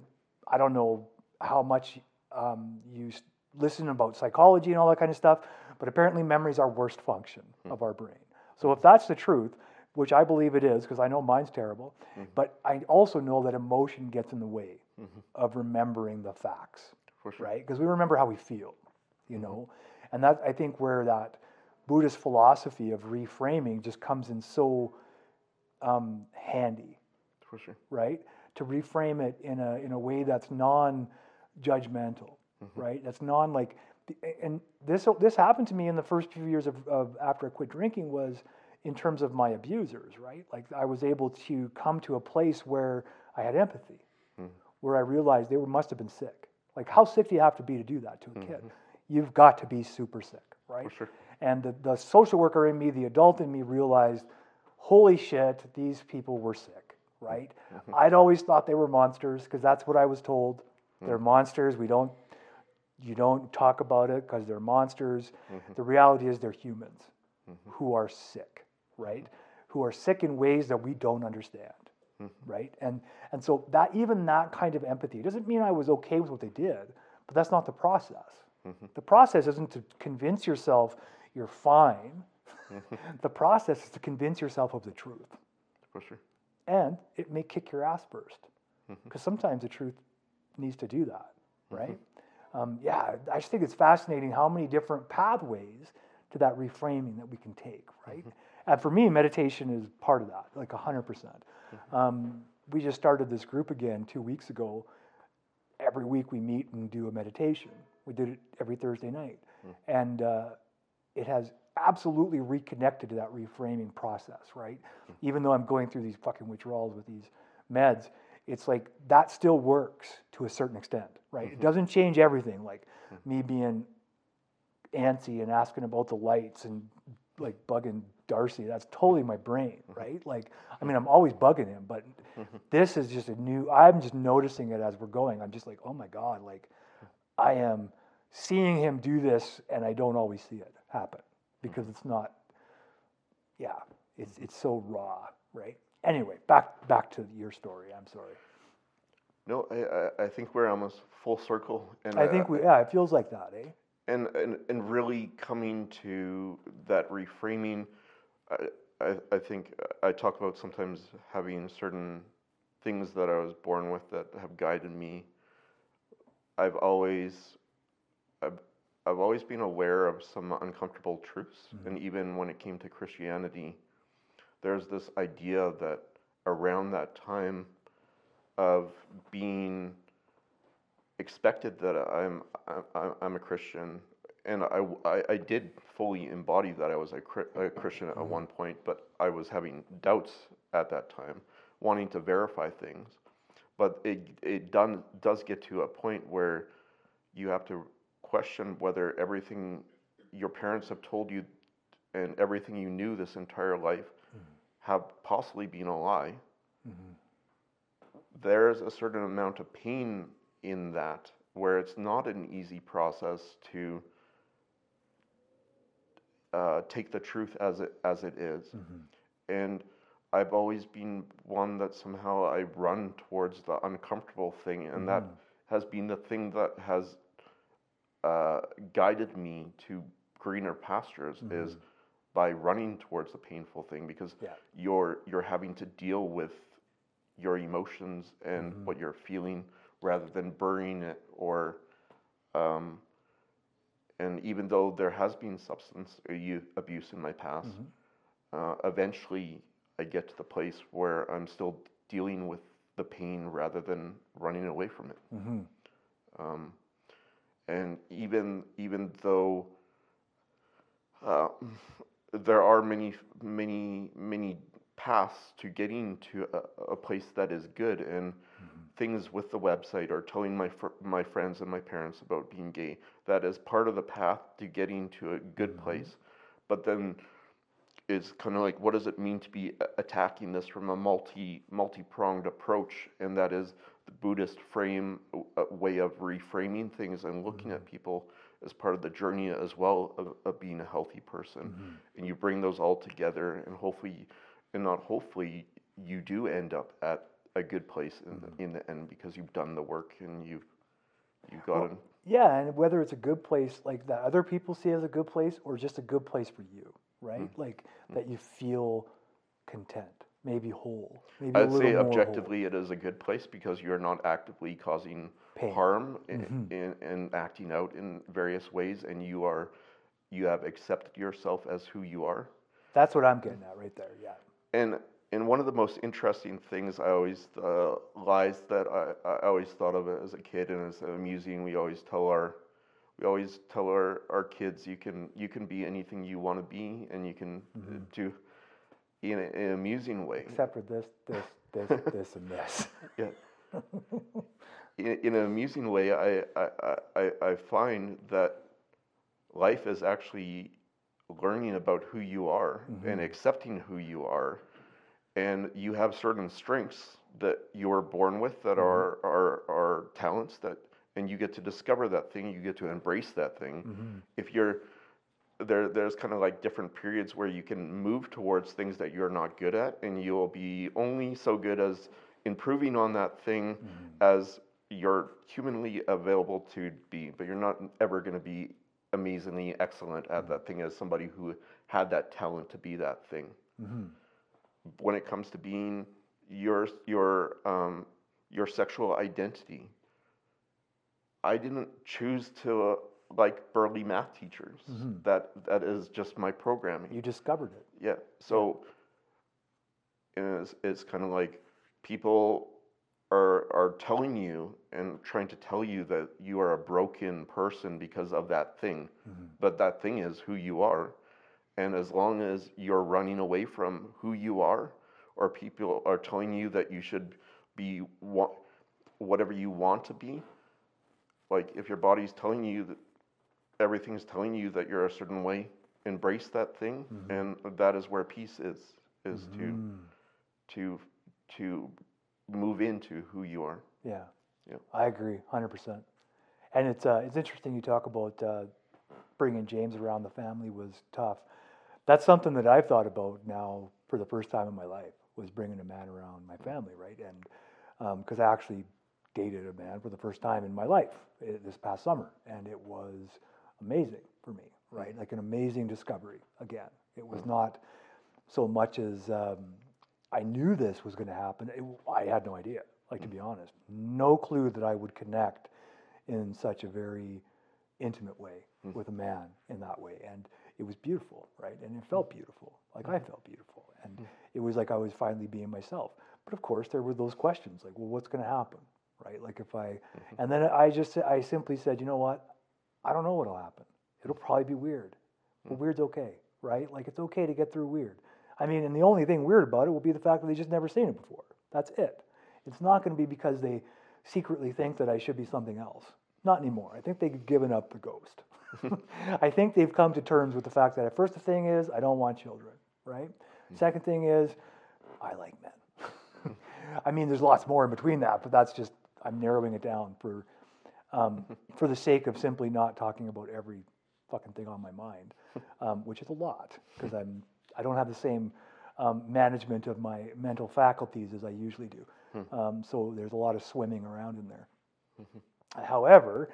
I don't know how much um, you listen about psychology and all that kind of stuff, but apparently memory is our worst function hmm. of our brain. So if that's the truth, which I believe it is, because I know mine's terrible, hmm. but I also know that emotion gets in the way mm-hmm. of remembering the facts, For sure. right? Because we remember how we feel, you mm-hmm. know, and that I think where that Buddhist philosophy of reframing just comes in so um, handy For sure. right? To reframe it in a in a way that's non-judgmental, mm-hmm. right? That's non like, and this this happened to me in the first few years of, of after I quit drinking was in terms of my abusers, right? Like I was able to come to a place where I had empathy, mm-hmm. where I realized they were, must have been sick. Like how sick do you have to be to do that to a mm-hmm. kid? You've got to be super sick, right? For sure. And the, the social worker in me, the adult in me realized, holy shit, these people were sick, right? Mm-hmm. I'd always thought they were monsters because that's what I was told. Mm. They're monsters. We don't, you don't talk about it because they're monsters. Mm-hmm. The reality is they're humans mm-hmm. who are sick, right? Who are sick in ways that we don't understand, right? And and so that even that kind of empathy doesn't mean I was okay with what they did, but that's not the process. The process isn't to convince yourself you're fine. [laughs] the process is to convince yourself of the truth. For sure. And it may kick your ass first. Because sometimes the truth needs to do that, right? Um, yeah, I just think it's fascinating how many different pathways to that reframing that we can take, right? And for me, meditation is part of that, like 100%. percent Um, we just started this group again two weeks ago. Every week we meet and do a meditation. We did it every Thursday night. And uh, it has absolutely reconnected to that reframing process, right? Mm-hmm. Even though I'm going through these fucking withdrawals with these meds, it's like that still works to a certain extent, right? It mm-hmm. doesn't change everything. Like mm-hmm. me being antsy and asking about the lights and like bugging Darcy, that's totally my brain, right? Like, I mean, I'm always bugging him, but this is just a new, I'm just noticing it as we're going. I'm just like, oh my God, like, mm. I am seeing him do this and I don't always see it happen because it's not, yeah, it's, it's so raw, right? Anyway, back, back to your story. I'm sorry. No, I, I, think we're almost full circle. And I think we, yeah, it feels like that, eh? and, and and really coming to that reframing I, I, I think I talk about sometimes having certain things that I was born with that have guided me. I've always I've, always been aware of some uncomfortable truths, mm-hmm. and even when it came to Christianity, there's this idea that around that time of being expected that I'm I'm, I'm a Christian, and I, I, I did fully embody that I was a, a Christian at mm-hmm. one point, but I was having doubts at that time, wanting to verify things. But it it done does get to a point where you have to question whether everything your parents have told you and everything you knew this entire life mm-hmm. have possibly been a lie. Mm-hmm. There's a certain amount of pain in that where it's not an easy process to uh, take the truth as it as it is. Mm-hmm. and I've always been one that somehow I run towards the uncomfortable thing, and that mm. has been the thing that has uh, guided me to greener pastures is by running towards the painful thing because Yeah. you're you're having to deal with your emotions and what you're feeling rather than burying it or um, and even though there has been substance abu- abuse in my past uh, eventually i get to the place where i'm still dealing with the pain rather than running away from it. Hmm um, and even even though uh, there are many many many paths to getting to a, a place that is good. And things with the website or telling my fr- my friends and my parents about being gay. That is part of the path to getting to a good place. But then it's kind of like what does it mean to be attacking this from a multi multi-pronged approach? And that is the buddhist frame uh, way of reframing things and looking at people as part of the journey as well of, of being a healthy person. And you bring those all together and hopefully and not hopefully you do end up at a good place in, the, in the end because you've done the work and you've you've gotten Yeah, and whether it's a good place like that other people see as a good place or just a good place for you, right? Hmm. Like that you feel content, maybe whole, maybe a I'd little say more whole. objectively it is a good place because you're not actively causing Pain. Mm-hmm. harm in, in, in acting out in various ways and you are you have accepted yourself as who you are That's what I'm getting at right there. Yeah. and and one of the most interesting things I always uh, lies that I, I always thought of as a kid and as amusing we always tell our we always tell our, our kids you can you can be anything you want to be and you can Mm-hmm. uh, do in, a, in an amusing way. Except for this, this, this, [laughs] this, and this. yeah. In, in an amusing way I, I, I, I find that life is actually learning about who you are and mm-hmm. accepting who you are. And you have certain strengths that you are born with that mm-hmm. are, are are talents that and you get to discover that thing you get to embrace that thing. Mm-hmm. If you're there there's kind of like different periods where you can move towards things that you're not good at and you will be only so good as improving on that thing mm-hmm. as you're humanly available to be but you're not ever going to be amazingly excellent at mm-hmm. that thing as somebody who had that talent to be that thing. Mm-hmm. When it comes to being your your um, your sexual identity. I didn't choose to like burly math teachers. Mm-hmm. That that is just my programming. You discovered it. Yeah. So it's, it's kind of like people are are telling you and trying to tell you that you are a broken person because of that thing. Mm-hmm. But that thing is who you are. And as long as you're running away from who you are, or people are telling you that you should be wha- whatever you want to be, like if your body's telling you that everything's telling you that you're a certain way, embrace that thing, and that is where peace is. Is to to to move into who you are. Yeah. Yep. I agree, hundred percent. And it's uh, it's interesting you talk about uh, bringing James around the family was tough. That's something that I've thought about now for the first time in my life was bringing a man around my family, right? And because I actually dated a man for the first time in my life eh, this past summer, and it was amazing for me, right? Like an amazing discovery. Again, it was not so much as um, I knew this was going to happen. It, I had no idea, like to be mm-hmm. honest, no clue that I would connect in such a very intimate way mm-hmm. with a man in that way. And it was beautiful, right? And it felt mm-hmm. beautiful, like I felt beautiful. And it was like I was finally being myself. But of course, there were those questions like, well, what's going to happen, right? Like if I, and then I just, I simply said, you know what? I don't know what'll happen. It'll probably be weird. But hmm. weird's okay, right? Like it's okay to get through weird. I mean, and the only thing weird about it will be the fact that they just never seen it before. That's it. It's not going to be because they secretly think that I should be something else. Not anymore. I think they've given up the ghost. [laughs] [laughs] I think they've come to terms with the fact that first the thing is I don't want children, right? Hmm. Second thing is I like men. [laughs] I mean, there's lots more in between that, but that's just I'm narrowing it down for um, [laughs] for the sake of simply not talking about every fucking thing on my mind, [laughs] um, which is a lot because I'm I don't have the same um, management of my mental faculties as I usually do. Um, so there's a lot of swimming around in there. However,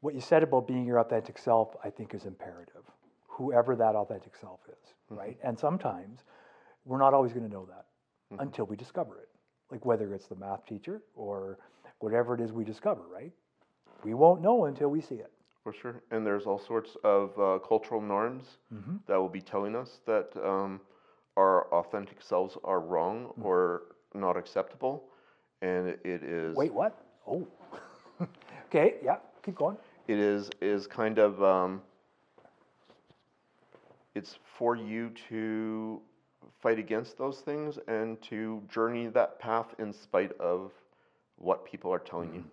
what you said about being your authentic self, I think, is imperative. Whoever that authentic self is, right? And sometimes we're not always going to know that until we discover it. Like whether it's the math teacher or whatever it is we discover, right? We won't know until we see it. For sure. And there's all sorts of uh, cultural norms that will be telling us that um, our authentic selves are wrong or not acceptable. And it is Wait, what? Oh. [laughs] okay, yeah, keep going. it is is kind of um, it's for you to fight against those things and to journey that path in spite of what people are telling you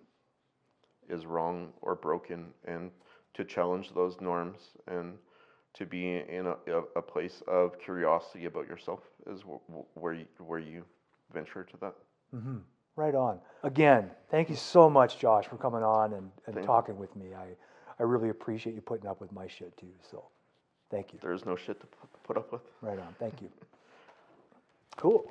is wrong or broken and to challenge those norms and to be in a, a, place of curiosity about yourself is where you, where you venture to that. Mm-hmm. Right on. Again, thank you so much, Josh, for coming on and, and Thank- talking with me. I, I really appreciate you putting up with my shit too. So thank you. There's no shit to put up with. Right on. Thank you. [laughs] Cool.